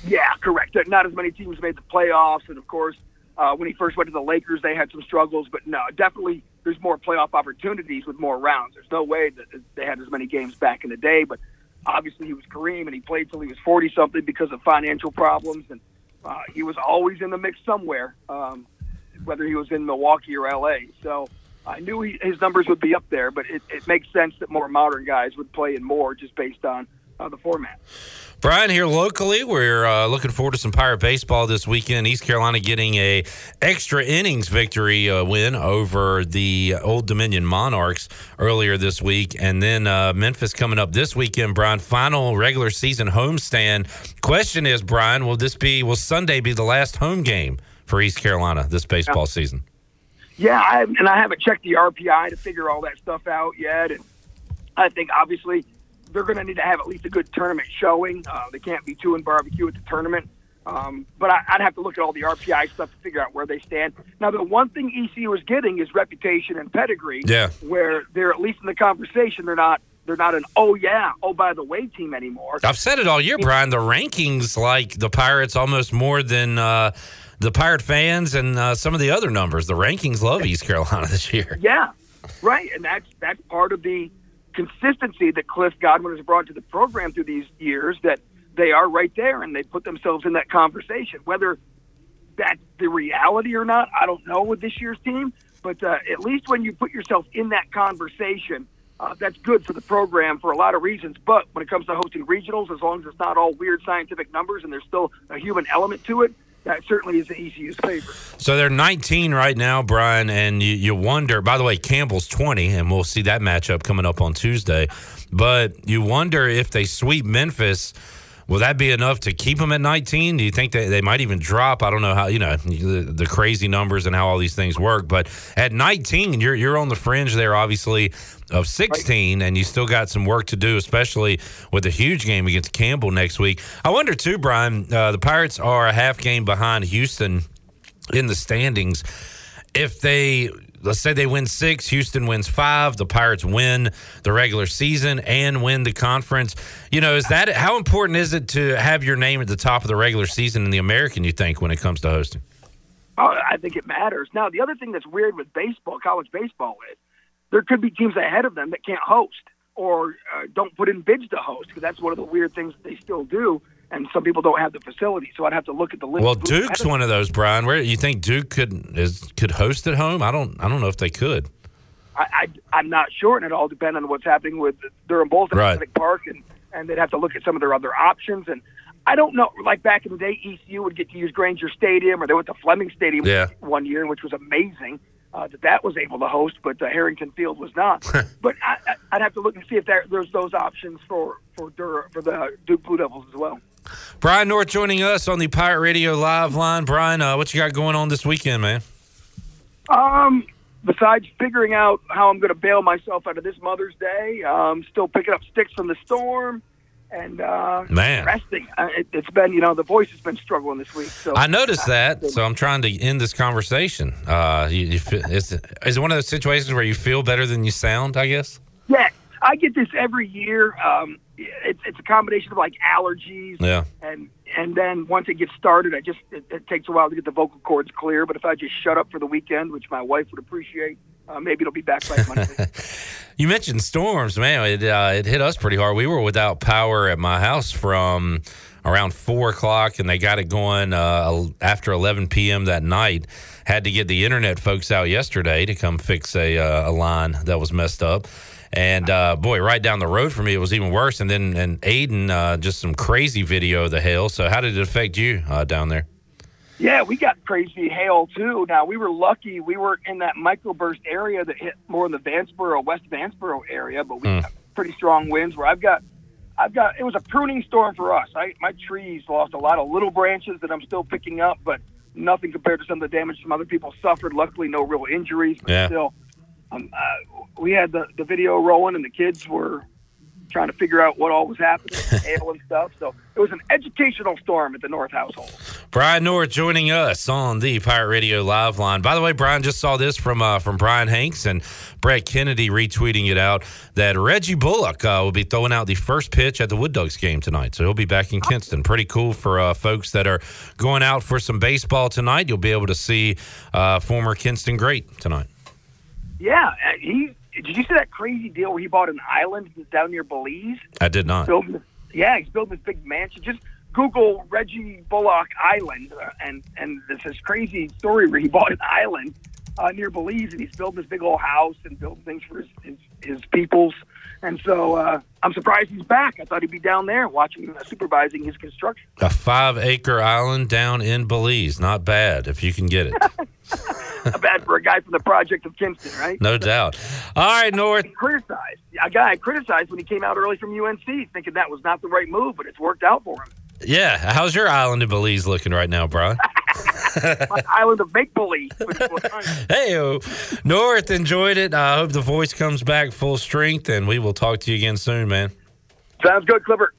Yeah, correct. Not as many teams made the playoffs, and of course, uh, when he first went to the Lakers, they had some struggles. But no, definitely, there's more playoff opportunities with more rounds. There's no way that they had as many games back in the day. But obviously, he was Kareem, and he played till he was 40 something because of financial problems, and uh, he was always in the mix somewhere, um, whether he was in Milwaukee or LA. So. I knew he, his numbers would be up there, but it, it makes sense that more modern guys would play in more just based on the format. Brian, here locally, we're uh, looking forward to some Pirate baseball this weekend. East Carolina getting a extra innings victory uh, win over the Old Dominion Monarchs earlier this week, and then uh, Memphis coming up this weekend. Brian, final regular season homestand. Question is, Brian, will this be will Sunday be the last home game for East Carolina this baseball season? Yeah, I, and I haven't checked the RPI to figure all that stuff out yet. And I think obviously they're going to need to have at least a good tournament showing. Uh, they can't be two and barbecue at the tournament. Um, but I, I'd have to look at all the RPI stuff to figure out where they stand. Now, the one thing ECU is getting is reputation and pedigree. Yeah. Where they're at least in the conversation. They're not. They're not an oh yeah oh by the way team anymore. I've said it all year, Brian. The rankings like the Pirates almost more than uh, the Pirate fans and uh, some of the other numbers. The rankings love East Carolina this year. Yeah, right, and that's that's part of the consistency that Cliff Godwin has brought to the program through these years. That they are right there, and they put themselves in that conversation. Whether that's the reality or not, I don't know with this year's team. But uh, at least when you put yourself in that conversation, uh, that's good for the program for a lot of reasons. But when it comes to hosting regionals, as long as it's not all weird scientific numbers and there's still a human element to it, that certainly is the ECU's favor. So they're 19 right now, Brian, and you, you wonder. By the way, Campbell's 20, and we'll see that matchup coming up on Tuesday. But you wonder if they sweep Memphis, will that be enough to keep them at 19? Do you think that they might even drop? I don't know how you know the, the crazy numbers and how all these things work. But at 19, you're you're on the fringe there, obviously. Of 16, and you still got some work to do, especially with a huge game against Campbell next week. I wonder, too, Brian, uh, the Pirates are a half game behind Houston in the standings. If they let's say they win six, Houston wins five, the Pirates win the regular season and win the conference. You know, is that how important is it to have your name at the top of the regular season in the American? You think when it comes to hosting? Oh, I think it matters. Now, the other thing that's weird with baseball, college baseball, is there could be teams ahead of them that can't host or uh, don't put in bids to host because that's one of the weird things that they still do. And some people don't have the facility, so I'd have to look at the list. Well, Duke's one of those, Brian. Where you think Duke could is could host at home? I don't I don't know if they could. I, I, I'm not sure, and it all depends on what's happening with Durham Bulls Right. Pacific Park, and and they'd have to look at some of their other options. And I don't know, like back in the day, ECU would get to use Grainger Stadium, or they went to Fleming Stadium Yeah. one year, which was amazing uh, that that was able to host, but uh, Harrington Field was not. but I, I- I'd have to look and see if there, there's those options for for Dur- for the Duke Blue Devils as well. Brian North joining us on the Pirate Radio live line. Brian, uh, what you got going on this weekend, man? Um, besides figuring out how I'm going to bail myself out of this Mother's Day, um, still picking up sticks from the storm and uh, Man. resting. Uh, it, it's been, you know, the voice has been struggling this week. So I noticed that, so I'm trying to end this conversation. Uh, you, you feel, is, it- is it one of those situations where you feel better than you sound? I guess. Yeah, I get this every year. Um, it's it's a combination of like allergies, Yeah. and and then once it gets started, I just it, it takes a while to get the vocal cords clear. But if I just shut up for the weekend, which my wife would appreciate, uh, maybe it'll be back by Monday. You mentioned storms, man. It uh, it hit us pretty hard. We were without power at my house from around four o'clock, and they got it going uh, after 11 p.m. that night. Had to get the internet folks out yesterday to come fix a, uh, a line that was messed up. And uh, boy, right down the road from me, it was even worse. And then and Aiden, uh, just some crazy video of the hail. So how did it affect you uh, down there? Yeah, we got crazy hail too. Now we were lucky; we were in that microburst area that hit more in the Vanceboro, West Vanceboro area, but we Hmm. got pretty strong winds. Where I've got, I've got, it was a pruning storm for us. I, my trees lost a lot of little branches that I'm still picking up, but nothing compared to some of the damage some other people suffered. Luckily, no real injuries, but Yeah. still, um, uh, we had the the video rolling, and the kids were trying to figure out what all was happening, hail and stuff. So it was an educational storm at the North household. Brian North joining us on the Pirate Radio live line. By the way, Brian just saw this from uh, from Brian Hanks and Brett Kennedy retweeting it out that Reggie Bullock uh, will be throwing out the first pitch at the Wood Ducks game tonight. So he'll be back in Kinston. Pretty cool for uh, folks that are going out for some baseball tonight. You'll be able to see uh, former Kinston great tonight. Yeah, uh, he. Did you see that crazy deal where he bought an island down near Belize? I did not. Building, yeah, he's building this big mansion. Just Google Reggie Bullock Island, uh, and and there's this crazy story where he bought an island uh, near Belize, and he's building this big old house and building things for his his, his peoples. And so uh, I'm surprised he's back. I thought he'd be down there watching, uh, supervising his construction. A five acre island down in Belize. Not bad if you can get it. Not bad for a guy from the project of Kinston, right? No doubt. All right, North. criticized. A guy I criticized when he came out early from UNC, thinking that was not the right move, but it's worked out for him. Yeah. How's your island in Belize looking right now, Brian? My island of make believe. Hey, North enjoyed it. I hope the voice comes back full strength, and we will talk to you again soon, man. Sounds good, Clipper.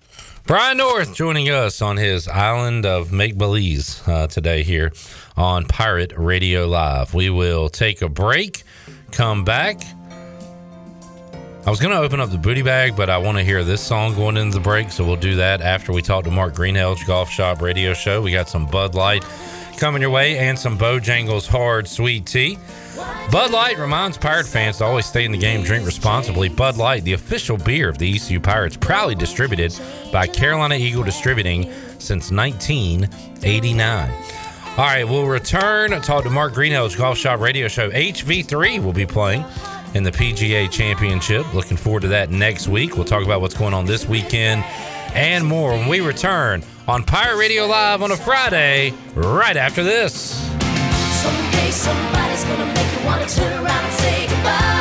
Brian North joining us on his island of make belize uh, today here on Pirate Radio Live. We will take a break, come back. I was going to open up the booty bag, but I want to hear this song going into the break, so we'll do that after we talk to Mark Greenhalgh Golf Shop Radio Show. We got some Bud Light coming your way and some Bojangles Hard Sweet Tea. Bud Light reminds Pirate fans to always stay in the game, drink responsibly. Bud Light, the official beer of the ECU Pirates, proudly distributed by Carolina Eagle Distributing since 1989. All right, we'll return. Talk to Mark Greenhalgh's Golf Shop Radio Show. HV3 will be playing in the PGA Championship. Looking forward to that next week. We'll talk about what's going on this weekend and more when we return on Pirate Radio Live on a Friday right after this. Someday somebody's gonna make you wanna turn around and say goodbye.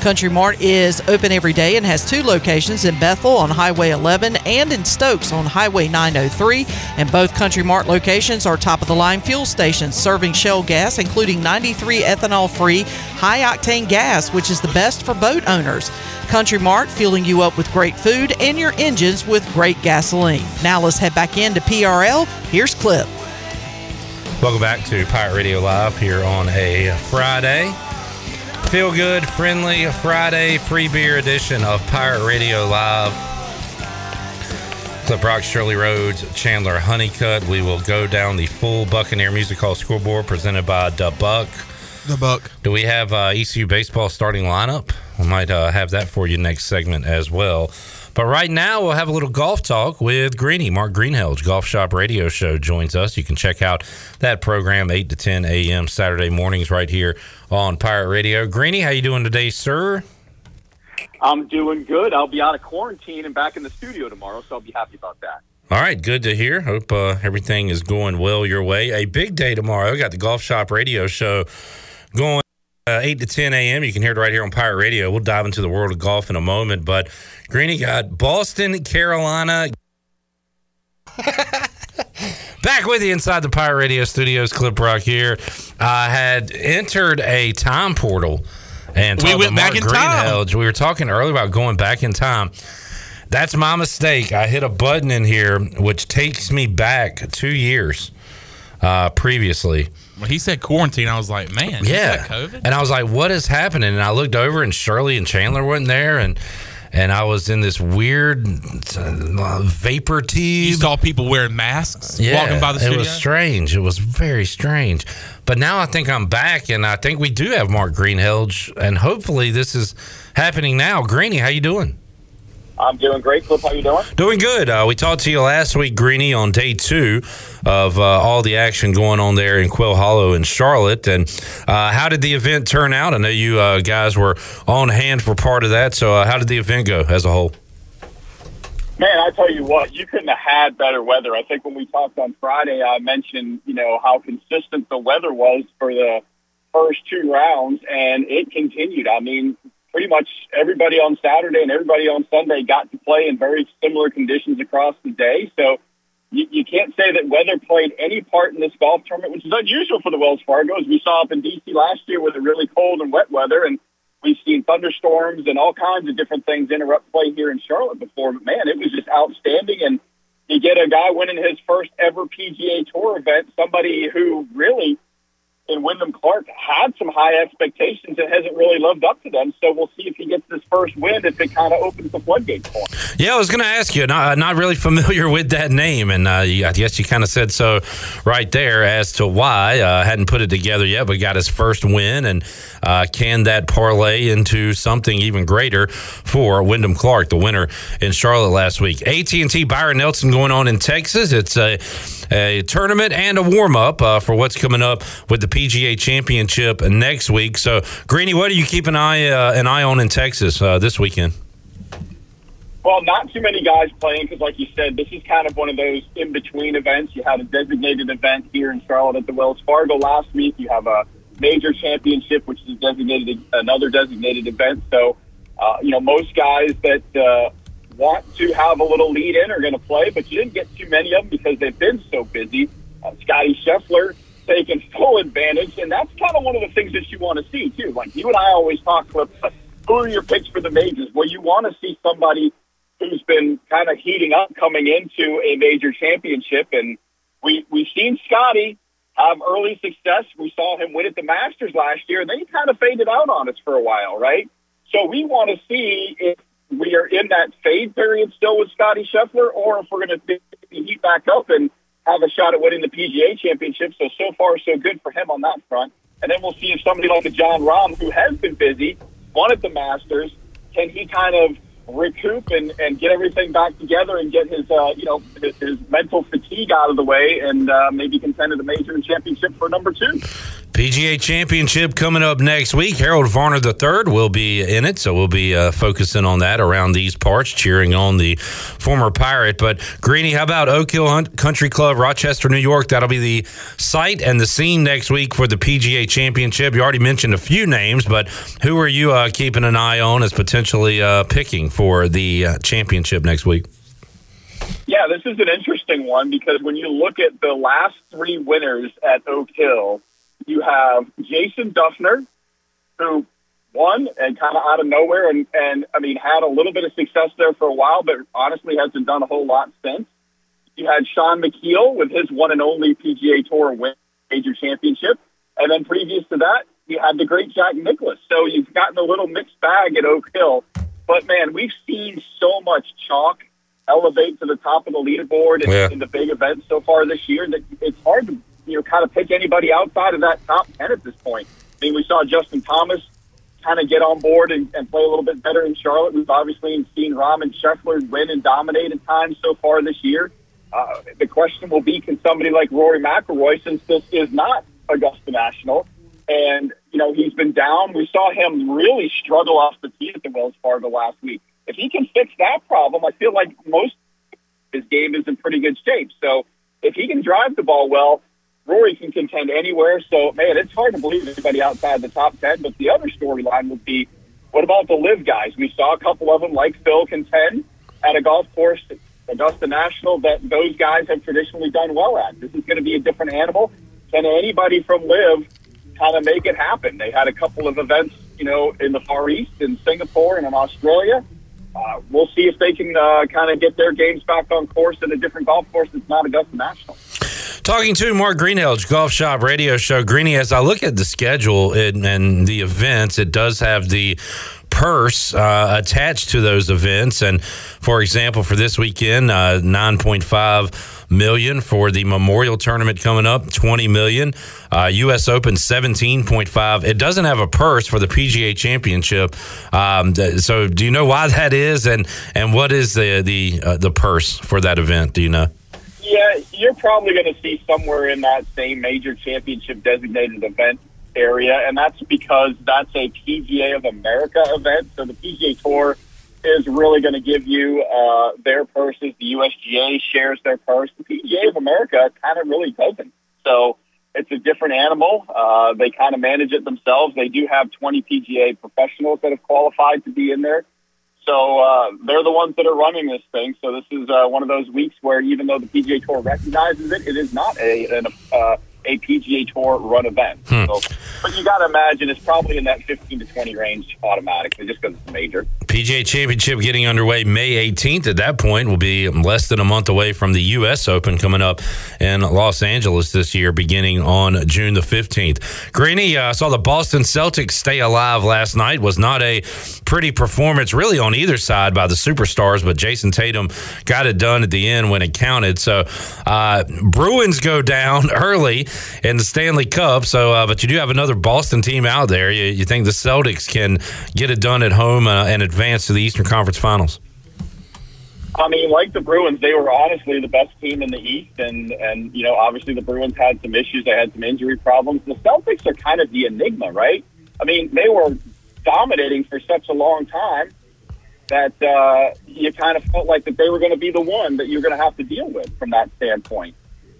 Country Mart is open every day and has two locations in Bethel on Highway 11 and in Stokes on Highway 903. And both Country Mart locations are top of the line fuel stations serving Shell gas, including 93 ethanol free high octane gas, which is the best for boat owners. Country Mart fueling you up with great food and your engines with great gasoline. Now let's head back into PRL. Here's Clip. Welcome back to Pirate Radio Live here on a Friday. Feel good, friendly Friday free beer edition of Pirate Radio Live. Clip Rock, Shirley Rhodes, Chandler Honeycutt. We will go down the full Buccaneer Music Hall scoreboard presented by Da Buck. The Buck. Do we have uh, ECU baseball starting lineup? We might uh, have that for you next segment as well. But right now, we'll have a little golf talk with Greeny. Mark Greenhalgh, Golf Shop Radio Show, joins us. You can check out that program 8 to 10 a.m. Saturday mornings right here on Pirate Radio. Greeny, how you doing today, sir? I'm doing good. I'll be out of quarantine and back in the studio tomorrow, so I'll be happy about that. All right, good to hear. Hope uh, everything is going well your way. A big day tomorrow. We got the Golf Shop Radio Show going uh, 8 to 10 a.m. You can hear it right here on Pirate Radio. We'll dive into the world of golf in a moment. But Greeny got Boston, Carolina. Back with you inside the Pirate Radio Studios, Clip Rock here. I had entered a time portal and We went back Mark in time. We were talking earlier about going back in time. That's my mistake. I hit a button in here which takes me back two years uh, previously. When he said quarantine, I was like, man, Yeah. is that COVID? And I was like, what is happening? And I looked over and Shirley and Chandler weren't there and and I was in this weird uh, vapor tube. You saw people wearing masks Yeah, walking by the studio. it was strange. It was very strange. But now I think I'm back, and I think we do have Mark Greenhalgh, and hopefully this is happening now. Greeny, how you doing? I'm doing great. Clip, how you doing? Doing good. Uh, we talked to you last week, Greeny, on day two of uh, all the action going on there in Quail Hollow in Charlotte. And uh, how did the event turn out? I know you uh, guys were on hand for part of that. So, uh, how did the event go as a whole? Man, I tell you what, you couldn't have had better weather. I think when we talked on Friday, I mentioned, you know, how consistent the weather was for the first two rounds, and it continued. I mean, pretty much everybody on Saturday and everybody on Sunday got to play in very similar conditions across the day. So you, you can't say that weather played any part in this golf tournament, which is unusual for the Wells Fargo, as we saw up in D.C. last year with the really cold and wet weather. And we've seen thunderstorms and all kinds of different things interrupt play here in Charlotte before. But man, it was just outstanding. And you get a guy winning his first ever PGA Tour event, somebody who really in Wyndham Clark had some high expectations and hasn't really lived up to them. So we'll see if he gets this first win, if it kind of opens the floodgates for him. Yeah, I was going to ask you. Not, not really familiar with that name, and uh, I guess you kind of said so right there as to why. Uh, hadn't put it together yet, but got his first win, and uh, can that parlay into something even greater for Wyndham Clark, the winner in Charlotte last week. AT and T Byron Nelson going on in Texas. It's a, a tournament and a warm up uh, for what's coming up with the PGA Championship next week. So, Greeny, what do you keep an eye uh, an eye on in Texas uh, this weekend? Well, not too many guys playing because, like you said, this is kind of one of those in between events. You had a designated event here in Charlotte at the Wells Fargo last week. You have a major championship, which is designated another designated event. So, uh, you know, most guys that uh, want to have a little lead in are going to play, but you didn't get too many of them because they've been so busy. Uh, Scottie Scheffler taken full advantage, and that's kind of one of the things that you want to see too. Like you and I always talk, Clip, who are your picks for the majors? Well, you want to see somebody who's been kind of heating up coming into a major championship, and we we've seen Scottie have early success. We saw him win at the Masters last year, and then he kind of faded out on us for a while, right? So we want to see if we are in that fade period still with Scottie Scheffler, or if we're going to heat back up and have a shot at winning the PGA Championship. So so far so good for him on that front. And then we'll see if somebody like a Jon Rahm, who has been busy, won at the Masters, can he kind of recoup and, and get everything back together and get his uh, you know his, his mental fatigue out of the way and uh, maybe contend at the major and championship for number two. PGA Championship coming up next week. Harold Varner III will be in it, so we'll be uh, focusing on that around these parts, cheering on the former Pirate. But Greeny, how about Oak Hill Hunt Country Club, Rochester, New York? That'll be the site and the scene next week for the PGA Championship. You already mentioned a few names, but who are you uh, keeping an eye on as potentially uh, picking for the uh, championship next week? Yeah, this is an interesting one because when you look at the last three winners at Oak Hill, you have Jason Dufner, who won and kind of out of nowhere, and, and I mean, had a little bit of success there for a while, but honestly hasn't done a whole lot since. You had Shaun Micheel with his one and only PGA Tour win major championship. And then previous to that, you had the great Jack Nicklaus. So you've gotten a little mixed bag at Oak Hill. But man, we've seen so much chalk elevate to the top of the leaderboard in, Yeah. in the big events so far this year that it's hard to you know kind of pick anybody outside of that top ten at this point. I mean, we saw Justin Thomas kind of get on board and, and play a little bit better in Charlotte. We've obviously seen Rahm and Scheffler win and dominate at times so far this year. Uh, the question will be, can somebody like Rory McIlroy, since this is not Augusta National, and you know he's been down. We saw him really struggle off the tee at the Wells Fargo last week. If he can fix that problem, I feel like most his game is in pretty good shape. So if he can drive the ball well, Rory can contend anywhere. So man, it's hard to believe anybody outside the top ten. But the other storyline would be, what about the LIV guys? We saw a couple of them like Phil contend at a golf course, Augusta National, that those guys have traditionally done well at. This is going to be a different animal. Can anybody from LIV kind of make it happen? They had a couple of events, you know, in the Far East, in Singapore, and in Australia. Uh, we'll see if they can uh, kind of get their games back on course in a different golf course that's not Augusta National. Talking to Mark Greenhalgh, Golf Shop Radio Show. Greeny, as I look at the schedule and, and the events, it does have the purse uh, attached to those events. And for example, for this weekend, uh, 9.5 million for the Memorial Tournament coming up, 20 million. Uh, U.S. Open, 17.5. It doesn't have a purse for the PGA Championship. Um, so, do you know why that is, and and what is the the uh, the purse for that event? Do you know? Yeah, you're probably going to see somewhere in that same major championship designated event area, and that's because that's a PGA of America event. So the PGA Tour is really going to give you uh, their purses. The USGA shares their purse. The PGA of America kind of really doesn't. So it's a different animal. Uh, they kind of manage it themselves. They do have 20 PGA professionals that have qualified to be in there. So uh, they're the ones that are running this thing. So this is uh, one of those weeks where even though the PGA Tour recognizes it, it is not a an, uh, a PGA Tour run event. Hmm. So, but you got to imagine it's probably in that 15 to 20 range automatically, just because it's major. PGA Championship getting underway May 18th. At that point, will be less than a month away from the U.S. Open coming up in Los Angeles this year, beginning on June the 15th. Greeny, uh, saw the Boston Celtics stay alive last night. Was not a pretty performance, really, on either side by the superstars, but Jayson Tatum got it done at the end when it counted. So, uh, Bruins go down early in the Stanley Cup. So, uh, but you do have another Boston team out there. You, you think the Celtics can get it done at home uh, and advance to the Eastern Conference Finals? I mean, like the Bruins, they were honestly the best team in the East, and and you know, obviously the Bruins had some issues. They had some injury problems. The Celtics are kind of the enigma, right? I mean, they were dominating for such a long time that uh, you kind of felt like that they were going to be the one that you're going to have to deal with from that standpoint.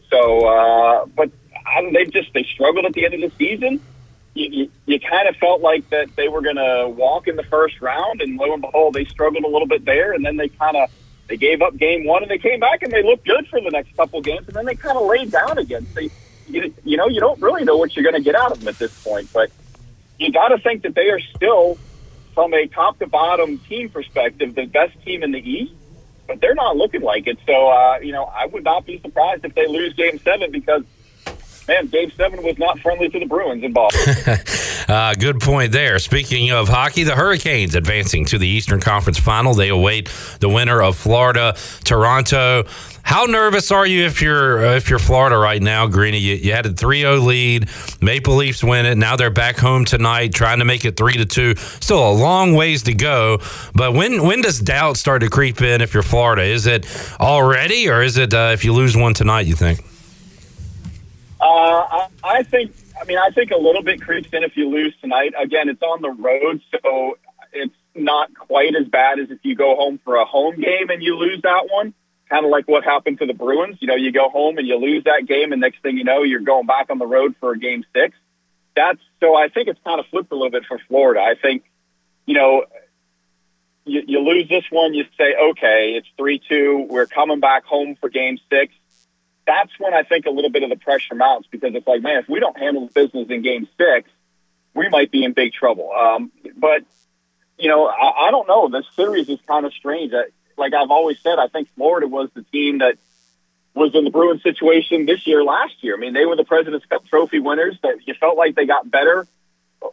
So, uh, but they just they struggled at the end of the season. You, you, you kind of felt like that they were going to walk in the first round, and lo and behold, they struggled a little bit there, and then they kind of they gave up game one, and they came back and they looked good for the next couple games, and then they kind of laid down again. So you, you, you know, you don't really know what you're going to get out of them at this point. But you got to think that they are still, from a top to bottom team perspective, the best team in the East. But they're not looking like it. So, uh, you know, I would not be surprised if they lose Game Seven because, man, Dave Seven was not friendly to the Bruins in Boston. Uh, good point there. Speaking of hockey, the Hurricanes advancing to the Eastern Conference Final. They await the winner of Florida, Toronto. How nervous are you if you're uh, if you're Florida right now, Greeny? You, you had a 3-0 lead. Maple Leafs win it. Now they're back home tonight, trying to make it three to two. Still a long ways to go. But when when does doubt start to creep in if you're Florida? Is it already, or is it uh, if you lose one tonight? You think? Uh, I, I think. I mean, I think a little bit creeps in if you lose tonight. Again, it's on the road, so it's not quite as bad as if you go home for a home game and you lose that one. Kind of like what happened to the Bruins. You know, you go home and you lose that game, and next thing you know, you're going back on the road for a game six. That's so. I think it's kind of flipped a little bit for Florida. I think, you know, you, you lose this one, you say, okay, it's three two. We're coming back home for game six that's when I think a little bit of the pressure mounts because it's like, man, if we don't handle the business in game six, we might be in big trouble. Um, but, you know, I, I don't know. This series is kind of strange. I, like I've always said, I think Florida was the team that was in the Bruins situation this year, last year. I mean, they were the President's Cup trophy winners that you felt like they got better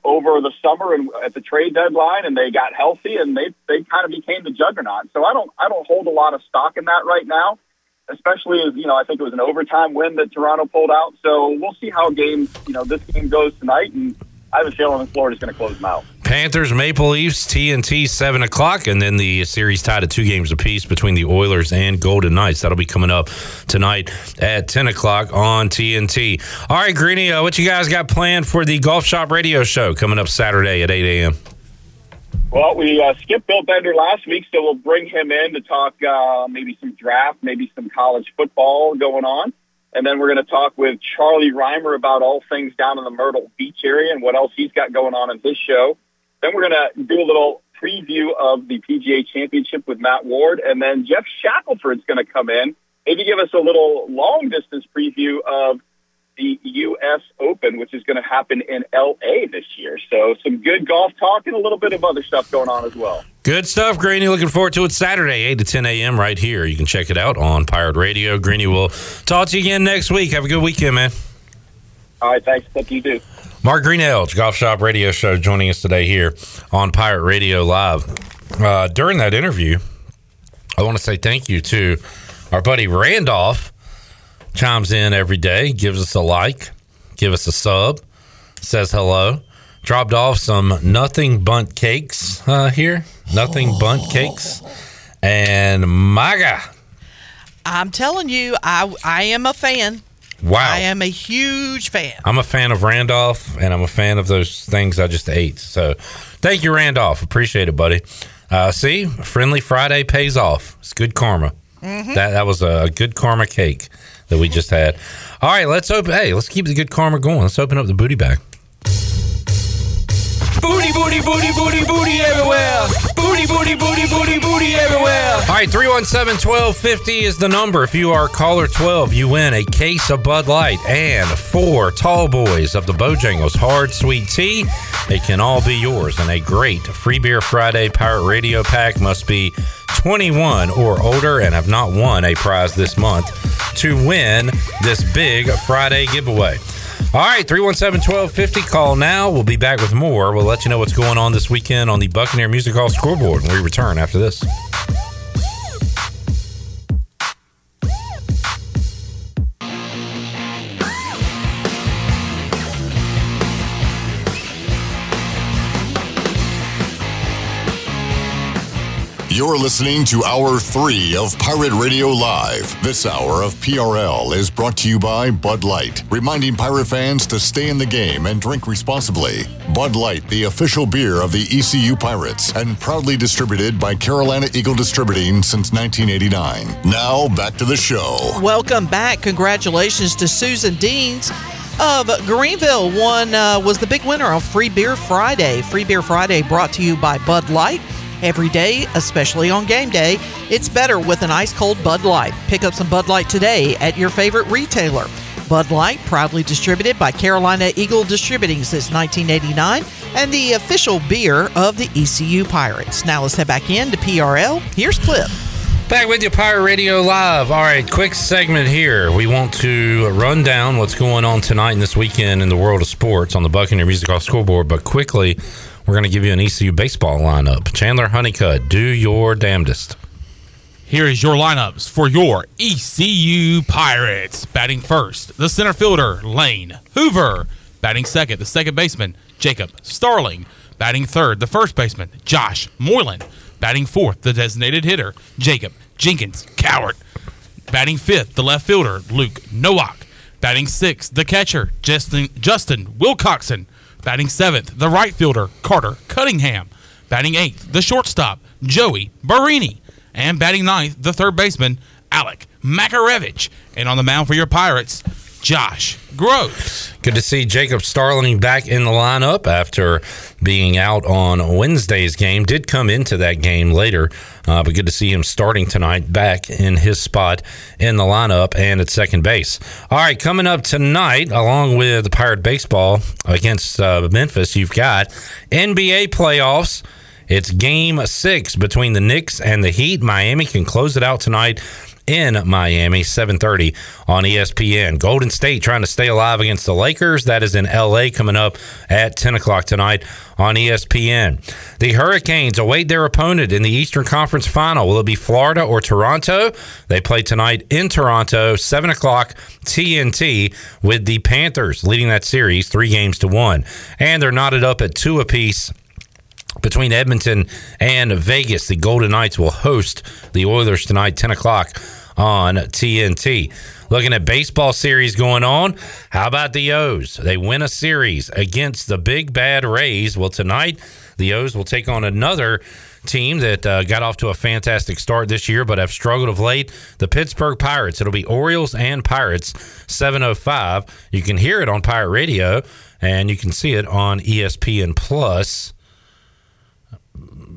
over the summer and at the trade deadline and they got healthy and they, they kind of became the juggernaut. So I don't, I don't hold a lot of stock in that right now especially as you know, I think it was an overtime win that Toronto pulled out. So we'll see how games, you know, this game goes tonight, and I have a feeling Florida's going to close them out. Panthers, Maple Leafs, TNT, seven o'clock, and then the series tied at two games apiece between the Oilers and Golden Knights. That'll be coming up tonight at ten o'clock on TNT. All right, Greeny, uh, what you guys got planned for the Golf Shop Radio Show coming up Saturday at eight a.m. Well, we uh, skipped Bill Bender last week, so we'll bring him in to talk uh, maybe some draft, maybe some college football going on. And then we're going to talk with Charlie Rymer about all things down in the Myrtle Beach area and what else he's got going on in his show. Then we're going to do a little preview of the PGA Championship with Matt Ward. And then Geoff Shackelford's going to come in, maybe give us a little long distance preview of the U.S. Open, which is going to happen in L.A. this year. So some good golf talk and a little bit of other stuff going on as well. Good stuff, Greeny. Looking forward to it Saturday, 8 to 10 a.m. right here. You can check it out on Pirate Radio. Greeny will talk to you again next week. Have a good weekend, man. All right, thanks. Thank you, too. Mark Greenhalgh, Golf Shop Radio Show, joining us today here on Pirate Radio Live. Uh, during that interview, I want to say thank you to our buddy Randolph. Chimes in every day, gives us a like, give us a sub, says hello. Dropped off some Nothing Bundt Cakes uh, here, Nothing Bundt Cakes, and MAGA. I'm telling you, I I am a fan. Wow. I am a huge fan. I'm a fan of Randolph, and I'm a fan of those things I just ate. So, thank you, Randolph. Appreciate it, buddy. Uh, see, friendly Friday pays off. It's good karma. Mhm. That that was a good karma cake that we just had. All right, let's open. Hey, let's keep the good karma going. Let's open up the booty bag. Booty, booty, booty, booty, booty everywhere. Booty, booty, booty, booty, booty everywhere. All right, 317 1250 is the number. If you are caller 12, you win a case of Bud Light and four tall boys of the Bojangles Hard Sweet Tea. It can all be yours. And a great Free Beer Friday Pirate Radio pack must be 21 or older and have not won a prize this month to win this big Friday giveaway. All right, 317 1250. Call now. We'll be back with more. We'll let you know what's going on this weekend on the Buccaneer Music Hall scoreboard when we return after this. You're listening to Hour 3 of Pirate Radio Live. This hour of PRL is brought to you by Bud Light, reminding pirate fans to stay in the game and drink responsibly. Bud Light, the official beer of the ECU Pirates, and proudly distributed by Carolina Eagle Distributing since 1989. Now, back to the show. Welcome back. Congratulations to Susan Deans of Greenville. One uh, was the big winner on Free Beer Friday. Free Beer Friday brought to you by Bud Light. Every day, especially on game day, it's better with an ice cold Bud Light. Pick up some Bud Light today at your favorite retailer. Bud Light, proudly distributed by Carolina Eagle Distributing since 1989, and the official beer of the ECU Pirates. Now let's head back in to PRL. Here's Clip. Back with you, Pirate Radio Live. All right, quick segment here. We want to run down what's going on tonight and this weekend in the world of sports on the Buccaneer Music Hall scoreboard. But quickly, we're going to give you an ECU baseball lineup. Chandler Honeycutt, do your damnedest. Here is your lineups for your ECU Pirates. Batting first, the center fielder, Lane Hoover. Batting second, the second baseman, Jacob Starling. Batting third, the first baseman, Josh Moylan. Batting fourth, the designated hitter, Jacob Jenkins Cowart. Batting fifth, the left fielder, Luke Nowak. Batting sixth, the catcher, Justin, Justin Wilcoxen. Batting seventh, the right fielder, Carter Cunningham. Batting eighth, the shortstop, Joey Barini. And batting ninth, the third baseman, Alec Makarewicz. And on the mound for your Pirates, Josh Grosz. Good to see Jacob Starling back in the lineup after being out on Wednesday's game. Did come into that game later, uh, but good to see him starting tonight back in his spot in the lineup and at second base. All right, coming up tonight, along with the Pirate Baseball against uh, Memphis, you've got NBA playoffs. It's game six between the Knicks and the Heat. Miami can close it out tonight in Miami, 7:30 on ESPN. Golden State trying to stay alive against the Lakers. That is in LA coming up at 10 o'clock tonight on ESPN. The Hurricanes await their opponent in the Eastern Conference Final. Will it be Florida or Toronto? They play tonight in Toronto, 7 o'clock TNT, with the Panthers leading that series three games to one. And they're knotted up at two apiece between Edmonton and Vegas. The Golden Knights will host the Oilers tonight, 10 o'clock on TNT. Looking at baseball series going on. How about the O's? They win a series against the Big Bad Rays. Well, tonight, the O's will take on another team that uh, got off to a fantastic start this year, but have struggled of late. The Pittsburgh Pirates. It'll be Orioles and Pirates, 7:05. You can hear it on Pirate Radio, and you can see it on ESPN Plus.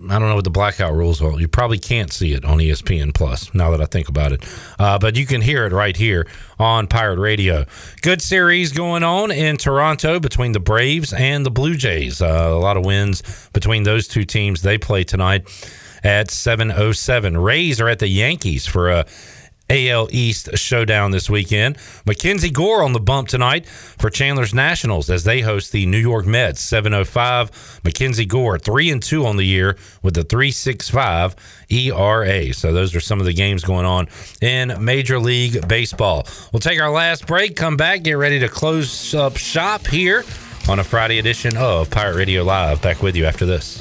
I don't know what the blackout rules are. You probably can't see it on ESPN Plus. Now that I think about it, uh, but you can hear it right here on Pirate Radio. Good series going on in Toronto between the Braves and the Blue Jays. Uh, a lot of wins between those two teams. They play tonight at 7:07. Rays are at the Yankees for a AL East showdown this weekend. Mackenzie Gore on the bump tonight for Chandler's Nationals as they host the New York Mets. 705. Mackenzie Gore, 3 and 2 on the year with a 365 ERA. So those are some of the games going on in Major League Baseball. We'll take our last break, come back, get ready to close up shop here on a Friday edition of Pirate Radio Live. Back with you after this.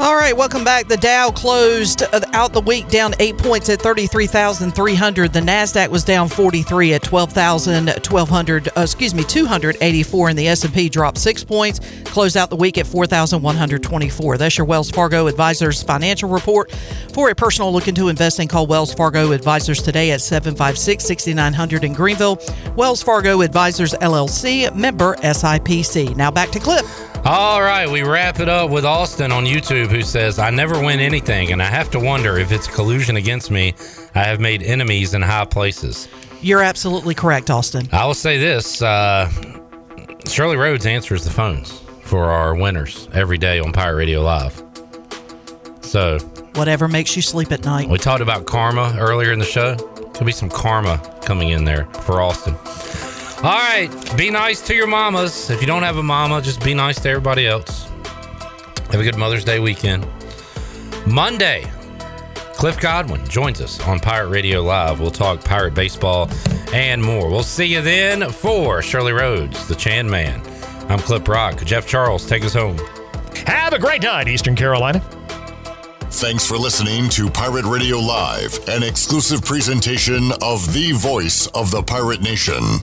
All right, welcome back. The Dow closed uh, out the week down eight points at 33,300. The NASDAQ was down 43 at 12,000, 1200, uh, excuse me, 284. And the S&P dropped six points, closed out the week at 4,124. That's your Wells Fargo Advisors financial report. For a personal look into investing, call Wells Fargo Advisors today at 756 6900 in Greenville. Wells Fargo Advisors LLC, member SIPC. Now back to Clip. All right, we wrap it up with Austin on YouTube who says, I never win anything, and I have to wonder if it's collusion against me. I have made enemies in high places. You're absolutely correct, Austin. I will say this uh, Shirley Rhodes answers the phones for our winners every day on Pirate Radio Live. So, Whatever makes you sleep at night. we talked about karma earlier in the show. Could be some karma coming in there for Austin. All right, be nice to your mamas. If you don't have a mama, just be nice to everybody else. Have a good Mother's Day weekend. Monday, Cliff Godwin joins us on Pirate Radio Live. We'll talk pirate baseball and more. We'll see you then for Shirley Rhodes, the Chan Man. I'm Cliff Rock. Jeff Charles, take us home. Have a great night, Eastern Carolina. Thanks for listening to Pirate Radio Live, an exclusive presentation of the voice of the pirate nation.